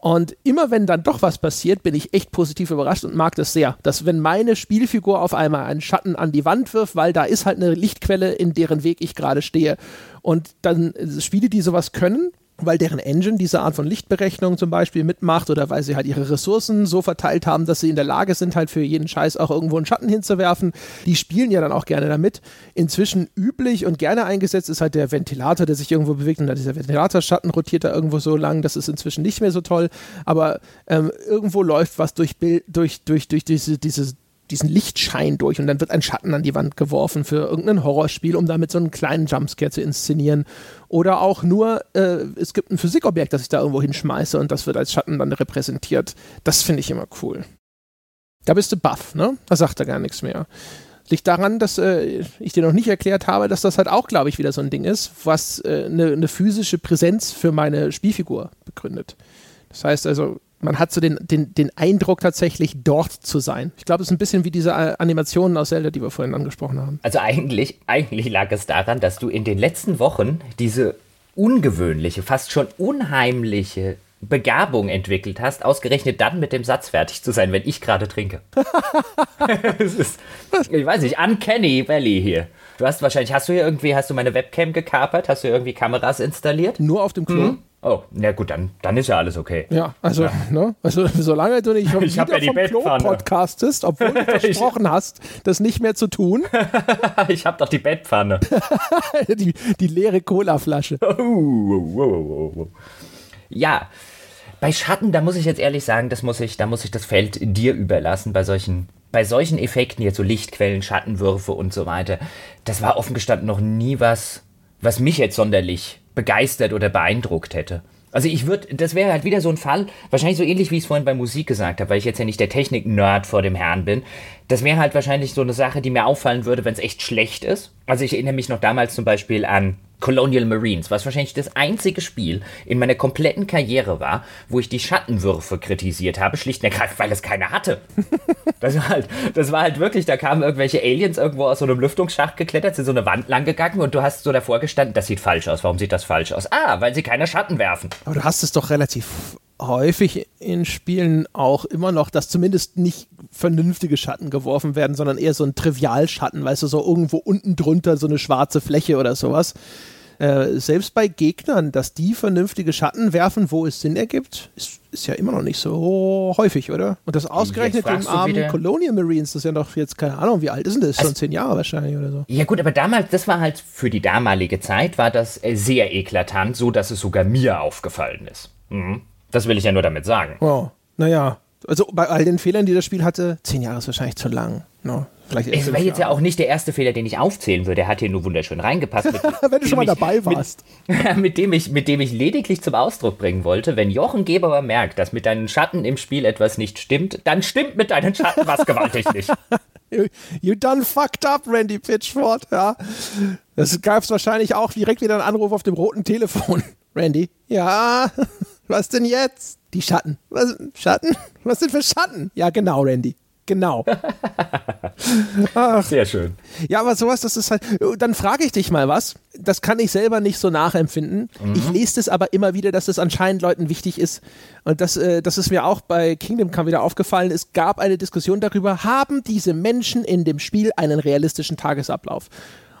Und immer wenn dann doch was passiert, bin ich echt positiv überrascht und mag das sehr. Dass wenn meine Spielfigur auf einmal einen Schatten an die Wand wirft, weil da ist halt eine Lichtquelle, in deren Weg ich gerade stehe. Und dann Spiele, die sowas können, weil deren Engine diese Art von Lichtberechnung zum Beispiel mitmacht oder weil sie halt ihre Ressourcen so verteilt haben, dass sie in der Lage sind, halt für jeden Scheiß auch irgendwo einen Schatten hinzuwerfen. Die spielen ja dann auch gerne damit. Inzwischen üblich und gerne eingesetzt ist halt der Ventilator, der sich irgendwo bewegt und dann dieser Ventilatorschatten rotiert da irgendwo so lang. Das ist inzwischen nicht mehr so toll, aber ähm, irgendwo läuft was durch, Bild, durch, durch, durch diese, diese diesen Lichtschein durch und dann wird ein Schatten an die Wand geworfen für irgendein Horrorspiel, um damit so einen kleinen Jumpscare zu inszenieren. Oder auch nur, äh, es gibt ein Physikobjekt, das ich da irgendwo hinschmeiße und das wird als Schatten dann repräsentiert. Das finde ich immer cool. Da bist du baff, ne? Da sagt er gar nichts mehr. Liegt daran, dass äh, ich dir noch nicht erklärt habe, dass das halt auch, glaube ich, wieder so ein Ding ist, was eine äh, ne, physische Präsenz für meine Spielfigur begründet. Das heißt also, man hat so den, den, den Eindruck tatsächlich dort zu sein. Ich glaube, es ist ein bisschen wie diese Animationen aus Zelda, die wir vorhin angesprochen haben. Also eigentlich, eigentlich lag es daran, dass du in den letzten Wochen diese ungewöhnliche, fast schon unheimliche Begabung entwickelt hast, ausgerechnet dann mit dem Satz fertig zu sein, wenn ich gerade trinke. ist, ich weiß nicht, Uncanny Valley hier. Du hast wahrscheinlich, hast du hier irgendwie, hast du meine Webcam gekapert? Hast du irgendwie Kameras installiert? Nur auf dem Klo. Hm? Oh, na gut, dann, dann ist ja alles okay. Ja, also, ja. Ne? also solange du nicht vom, ich ja vom Klo podcastest, obwohl du versprochen hast, das nicht mehr zu tun. ich habe doch die Bettpfanne. die, die leere Colaflasche. Oh, ja, bei Schatten, da muss ich jetzt ehrlich sagen, das muss ich, da muss ich das Feld dir überlassen bei solchen, bei solchen Effekten, jetzt so Lichtquellen, Schattenwürfe und so weiter. Das war offen gestanden noch nie was, was mich jetzt sonderlich begeistert oder beeindruckt hätte. Also ich würde, das wäre halt wieder so ein Fall, wahrscheinlich so ähnlich wie ich es vorhin bei Musik gesagt habe, weil ich jetzt ja nicht der Technik-Nerd vor dem Herrn bin. Das wäre halt wahrscheinlich so eine Sache, die mir auffallen würde, wenn es echt schlecht ist. Also ich erinnere mich noch damals zum Beispiel an Colonial Marines, was wahrscheinlich das einzige Spiel in meiner kompletten Karriere war, wo ich die Schattenwürfe kritisiert habe, schlicht und ergreifend, weil es keine hatte. Das war halt, das war halt wirklich, da kamen irgendwelche Aliens irgendwo aus so einem Lüftungsschacht geklettert, sind so eine Wand lang gegangen und du hast so davor gestanden, das sieht falsch aus. Warum sieht das falsch aus? Ah, weil sie keine Schatten werfen. Aber du hast es doch relativ häufig in Spielen auch immer noch, dass zumindest nicht vernünftige Schatten geworfen werden, sondern eher so ein Trivialschatten, weißt du, so irgendwo unten drunter so eine schwarze Fläche oder sowas. Äh, selbst bei Gegnern, dass die vernünftige Schatten werfen, wo es Sinn ergibt, ist, ist ja immer noch nicht so häufig, oder? Und das ausgerechnet im armen Colonial Marines, das ist ja noch jetzt, keine Ahnung, wie alt ist denn das? Also, Schon zehn Jahre wahrscheinlich oder so. Ja gut, aber damals, das war halt für die damalige Zeit, war das äh, sehr eklatant, so dass es sogar mir aufgefallen ist. Mhm. Das will ich ja nur damit sagen. Oh, naja, Also bei all den Fehlern, die das Spiel hatte, zehn Jahre ist wahrscheinlich zu lang. No. Vielleicht es wäre jetzt ja auch nicht der erste Fehler, den ich aufzählen würde. Der hat hier nur wunderschön reingepasst. Mit, wenn du schon mal dabei warst. Mit, mit, dem ich, mit dem ich lediglich zum Ausdruck bringen wollte, wenn Jochen Geber merkt, dass mit deinen Schatten im Spiel etwas nicht stimmt, dann stimmt mit deinen Schatten was gewaltig nicht. you, you done fucked up, Randy Pitchford. Ja. Das gab es wahrscheinlich auch direkt wieder einen Anruf auf dem roten Telefon. Randy, ja, was denn jetzt? Die Schatten. Was, Schatten? Was sind für Schatten? Ja, genau, Randy. Genau. Ach. Sehr schön. Ja, aber sowas, das ist halt. Dann frage ich dich mal was. Das kann ich selber nicht so nachempfinden. Mhm. Ich lese das aber immer wieder, dass es anscheinend Leuten wichtig ist. Und das, äh, das ist mir auch bei Kingdom Come wieder aufgefallen. Es gab eine Diskussion darüber, haben diese Menschen in dem Spiel einen realistischen Tagesablauf?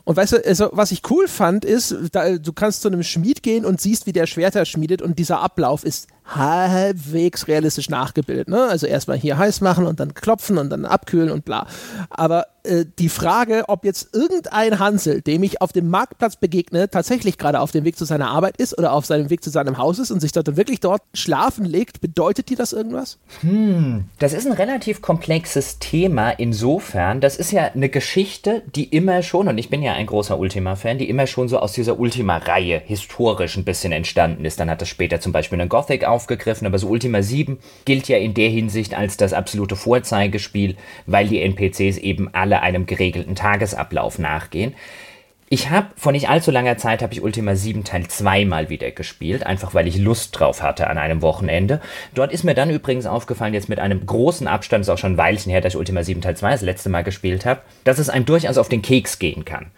Und weißt du, also, was ich cool fand, ist, da, du kannst zu einem Schmied gehen und siehst, wie der Schwerter schmiedet und dieser Ablauf ist halbwegs realistisch nachgebildet. Ne? Also erstmal hier heiß machen und dann klopfen und dann abkühlen und bla. Aber äh, die Frage, ob jetzt irgendein Hansel, dem ich auf dem Marktplatz begegne, tatsächlich gerade auf dem Weg zu seiner Arbeit ist oder auf seinem Weg zu seinem Haus ist und sich dort wirklich dort schlafen legt, bedeutet dir das irgendwas? Hm, das ist ein relativ komplexes Thema insofern. Das ist ja eine Geschichte, die immer schon, und ich bin ja ein großer Ultima-Fan, die immer schon so aus dieser Ultima-Reihe historisch ein bisschen entstanden ist. Dann hat das später zum Beispiel einen Gothic aufgegriffen, aber so Ultima 7 gilt ja in der Hinsicht als das absolute Vorzeigespiel, weil die NPCs eben alle einem geregelten Tagesablauf nachgehen. Ich habe vor nicht allzu langer Zeit habe ich Ultima 7 Teil 2 mal wieder gespielt, einfach weil ich Lust drauf hatte an einem Wochenende. Dort ist mir dann übrigens aufgefallen, jetzt mit einem großen Abstand, ist auch schon ein Weilchen her, dass ich Ultima 7 Teil 2 das letzte Mal gespielt habe, dass es einem durchaus auf den Keks gehen kann.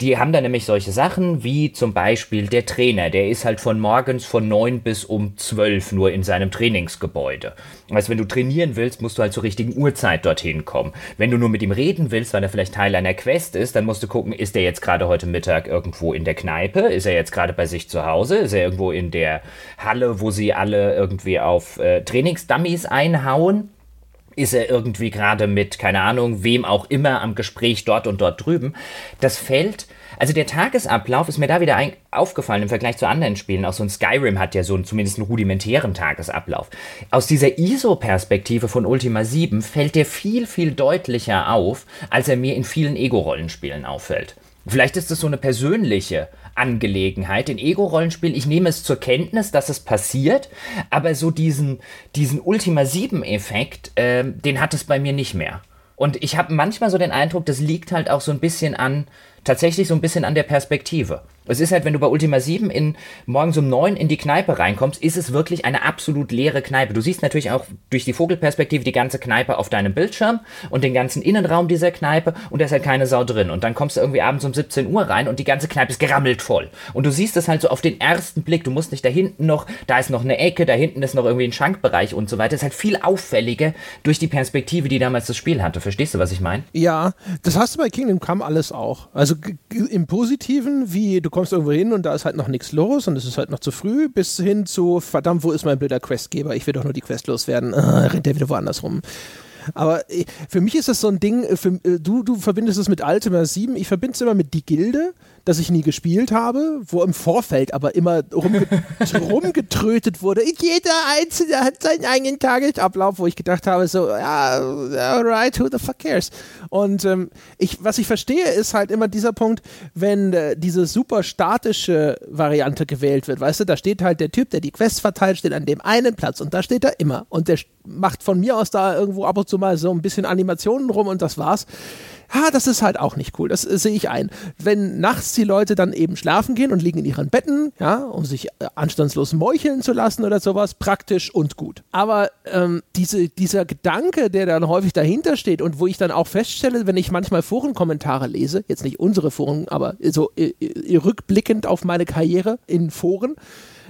Die haben da nämlich solche Sachen wie zum Beispiel der Trainer, der ist halt von morgens von 9 bis um 12 nur in seinem Trainingsgebäude. Also wenn du trainieren willst, musst du halt zur richtigen Uhrzeit dorthin kommen. Wenn du nur mit ihm reden willst, weil er vielleicht Teil einer Quest ist, dann musst du gucken, ist er jetzt gerade heute Mittag irgendwo in der Kneipe? Ist er jetzt gerade bei sich zu Hause? Ist er irgendwo in der Halle, wo sie alle irgendwie auf äh, Trainingsdummies einhauen? Ist er irgendwie gerade mit, keine Ahnung, wem auch immer am Gespräch dort und dort drüben. Das fällt, also der Tagesablauf ist mir da wieder aufgefallen im Vergleich zu anderen Spielen. Auch so ein Skyrim hat ja so einen, zumindest einen rudimentären Tagesablauf. Aus dieser ISO-Perspektive von Ultima 7 fällt der viel, viel deutlicher auf, als er mir in vielen Ego-Rollenspielen auffällt. Vielleicht ist es so eine persönliche Angelegenheit. In Ego-Rollenspiel, ich nehme es zur Kenntnis, dass es passiert, aber so diesen, diesen Ultima 7-Effekt, äh, den hat es bei mir nicht mehr. Und ich habe manchmal so den Eindruck, das liegt halt auch so ein bisschen an, tatsächlich so ein bisschen an der Perspektive. Es ist halt, wenn du bei Ultima 7 in, morgens um 9 in die Kneipe reinkommst, ist es wirklich eine absolut leere Kneipe. Du siehst natürlich auch durch die Vogelperspektive die ganze Kneipe auf deinem Bildschirm und den ganzen Innenraum dieser Kneipe und da ist halt keine Sau drin. Und dann kommst du irgendwie abends um 17 Uhr rein und die ganze Kneipe ist gerammelt voll. Und du siehst es halt so auf den ersten Blick. Du musst nicht da hinten noch, da ist noch eine Ecke, da hinten ist noch irgendwie ein Schankbereich und so weiter. Das ist halt viel auffälliger durch die Perspektive, die damals das Spiel hatte. Verstehst du, was ich meine? Ja, das hast du bei Kingdom Come alles auch. Also im Positiven, wie du kommst irgendwo hin und da ist halt noch nichts los und es ist halt noch zu früh, bis hin zu, verdammt, wo ist mein blöder Questgeber? Ich will doch nur die Quest loswerden. Ah, rennt der wieder woanders rum. Aber äh, für mich ist das so ein Ding, äh, für, äh, du, du verbindest es mit Ultima 7, ich verbinde es immer mit Die Gilde das ich nie gespielt habe, wo im Vorfeld aber immer rumge rumgetrötet wurde. Jeder Einzelne hat seinen eigenen Tagesablauf, wo ich gedacht habe, so, ja, alright, who the fuck cares? Und ähm, ich, was ich verstehe, ist halt immer dieser Punkt, wenn äh, diese super statische Variante gewählt wird, weißt du, da steht halt der Typ, der die Quests verteilt, steht an dem einen Platz und da steht er immer und der macht von mir aus da irgendwo ab und zu mal so ein bisschen Animationen rum und das war's ha, das ist halt auch nicht cool. Das äh, sehe ich ein. Wenn nachts die Leute dann eben schlafen gehen und liegen in ihren Betten, ja, um sich äh, anstandslos meucheln zu lassen oder sowas, praktisch und gut. Aber ähm, diese, dieser Gedanke, der dann häufig dahinter steht und wo ich dann auch feststelle, wenn ich manchmal Forenkommentare lese, jetzt nicht unsere Foren, aber so äh, äh rückblickend auf meine Karriere in Foren,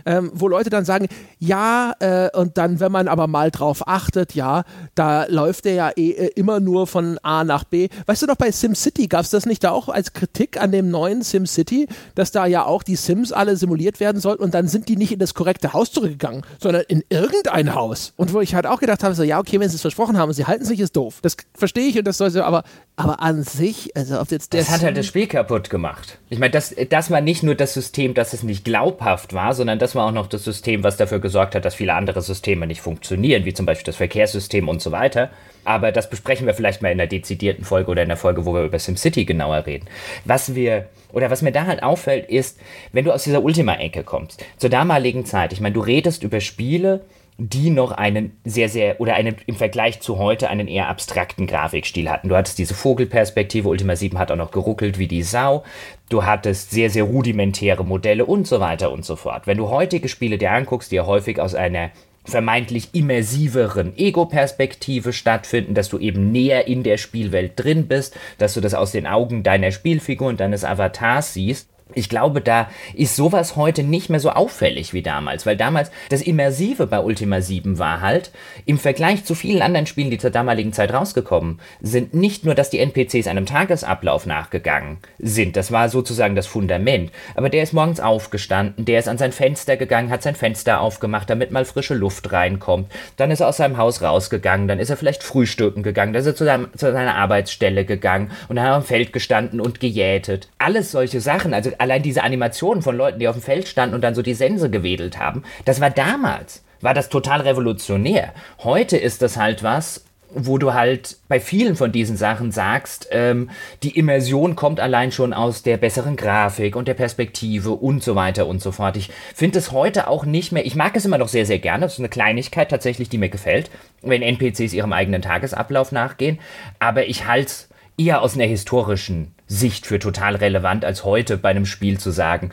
ähm, wo Leute dann sagen, ja, äh, und dann, wenn man aber mal drauf achtet, ja, da läuft der ja eh, äh, immer nur von A nach B. Weißt du noch, bei SimCity gab es das nicht da auch als Kritik an dem neuen SimCity, dass da ja auch die Sims alle simuliert werden sollten und dann sind die nicht in das korrekte Haus zurückgegangen, sondern in irgendein Haus. Und wo ich halt auch gedacht habe, so, ja, okay, wenn sie es versprochen haben und sie halten sich, ist doof. Das verstehe ich und das soll so, aber, aber an sich, also ob jetzt der. Das hat halt das Spiel kaputt gemacht. Ich meine, dass, dass man nicht nur das System, dass es nicht glaubhaft war, sondern dass das war auch noch das System, was dafür gesorgt hat, dass viele andere Systeme nicht funktionieren, wie zum Beispiel das Verkehrssystem und so weiter. Aber das besprechen wir vielleicht mal in einer dezidierten Folge oder in der Folge, wo wir über SimCity genauer reden. Was wir, oder was mir da halt auffällt, ist, wenn du aus dieser Ultima-Ecke kommst, zur damaligen Zeit, ich meine, du redest über Spiele, die noch einen sehr, sehr, oder einen im Vergleich zu heute einen eher abstrakten Grafikstil hatten. Du hattest diese Vogelperspektive, Ultima 7 hat auch noch geruckelt wie die Sau. Du hattest sehr, sehr rudimentäre Modelle und so weiter und so fort. Wenn du heutige Spiele dir anguckst, die ja häufig aus einer vermeintlich immersiveren Ego-Perspektive stattfinden, dass du eben näher in der Spielwelt drin bist, dass du das aus den Augen deiner Spielfigur und deines Avatars siehst, ich glaube, da ist sowas heute nicht mehr so auffällig wie damals, weil damals das Immersive bei Ultima 7 war halt, im Vergleich zu vielen anderen Spielen, die zur damaligen Zeit rausgekommen sind, nicht nur, dass die NPCs einem Tagesablauf nachgegangen sind, das war sozusagen das Fundament, aber der ist morgens aufgestanden, der ist an sein Fenster gegangen, hat sein Fenster aufgemacht, damit mal frische Luft reinkommt, dann ist er aus seinem Haus rausgegangen, dann ist er vielleicht frühstücken gegangen, dann ist er zu, seinem, zu seiner Arbeitsstelle gegangen und dann hat er am Feld gestanden und gejätet. Alles solche Sachen, also allein diese Animationen von Leuten, die auf dem Feld standen und dann so die Sense gewedelt haben, das war damals, war das total revolutionär. Heute ist das halt was, wo du halt bei vielen von diesen Sachen sagst, ähm, die Immersion kommt allein schon aus der besseren Grafik und der Perspektive und so weiter und so fort. Ich finde es heute auch nicht mehr, ich mag es immer noch sehr, sehr gerne, das ist eine Kleinigkeit tatsächlich, die mir gefällt, wenn NPCs ihrem eigenen Tagesablauf nachgehen, aber ich halte es eher aus einer historischen Sicht für total relevant, als heute bei einem Spiel zu sagen,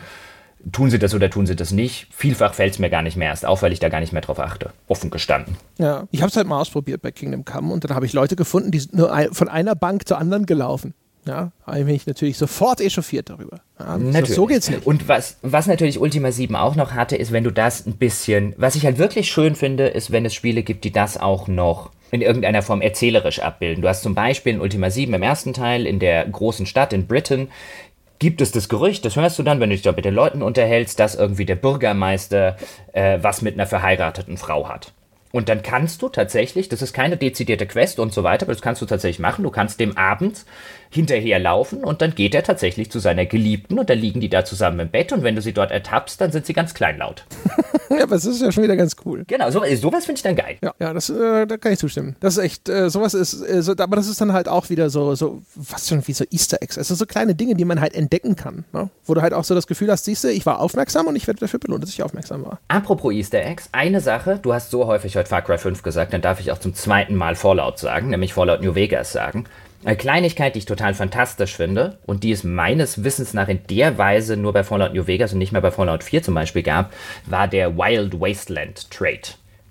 tun sie das oder tun sie das nicht. Vielfach fällt es mir gar nicht mehr erst auf, weil ich da gar nicht mehr drauf achte. Offen gestanden. Ja, ich habe es halt mal ausprobiert bei Kingdom Come und dann habe ich Leute gefunden, die sind nur von einer Bank zur anderen gelaufen. Ja, da bin ich natürlich sofort echauffiert darüber. Ja, natürlich. So geht's nicht. Und was, was natürlich Ultima 7 auch noch hatte, ist, wenn du das ein bisschen, was ich halt wirklich schön finde, ist, wenn es Spiele gibt, die das auch noch in irgendeiner Form erzählerisch abbilden. Du hast zum Beispiel in Ultima 7 im ersten Teil in der großen Stadt in Britain gibt es das Gerücht, das hörst du dann, wenn du dich da mit den Leuten unterhältst, dass irgendwie der Bürgermeister äh, was mit einer verheirateten Frau hat. Und dann kannst du tatsächlich, das ist keine dezidierte Quest und so weiter, aber das kannst du tatsächlich machen. Du kannst dem Abend hinterherlaufen und dann geht er tatsächlich zu seiner Geliebten und dann liegen die da zusammen im Bett und wenn du sie dort ertappst, dann sind sie ganz kleinlaut. ja, aber das ist ja schon wieder ganz cool. Genau, so, sowas finde ich dann geil. Ja, ja das, äh, da kann ich zustimmen. Das ist echt, äh, sowas ist, äh, so, aber das ist dann halt auch wieder so, so, was schon wie so Easter Eggs. Also so kleine Dinge, die man halt entdecken kann, ne? wo du halt auch so das Gefühl hast, siehst du, ich war aufmerksam und ich werde dafür belohnt, dass ich aufmerksam war. Apropos Easter Eggs, eine Sache, du hast so häufig heute Far Cry 5 gesagt, dann darf ich auch zum zweiten Mal Fallout sagen, nämlich Fallout New Vegas sagen. Eine Kleinigkeit, die ich total fantastisch finde und die es meines Wissens nach in der Weise nur bei Fallout New Vegas und nicht mehr bei Fallout 4 zum Beispiel gab, war der Wild Wasteland Trade.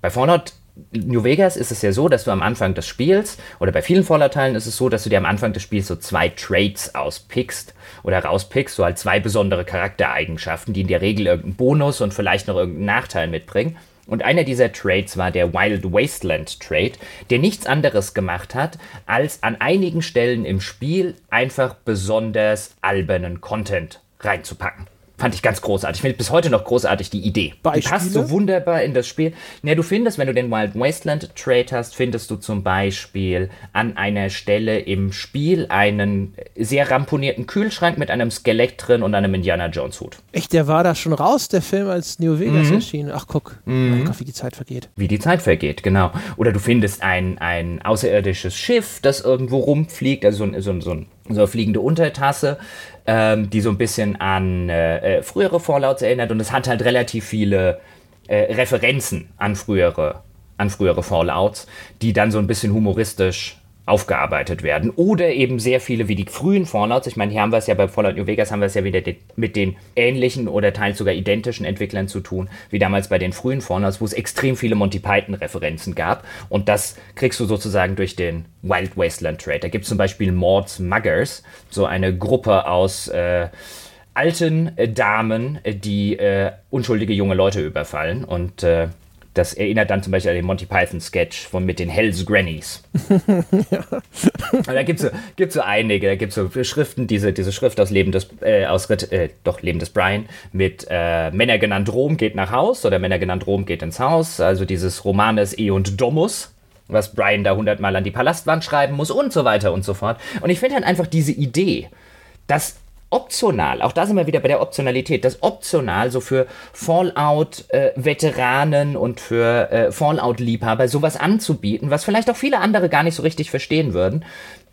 Bei Fallout New Vegas ist es ja so, dass du am Anfang des Spiels, oder bei vielen Fallout-Teilen ist es so, dass du dir am Anfang des Spiels so zwei Traits auspickst oder rauspickst, so halt zwei besondere Charaktereigenschaften, die in der Regel irgendeinen Bonus und vielleicht noch irgendeinen Nachteil mitbringen. Und einer dieser Trades war der Wild Wasteland Trade, der nichts anderes gemacht hat, als an einigen Stellen im Spiel einfach besonders albernen Content reinzupacken. Fand ich ganz großartig. Ich finde bis heute noch großartig die Idee. Beispiele? Die passt so wunderbar in das Spiel. Ja, du findest, wenn du den Wild Wasteland Trade hast, findest du zum Beispiel an einer Stelle im Spiel einen sehr ramponierten Kühlschrank mit einem Skelett drin und einem Indiana Jones Hut. Echt, der war da schon raus, der Film, als New Vegas mhm. erschien. Ach, guck. Mhm. Gott, wie die Zeit vergeht. Wie die Zeit vergeht, genau. Oder du findest ein, ein außerirdisches Schiff, das irgendwo rumfliegt, also so, so, so, so eine fliegende Untertasse ähm, die so ein bisschen an äh, äh, frühere Fallouts erinnert. Und es hat halt relativ viele äh, Referenzen an frühere, an frühere Fallouts, die dann so ein bisschen humoristisch aufgearbeitet werden. Oder eben sehr viele wie die frühen Fallouts. Ich meine, hier haben wir es ja bei Fallout New Vegas, haben wir es ja wieder mit den ähnlichen oder teils sogar identischen Entwicklern zu tun, wie damals bei den frühen Fallouts, wo es extrem viele Monty Python-Referenzen gab. Und das kriegst du sozusagen durch den Wild Wasteland Trade. Da gibt es zum Beispiel Maud's Muggers, so eine Gruppe aus äh, alten äh, Damen, die äh, unschuldige junge Leute überfallen und äh, das erinnert dann zum Beispiel an den Monty Python-Sketch von mit den Hells Grannies. ja. da gibt es so, gibt's so einige, da gibt es so Schriften, diese, diese Schrift aus Leben des, äh, aus, äh, doch, Leben des Brian, mit äh, Männer genannt Rom geht nach Haus oder Männer genannt Rom geht ins Haus, also dieses Romanes E und Domus, was Brian da hundertmal an die Palastwand schreiben muss und so weiter und so fort. Und ich finde halt einfach diese Idee, dass optional, auch da sind wir wieder bei der Optionalität, das optional so für Fallout-Veteranen äh, und für äh, Fallout-Liebhaber sowas anzubieten, was vielleicht auch viele andere gar nicht so richtig verstehen würden,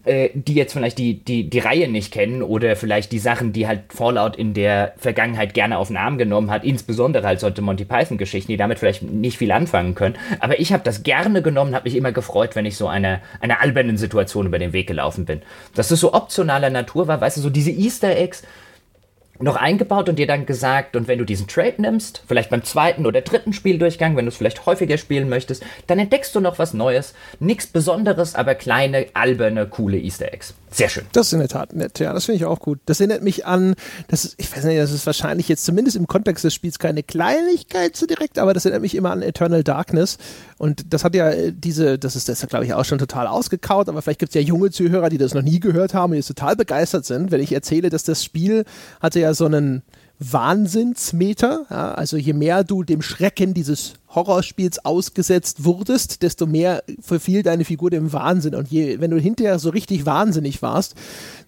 äh, die jetzt vielleicht die, die, die Reihe nicht kennen oder vielleicht die Sachen, die halt Fallout in der Vergangenheit gerne auf den Arm genommen hat, insbesondere halt solche Monty Python-Geschichten, die damit vielleicht nicht viel anfangen können. Aber ich habe das gerne genommen, habe mich immer gefreut, wenn ich so einer eine albernen Situation über den Weg gelaufen bin. Dass es so optionaler Natur war, weißt du, so diese Easter Eggs, noch eingebaut und dir dann gesagt, und wenn du diesen Trade nimmst, vielleicht beim zweiten oder dritten Spieldurchgang, wenn du es vielleicht häufiger spielen möchtest, dann entdeckst du noch was Neues. Nichts Besonderes, aber kleine, alberne, coole Easter Eggs. Sehr schön. Das ist in der Tat nett, ja, das finde ich auch gut. Das erinnert mich an, das ist, ich weiß nicht, das ist wahrscheinlich jetzt zumindest im Kontext des Spiels keine Kleinigkeit so direkt, aber das erinnert mich immer an Eternal Darkness. Und das hat ja äh, diese, das ist das glaube ich auch schon total ausgekaut, aber vielleicht gibt es ja junge Zuhörer, die das noch nie gehört haben und jetzt total begeistert sind, wenn ich erzähle, dass das Spiel hatte ja so einen Wahnsinnsmeter. Ja, also je mehr du dem Schrecken dieses Horrorspiels ausgesetzt wurdest, desto mehr verfiel deine Figur dem Wahnsinn. Und je, wenn du hinterher so richtig wahnsinnig warst,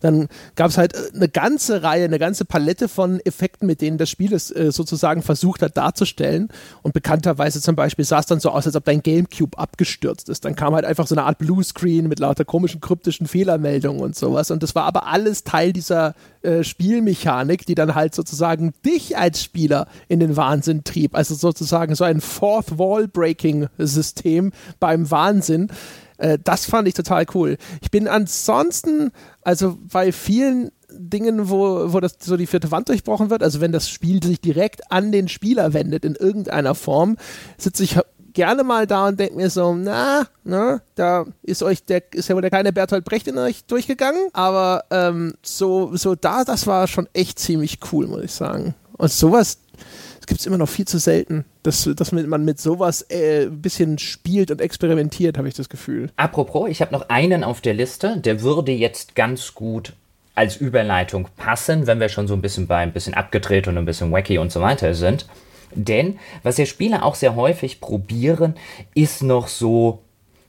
dann gab es halt äh, eine ganze Reihe, eine ganze Palette von Effekten, mit denen das Spiel es äh, sozusagen versucht hat darzustellen. Und bekannterweise zum Beispiel sah es dann so aus, als ob dein Gamecube abgestürzt ist. Dann kam halt einfach so eine Art Bluescreen mit lauter komischen, kryptischen Fehlermeldungen und sowas. Und das war aber alles Teil dieser äh, Spielmechanik, die dann halt sozusagen dich als Spieler in den Wahnsinn trieb. Also sozusagen so ein Fourth Wall Breaking System beim Wahnsinn. Äh, das fand ich total cool. Ich bin ansonsten, also bei vielen Dingen, wo, wo das so die vierte Wand durchbrochen wird, also wenn das Spiel sich direkt an den Spieler wendet in irgendeiner Form, sitze ich gerne mal da und denke mir so, na, na, da ist euch der, ist ja wohl der kleine Bertolt Brecht in euch durchgegangen, aber ähm, so, so da, das war schon echt ziemlich cool, muss ich sagen. Und sowas, gibt es immer noch viel zu selten, dass, dass man mit sowas äh, ein bisschen spielt und experimentiert, habe ich das Gefühl. Apropos, ich habe noch einen auf der Liste, der würde jetzt ganz gut als Überleitung passen, wenn wir schon so ein bisschen bei ein bisschen abgedreht und ein bisschen wacky und so weiter sind. Denn was ja Spieler auch sehr häufig probieren, ist noch so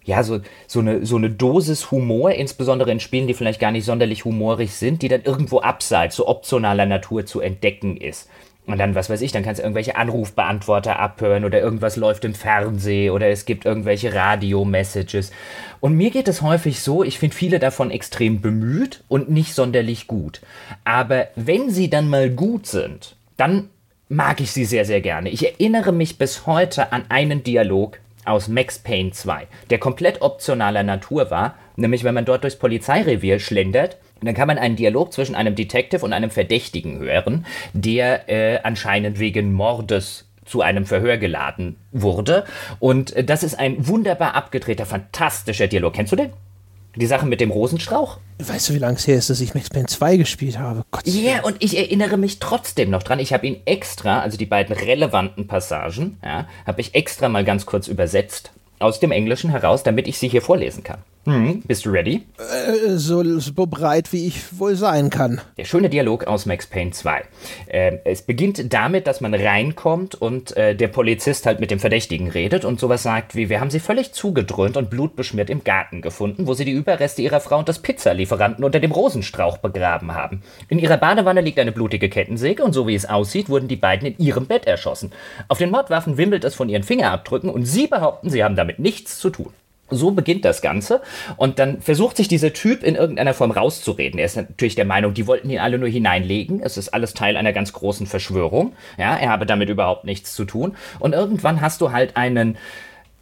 ja, so, so, eine, so eine Dosis Humor, insbesondere in Spielen, die vielleicht gar nicht sonderlich humorig sind, die dann irgendwo abseits, so optionaler Natur zu entdecken ist. Und dann, was weiß ich, dann kannst du irgendwelche Anrufbeantworter abhören oder irgendwas läuft im Fernsehen oder es gibt irgendwelche Radio-Messages. Und mir geht es häufig so, ich finde viele davon extrem bemüht und nicht sonderlich gut. Aber wenn sie dann mal gut sind, dann mag ich sie sehr, sehr gerne. Ich erinnere mich bis heute an einen Dialog aus Max Payne 2, der komplett optionaler Natur war, nämlich wenn man dort durchs Polizeirevier schlendert dann kann man einen Dialog zwischen einem Detective und einem Verdächtigen hören, der äh, anscheinend wegen Mordes zu einem Verhör geladen wurde. Und äh, das ist ein wunderbar abgedrehter, fantastischer Dialog. Kennst du den? Die Sache mit dem Rosenstrauch? Weißt du, wie lange es her ist, dass ich Max Payne 2 gespielt habe? Ja, yeah, und ich erinnere mich trotzdem noch dran. Ich habe ihn extra, also die beiden relevanten Passagen, ja, habe ich extra mal ganz kurz übersetzt aus dem Englischen heraus, damit ich sie hier vorlesen kann. Mhm. Bist du ready? Äh, so, so breit, wie ich wohl sein kann. Der schöne Dialog aus Max Payne 2. Äh, es beginnt damit, dass man reinkommt und äh, der Polizist halt mit dem Verdächtigen redet und sowas sagt wie, wir haben sie völlig zugedröhnt und blutbeschmiert im Garten gefunden, wo sie die Überreste ihrer Frau und des Pizzalieferanten unter dem Rosenstrauch begraben haben. In ihrer Badewanne liegt eine blutige Kettensäge und so wie es aussieht, wurden die beiden in ihrem Bett erschossen. Auf den Mordwaffen wimmelt es von ihren Fingerabdrücken und sie behaupten, sie haben damit nichts zu tun. So beginnt das Ganze. Und dann versucht sich dieser Typ in irgendeiner Form rauszureden. Er ist natürlich der Meinung, die wollten ihn alle nur hineinlegen. Es ist alles Teil einer ganz großen Verschwörung. Ja, er habe damit überhaupt nichts zu tun. Und irgendwann hast du halt einen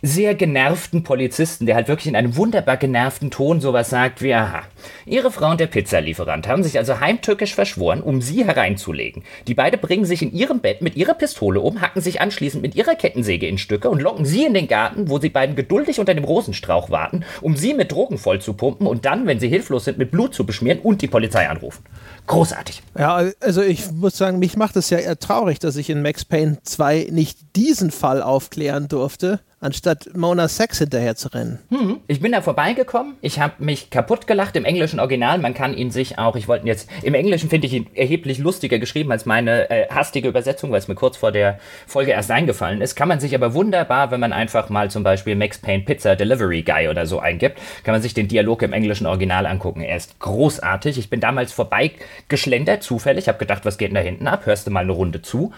sehr genervten Polizisten, der halt wirklich in einem wunderbar genervten Ton sowas sagt wie, aha, Ihre Frau und der Pizzalieferant haben sich also heimtückisch verschworen, um Sie hereinzulegen. Die beiden bringen sich in ihrem Bett mit ihrer Pistole um, hacken sich anschließend mit ihrer Kettensäge in Stücke und locken Sie in den Garten, wo Sie beiden geduldig unter dem Rosenstrauch warten, um Sie mit Drogen voll zu pumpen und dann, wenn Sie hilflos sind, mit Blut zu beschmieren und die Polizei anrufen. Großartig. Ja, also ich muss sagen, mich macht es ja eher traurig, dass ich in Max Payne 2 nicht diesen Fall aufklären durfte anstatt Mona Sex hinterher zu rennen. Hm. Ich bin da vorbeigekommen, ich habe mich kaputt gelacht im englischen Original. Man kann ihn sich auch, ich wollte jetzt, im Englischen finde ich ihn erheblich lustiger geschrieben als meine äh, hastige Übersetzung, weil es mir kurz vor der Folge erst eingefallen ist. Kann man sich aber wunderbar, wenn man einfach mal zum Beispiel Max Payne Pizza Delivery Guy oder so eingibt, kann man sich den Dialog im englischen Original angucken. Er ist großartig. Ich bin damals vorbeigeschlendert, zufällig, habe gedacht, was geht denn da hinten ab? Hörst du mal eine Runde zu?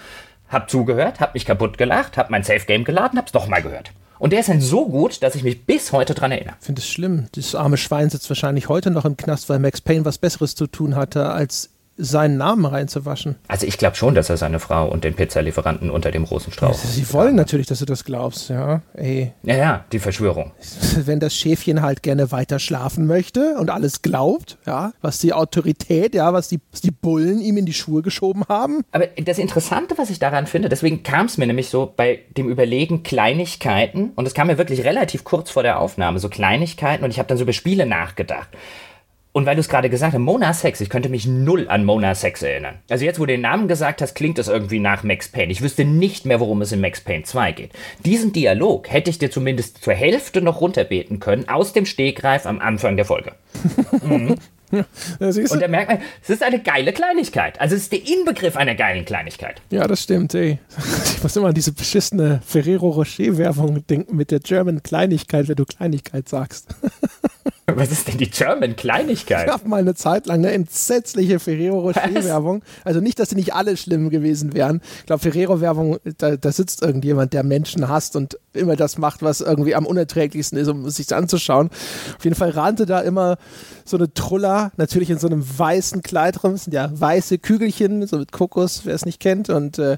Hab zugehört, hab mich kaputt gelacht, hab mein Safe Game geladen, hab's doch mal gehört. Und der ist dann so gut, dass ich mich bis heute dran erinnere. Finde es schlimm. Das arme Schwein sitzt wahrscheinlich heute noch im Knast, weil Max Payne was Besseres zu tun hatte, als seinen Namen reinzuwaschen. Also ich glaube schon, dass er seine Frau und den Pizzalieferanten unter dem Rosenstrauch. Sie wollen natürlich, dass du das glaubst, ja. Ey. Ja, ja, die Verschwörung. Wenn das Schäfchen halt gerne weiter schlafen möchte und alles glaubt, ja, was die Autorität, ja, was die, was die Bullen ihm in die Schuhe geschoben haben. Aber das Interessante, was ich daran finde, deswegen kam es mir nämlich so bei dem Überlegen Kleinigkeiten, und es kam mir wirklich relativ kurz vor der Aufnahme, so Kleinigkeiten, und ich habe dann so über Spiele nachgedacht. Und weil du es gerade gesagt hast, Mona Sex, ich könnte mich null an Mona Sex erinnern. Also jetzt, wo du den Namen gesagt hast, klingt es irgendwie nach Max Payne. Ich wüsste nicht mehr, worum es in Max Payne 2 geht. Diesen Dialog hätte ich dir zumindest zur Hälfte noch runterbeten können, aus dem Stegreif am Anfang der Folge. mhm. Ja, und da merkt man, es ist eine geile Kleinigkeit. Also es ist der Inbegriff einer geilen Kleinigkeit. Ja, das stimmt, ey. Ich muss immer an diese beschissene Ferrero Rocher-Werbung denken mit der German Kleinigkeit, wenn du Kleinigkeit sagst. Was ist denn die German Kleinigkeit? Ich gab mal eine Zeit lang eine entsetzliche Ferrero Rocher-Werbung. Also nicht, dass sie nicht alle schlimm gewesen wären. Ich glaube, Ferrero-Werbung, da, da, sitzt irgendjemand, der Menschen hasst und immer das macht, was irgendwie am unerträglichsten ist, um es sich anzuschauen. Auf jeden Fall rannte da immer so eine Truller, natürlich in so einem weißen Kleid rum. Das sind ja weiße Kügelchen, so mit Kokos, wer es nicht kennt. Und äh,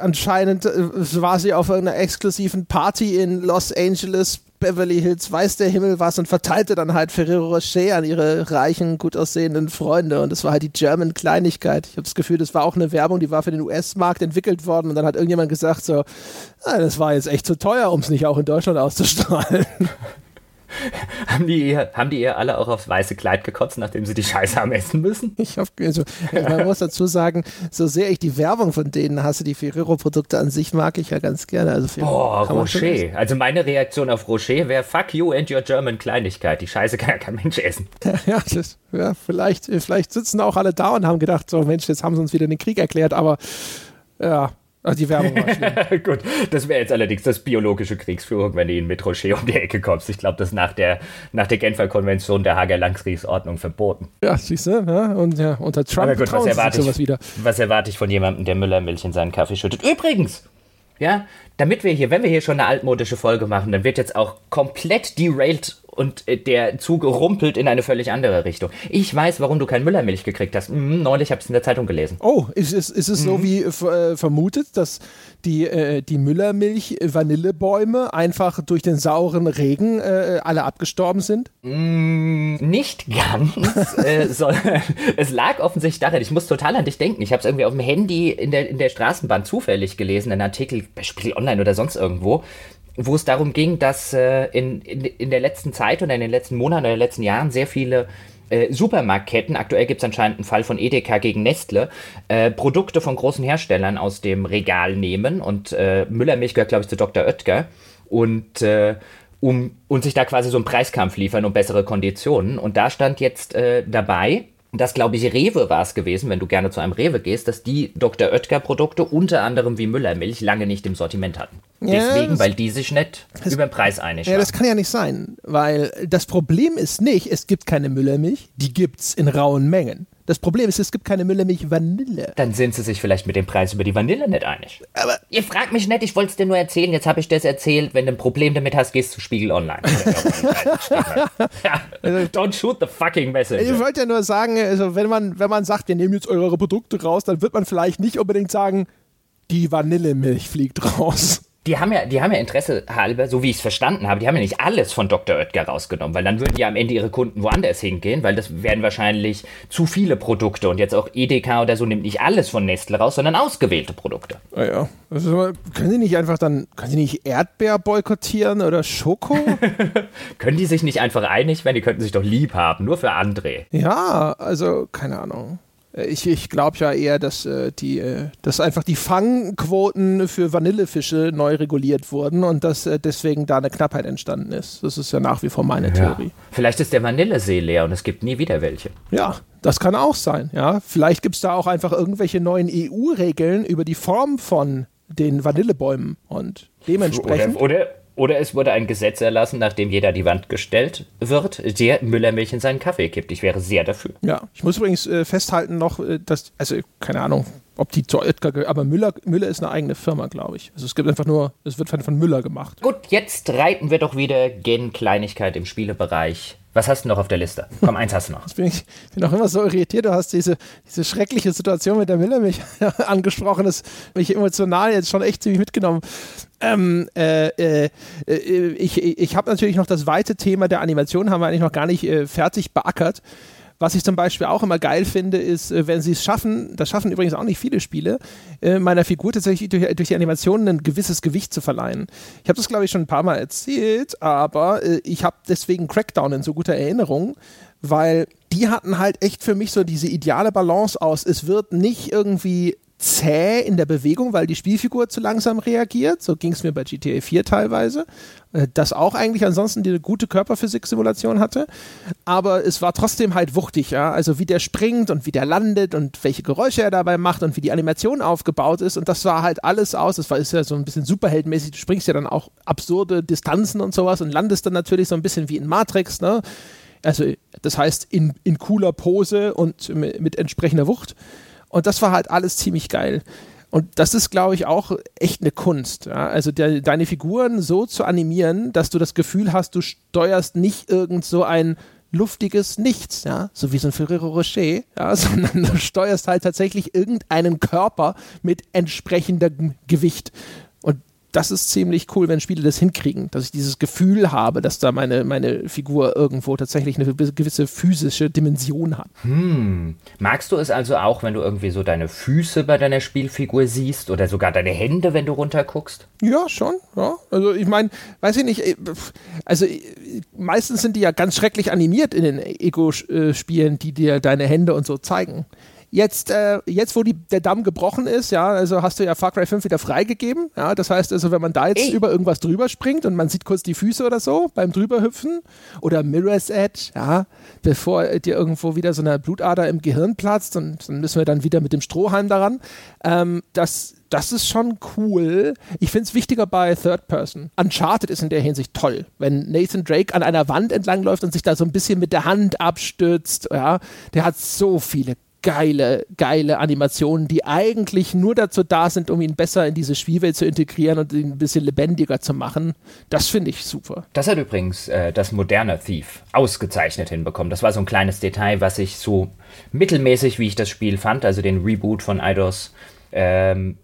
anscheinend äh, war sie auf einer exklusiven Party in Los Angeles Beverly Hills, weiß der Himmel was und verteilte dann halt Ferrero Rocher an ihre reichen, gut aussehenden Freunde. Und das war halt die German Kleinigkeit. Ich habe das Gefühl, das war auch eine Werbung, die war für den US-Markt entwickelt worden. Und dann hat irgendjemand gesagt so, ah, das war jetzt echt zu teuer, um es nicht auch in Deutschland auszustrahlen. haben, die ihr, haben die ihr alle auch aufs weiße Kleid gekotzt, nachdem sie die Scheiße haben essen müssen? Ich hab, also, man muss dazu sagen, so sehr ich die Werbung von denen hasse, die Ferrero-Produkte an sich mag ich ja ganz gerne. Also Boah, Rocher. Also meine Reaktion auf Rocher wäre fuck you and your German Kleinigkeit. Die Scheiße kann ja kein Mensch essen. Ja, das, ja vielleicht, vielleicht sitzen auch alle da und haben gedacht, so Mensch, jetzt haben sie uns wieder den Krieg erklärt, aber ja, Ach, die Werbung war schlimm. Gut, das wäre jetzt allerdings das biologische Kriegsführung, wenn du ihn mit Rocher um die Ecke kommst. Ich glaube, das ist nach der, nach der Genfer Konvention der Hager Landkriegsordnung verboten. Ja, siehst du, ja, und ja, unter Trump Aber gut, was erwarte, ich, wieder. was erwarte ich von jemandem, der Müllermilch in seinen Kaffee schüttet? Übrigens, ja, damit wir hier, wenn wir hier schon eine altmodische Folge machen, dann wird jetzt auch komplett derailed und äh, der Zug rumpelt in eine völlig andere Richtung. Ich weiß, warum du kein Müllermilch gekriegt hast. Mhm, neulich habe ich es in der Zeitung gelesen. Oh, ist, ist, ist es mhm. so wie äh, vermutet, dass die, äh, die Müllermilch-Vanillebäume einfach durch den sauren Regen äh, alle abgestorben sind? Mm, nicht ganz, äh, sondern es lag offensichtlich daran, ich muss total an dich denken. Ich habe es irgendwie auf dem Handy in der, in der Straßenbahn zufällig gelesen, einen Artikel bei Spiegel Online oder sonst irgendwo, wo es darum ging, dass äh, in, in, in der letzten Zeit oder in den letzten Monaten oder letzten Jahren sehr viele äh, Supermarktketten, aktuell gibt es anscheinend einen Fall von Edeka gegen Nestle, äh, Produkte von großen Herstellern aus dem Regal nehmen und äh, Müllermilch gehört, glaube ich, zu Dr. Oetker und äh, um und sich da quasi so einen Preiskampf liefern um bessere Konditionen. Und da stand jetzt äh, dabei, das glaube ich Rewe war es gewesen, wenn du gerne zu einem Rewe gehst, dass die Dr. Oetker Produkte unter anderem wie Müllermilch lange nicht im Sortiment hatten. Ja, Deswegen, weil die sich nicht über den Preis einig Ja, waren. das kann ja nicht sein, weil das Problem ist nicht, es gibt keine Müllermilch, die gibt es in rauen Mengen. Das Problem ist, es gibt keine Müllermilch Vanille. Dann sind sie sich vielleicht mit dem Preis über die Vanille nicht einig. Aber ihr fragt mich nicht, ich wollte es dir nur erzählen, jetzt habe ich das erzählt. Wenn du ein Problem damit hast, gehst du Spiegel Online. ja, don't shoot the fucking message. Ich wollte ja nur sagen, also wenn man, wenn man sagt, wir nehmen jetzt eure Produkte raus, dann wird man vielleicht nicht unbedingt sagen, die Vanillemilch fliegt raus die haben ja, die haben ja Interesse halber, so wie ich es verstanden habe, die haben ja nicht alles von Dr. Oetker rausgenommen, weil dann würden ja am Ende ihre Kunden woanders hingehen, weil das wären wahrscheinlich zu viele Produkte und jetzt auch Edeka oder so nimmt nicht alles von Nestle raus, sondern ausgewählte Produkte. Ah ja. Also, können Sie nicht einfach dann, können Sie nicht Erdbeer boykottieren oder Schoko? können die sich nicht einfach einig werden? Die könnten sich doch lieb haben, nur für André. Ja, also keine Ahnung. Äh, ich, ich glaube ja eher, dass, äh, die, äh, dass einfach die Fangquoten für Vanillefische neu reguliert wurden und dass äh, deswegen da eine Knappheit entstanden ist. Das ist ja nach wie vor meine ja. Theorie. Vielleicht ist der Vanillesee leer und es gibt nie wieder welche. Ja, das kann auch sein. Ja, Vielleicht gibt es da auch einfach irgendwelche neuen EU-Regeln über die Form von den Vanillebäumen und dementsprechend. Oder, oder oder es wurde ein Gesetz erlassen, nachdem jeder die Wand gestellt wird, der Müllermilch in seinen Kaffee kippt. Ich wäre sehr dafür. Ja, ich muss übrigens äh, festhalten noch, äh, dass, also keine Ahnung, ob die zu Oetker gehört, aber Müller, Müller ist eine eigene Firma, glaube ich. Also es gibt einfach nur, es wird von Müller gemacht. Gut, jetzt reiten wir doch wieder gen Kleinigkeit im Spielebereich was hast du noch auf der Liste? Komm, eins hast du noch. Ich bin, ich bin auch immer so irritiert. Du hast diese, diese schreckliche Situation mit der Millermilch angesprochen. Das mich emotional jetzt schon echt ziemlich mitgenommen. Ähm, äh, äh, äh ich ich habe natürlich noch das weite Thema der Animation, haben wir eigentlich noch gar nicht äh, fertig beackert. Was ich zum Beispiel auch immer geil finde, ist, äh, wenn sie es schaffen, das schaffen übrigens auch nicht viele Spiele, äh, meiner Figur tatsächlich durch, durch die Animationen ein gewisses Gewicht zu verleihen. Ich habe das, glaube ich, schon ein paar Mal erzählt, aber äh, ich habe deswegen Crackdown in so guter Erinnerung, weil die hatten halt echt für mich so diese ideale Balance aus. Es wird nicht irgendwie zäh in der Bewegung, weil die Spielfigur zu langsam reagiert. So ging es mir bei GTA 4 teilweise. Äh, das auch eigentlich ansonsten die gute Körperphysik-Simulation hatte. Aber es war trotzdem halt wuchtig, ja. Also wie der springt und wie der landet und welche Geräusche er dabei macht und wie die Animation aufgebaut ist. Und das war halt alles aus. Das war ist ja so ein bisschen superheldenmäßig. Du springst ja dann auch absurde Distanzen und sowas und landest dann natürlich so ein bisschen wie in Matrix, ne? Also, das heißt, in, in cooler Pose und mit entsprechender Wucht. Und das war halt alles ziemlich geil. Und das ist, glaube ich, auch echt eine Kunst. Ja? Also der, deine Figuren so zu animieren, dass du das Gefühl hast, du steuerst nicht irgend so ein luftiges Nichts, ja, so wie so ein Ferrero Rocher, ja, sondern du steuerst halt tatsächlich irgendeinen Körper mit entsprechendem Gewicht das ist ziemlich cool, wenn Spiele das hinkriegen, dass ich dieses Gefühl habe, dass da meine, meine Figur irgendwo tatsächlich eine gewisse physische Dimension hat. Hm. Magst du es also auch, wenn du irgendwie so deine Füße bei deiner Spielfigur siehst oder sogar deine Hände, wenn du runterguckst? Ja, schon. Ja. Also ich meine, weiß ich nicht, äh, also äh, meistens sind die ja ganz schrecklich animiert in den Ego-Spielen, die dir deine Hände und so zeigen. Jetzt, äh, jetzt wo die, der Damm gebrochen ist, ja, also hast du ja Far Cry 5 wieder freigegeben. Ja, das heißt also, wenn man da jetzt Ey. über irgendwas drüber springt und man sieht kurz die Füße oder so beim drüberhüpfen oder Mirror's Edge, ja, bevor dir irgendwo wieder so eine Blutader im Gehirn platzt und dann müssen wir dann wieder mit dem Strohhalm daran. Ähm, das, das ist schon cool. Ich finde es wichtiger bei Third Person. Uncharted ist in der Hinsicht toll. Wenn Nathan Drake an einer Wand entlangläuft und sich da so ein bisschen mit der Hand abstützt, ja, der hat so viele geile, geile Animationen, die eigentlich nur dazu da sind, um ihn besser in diese Spielwelt zu integrieren und ihn ein bisschen lebendiger zu machen. Das finde ich super. Das hat übrigens äh, das moderne Thief ausgezeichnet hinbekommen. Das war so ein kleines Detail, was ich so mittelmäßig, wie ich das Spiel fand, also den Reboot von Eidos, ähm,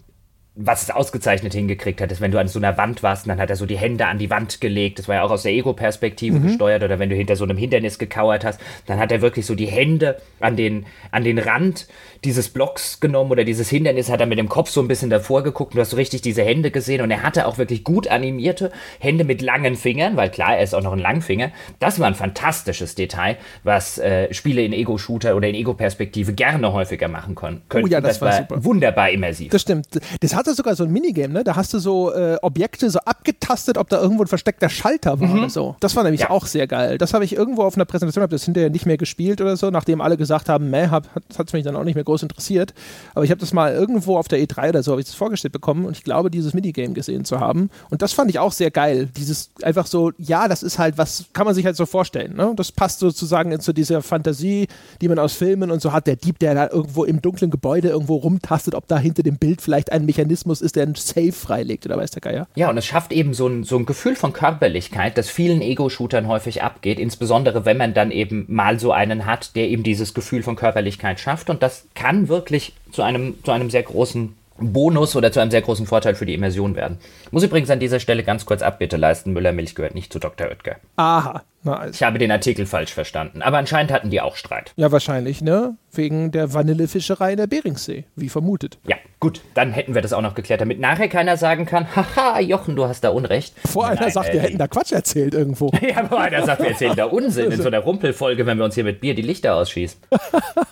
was es ausgezeichnet hingekriegt hat, ist, wenn du an so einer Wand warst und dann hat er so die Hände an die Wand gelegt. Das war ja auch aus der Ego-Perspektive mhm. gesteuert. Oder wenn du hinter so einem Hindernis gekauert hast, dann hat er wirklich so die Hände an den, an den Rand dieses Blocks genommen oder dieses Hindernis, hat er mit dem Kopf so ein bisschen davor geguckt. Und du hast so richtig diese Hände gesehen. Und er hatte auch wirklich gut animierte Hände mit langen Fingern, weil klar, er ist auch noch ein Langfinger. Das war ein fantastisches Detail, was äh, Spiele in Ego-Shooter oder in Ego-Perspektive gerne häufiger machen können. Oh ja, das, das war, super. wunderbar immersiv. Das stimmt. Das hatte sogar so ein Minigame, ne? Da hast du so äh, Objekte so abgetastet, ob da irgendwo ein versteckter Schalter war mhm. oder so. Das war nämlich ja. auch sehr geil. Das habe ich irgendwo auf einer Präsentation, habe das hinterher nicht mehr gespielt oder so, nachdem alle gesagt haben, meh, hat es mich dann auch nicht mehr groß interessiert. Aber ich habe das mal irgendwo auf der E3 oder so, habe ich das vorgestellt bekommen und ich glaube, dieses Minigame gesehen zu haben. Und das fand ich auch sehr geil. Dieses einfach so, ja, das ist halt, was kann man sich halt so vorstellen. Ne? Das passt sozusagen zu dieser Fantasie, die man aus Filmen und so hat. Der Dieb, der da irgendwo im dunklen Gebäude irgendwo rumtastet, ob da hinter dem Bild vielleicht ein Mechanismus ist, der ein Safe freilegt oder weiß der Geier. Ja, und es schafft eben so ein, so ein Gefühl von Körperlichkeit, das vielen Ego-Shootern häufig abgeht, insbesondere wenn man dann eben mal so einen hat, der eben dieses Gefühl von Körperlichkeit schafft. Und das kann wirklich zu einem, zu einem sehr großen Bonus oder zu einem sehr großen Vorteil für die Immersion werden. Muss übrigens an dieser Stelle ganz kurz Abbitte leisten, Müller-Milch gehört nicht zu Dr. Oetker. Aha. Also. Ich habe den Artikel falsch verstanden, aber anscheinend hatten die auch Streit. Ja, wahrscheinlich, ne? Wegen der Vanillefischerei in der Beringsee, wie vermutet. Ja. Gut, dann hätten wir das auch noch geklärt, damit nachher keiner sagen kann, haha, Jochen, du hast da Unrecht. Vor einer Nein, sagt, äh, wir hätten da Quatsch erzählt irgendwo. Ja, aber einer sagt, wir erzählen da Unsinn in so einer Rumpelfolge, wenn wir uns hier mit Bier die Lichter ausschießen.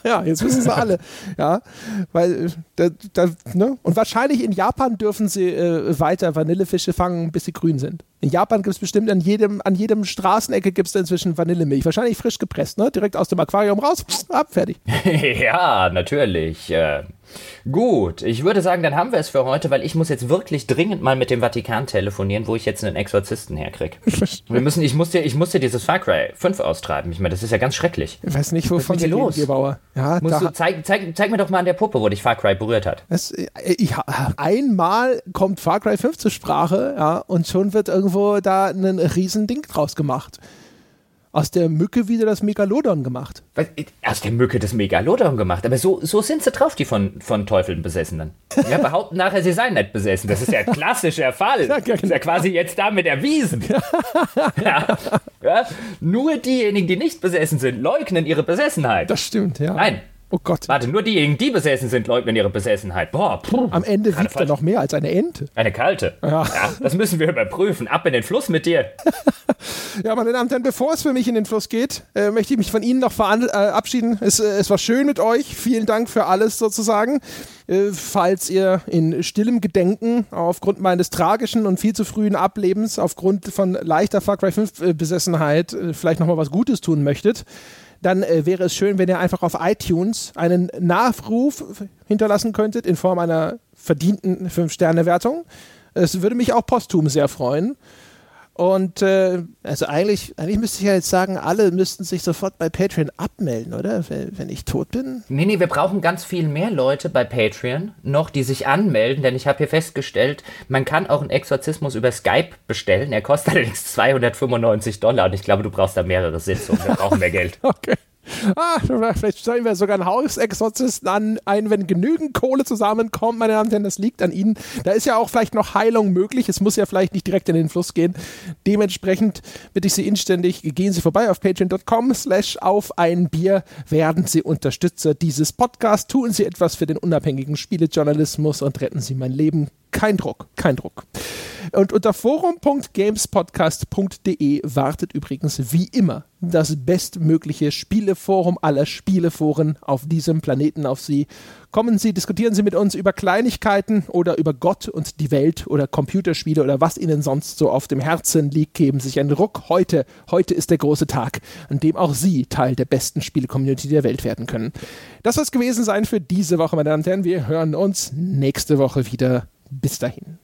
Ja, jetzt wissen sie alle. Ja, weil da, da, ne? Und wahrscheinlich in Japan dürfen sie äh, weiter Vanillefische fangen, bis sie grün sind. In Japan gibt es bestimmt an jedem, an jedem Straßenecke gibt es inzwischen Vanillemilch. Wahrscheinlich frisch gepresst, ne? Direkt aus dem Aquarium raus, ab, fertig. ja, natürlich. Äh, gut, ich würde sagen, dann haben wir es für heute, weil ich muss jetzt wirklich dringend mal mit dem Vatikan telefonieren, wo ich jetzt einen Exorzisten herkriege. Wir müssen, ich muss dir, ich muss dir dieses Far Cry 5 austreiben. Ich meine, das ist ja ganz schrecklich. Ich weiß nicht, wovon reden, los? Gebauer. Ja, Musst da, du, zeig, zeig, zeig mir doch mal an der Puppe, wo dich Far Cry berührt hat. äh, ich, einmal kommt Far Cry 5 zur Sprache, ja, und schon wird irgendwo da ein riesen Ding draus gemacht. Aus der Mücke wieder das Megalodon gemacht. Was, aus der Mücke das Megalodon gemacht. Aber so, so sind sie drauf, die von, von Teufeln Besessenen. Ja, behaupten nachher, sie seien nicht besessen. Das ist ja ein klassischer Fall. Ja, Das ist ja quasi jetzt damit erwiesen. Ja. Ja. Nur diejenigen, die nicht besessen sind, leugnen ihre Besessenheit. Das stimmt, ja. Nein. Oh Gott. Warte, nur diejenigen, die besessen sind, leugnen ihre Besessenheit. Boah, puh. Am Ende wiegt er noch mehr als eine Ente. Eine kalte. Ja. das müssen wir überprüfen. Ab in den Fluss mit dir. Ja, meine Damen und Herren, bevor es für mich in den Fluss geht, äh, möchte ich mich von Ihnen noch veran- äh. Es, äh, es war schön mit euch. Vielen Dank für alles sozusagen. Äh, falls ihr in stillem Gedenken aufgrund meines tragischen und viel zu frühen Ablebens, aufgrund von leichter Far Cry 5 äh, Besessenheit, äh, vielleicht nochmal was Gutes tun möchtet, dann äh, wäre es schön, wenn ihr einfach auf iTunes einen Nachruf hinterlassen könntet in Form einer verdienten 5-Sterne-Wertung. Es würde mich auch posthum sehr freuen. Und äh, also eigentlich, eigentlich müsste ich ja jetzt sagen, alle müssten sich sofort bei Patreon abmelden, oder? Wenn, wenn ich tot bin. Nee, nee, wir brauchen ganz viel mehr Leute bei Patreon noch, die sich anmelden, denn ich habe hier festgestellt, man kann auch einen Exorzismus über Skype bestellen. Er kostet allerdings 295 Dollar und ich glaube, du brauchst da mehrere Sitzungen. Wir brauchen mehr Geld. Okay. Ah, vielleicht stellen wir sogar einen Hausexorzisten an, ein, wenn genügend Kohle zusammenkommt, meine Damen und Herren, das liegt an Ihnen. Da ist ja auch vielleicht noch Heilung möglich. Es muss ja vielleicht nicht direkt in den Fluss gehen. Dementsprechend bitte ich Sie inständig, gehen Sie vorbei auf patreon.com slash auf ein Bier, werden Sie Unterstützer dieses Podcasts, tun Sie etwas für den unabhängigen Spielejournalismus und retten Sie mein Leben. Kein Druck, kein Druck. Und unter forum.gamespodcast.de wartet übrigens wie immer das bestmögliche Spieleforum aller Spieleforen auf diesem Planeten auf Sie. Kommen Sie, diskutieren Sie mit uns über Kleinigkeiten oder über Gott und die Welt oder Computerspiele oder was Ihnen sonst so auf dem Herzen liegt. Geben Sie sich einen Ruck. Heute, heute ist der große Tag, an dem auch Sie Teil der besten Spiele-Community der Welt werden können. Das soll es gewesen sein für diese Woche, meine Damen und Herren. Wir hören uns nächste Woche wieder. Bis dahin.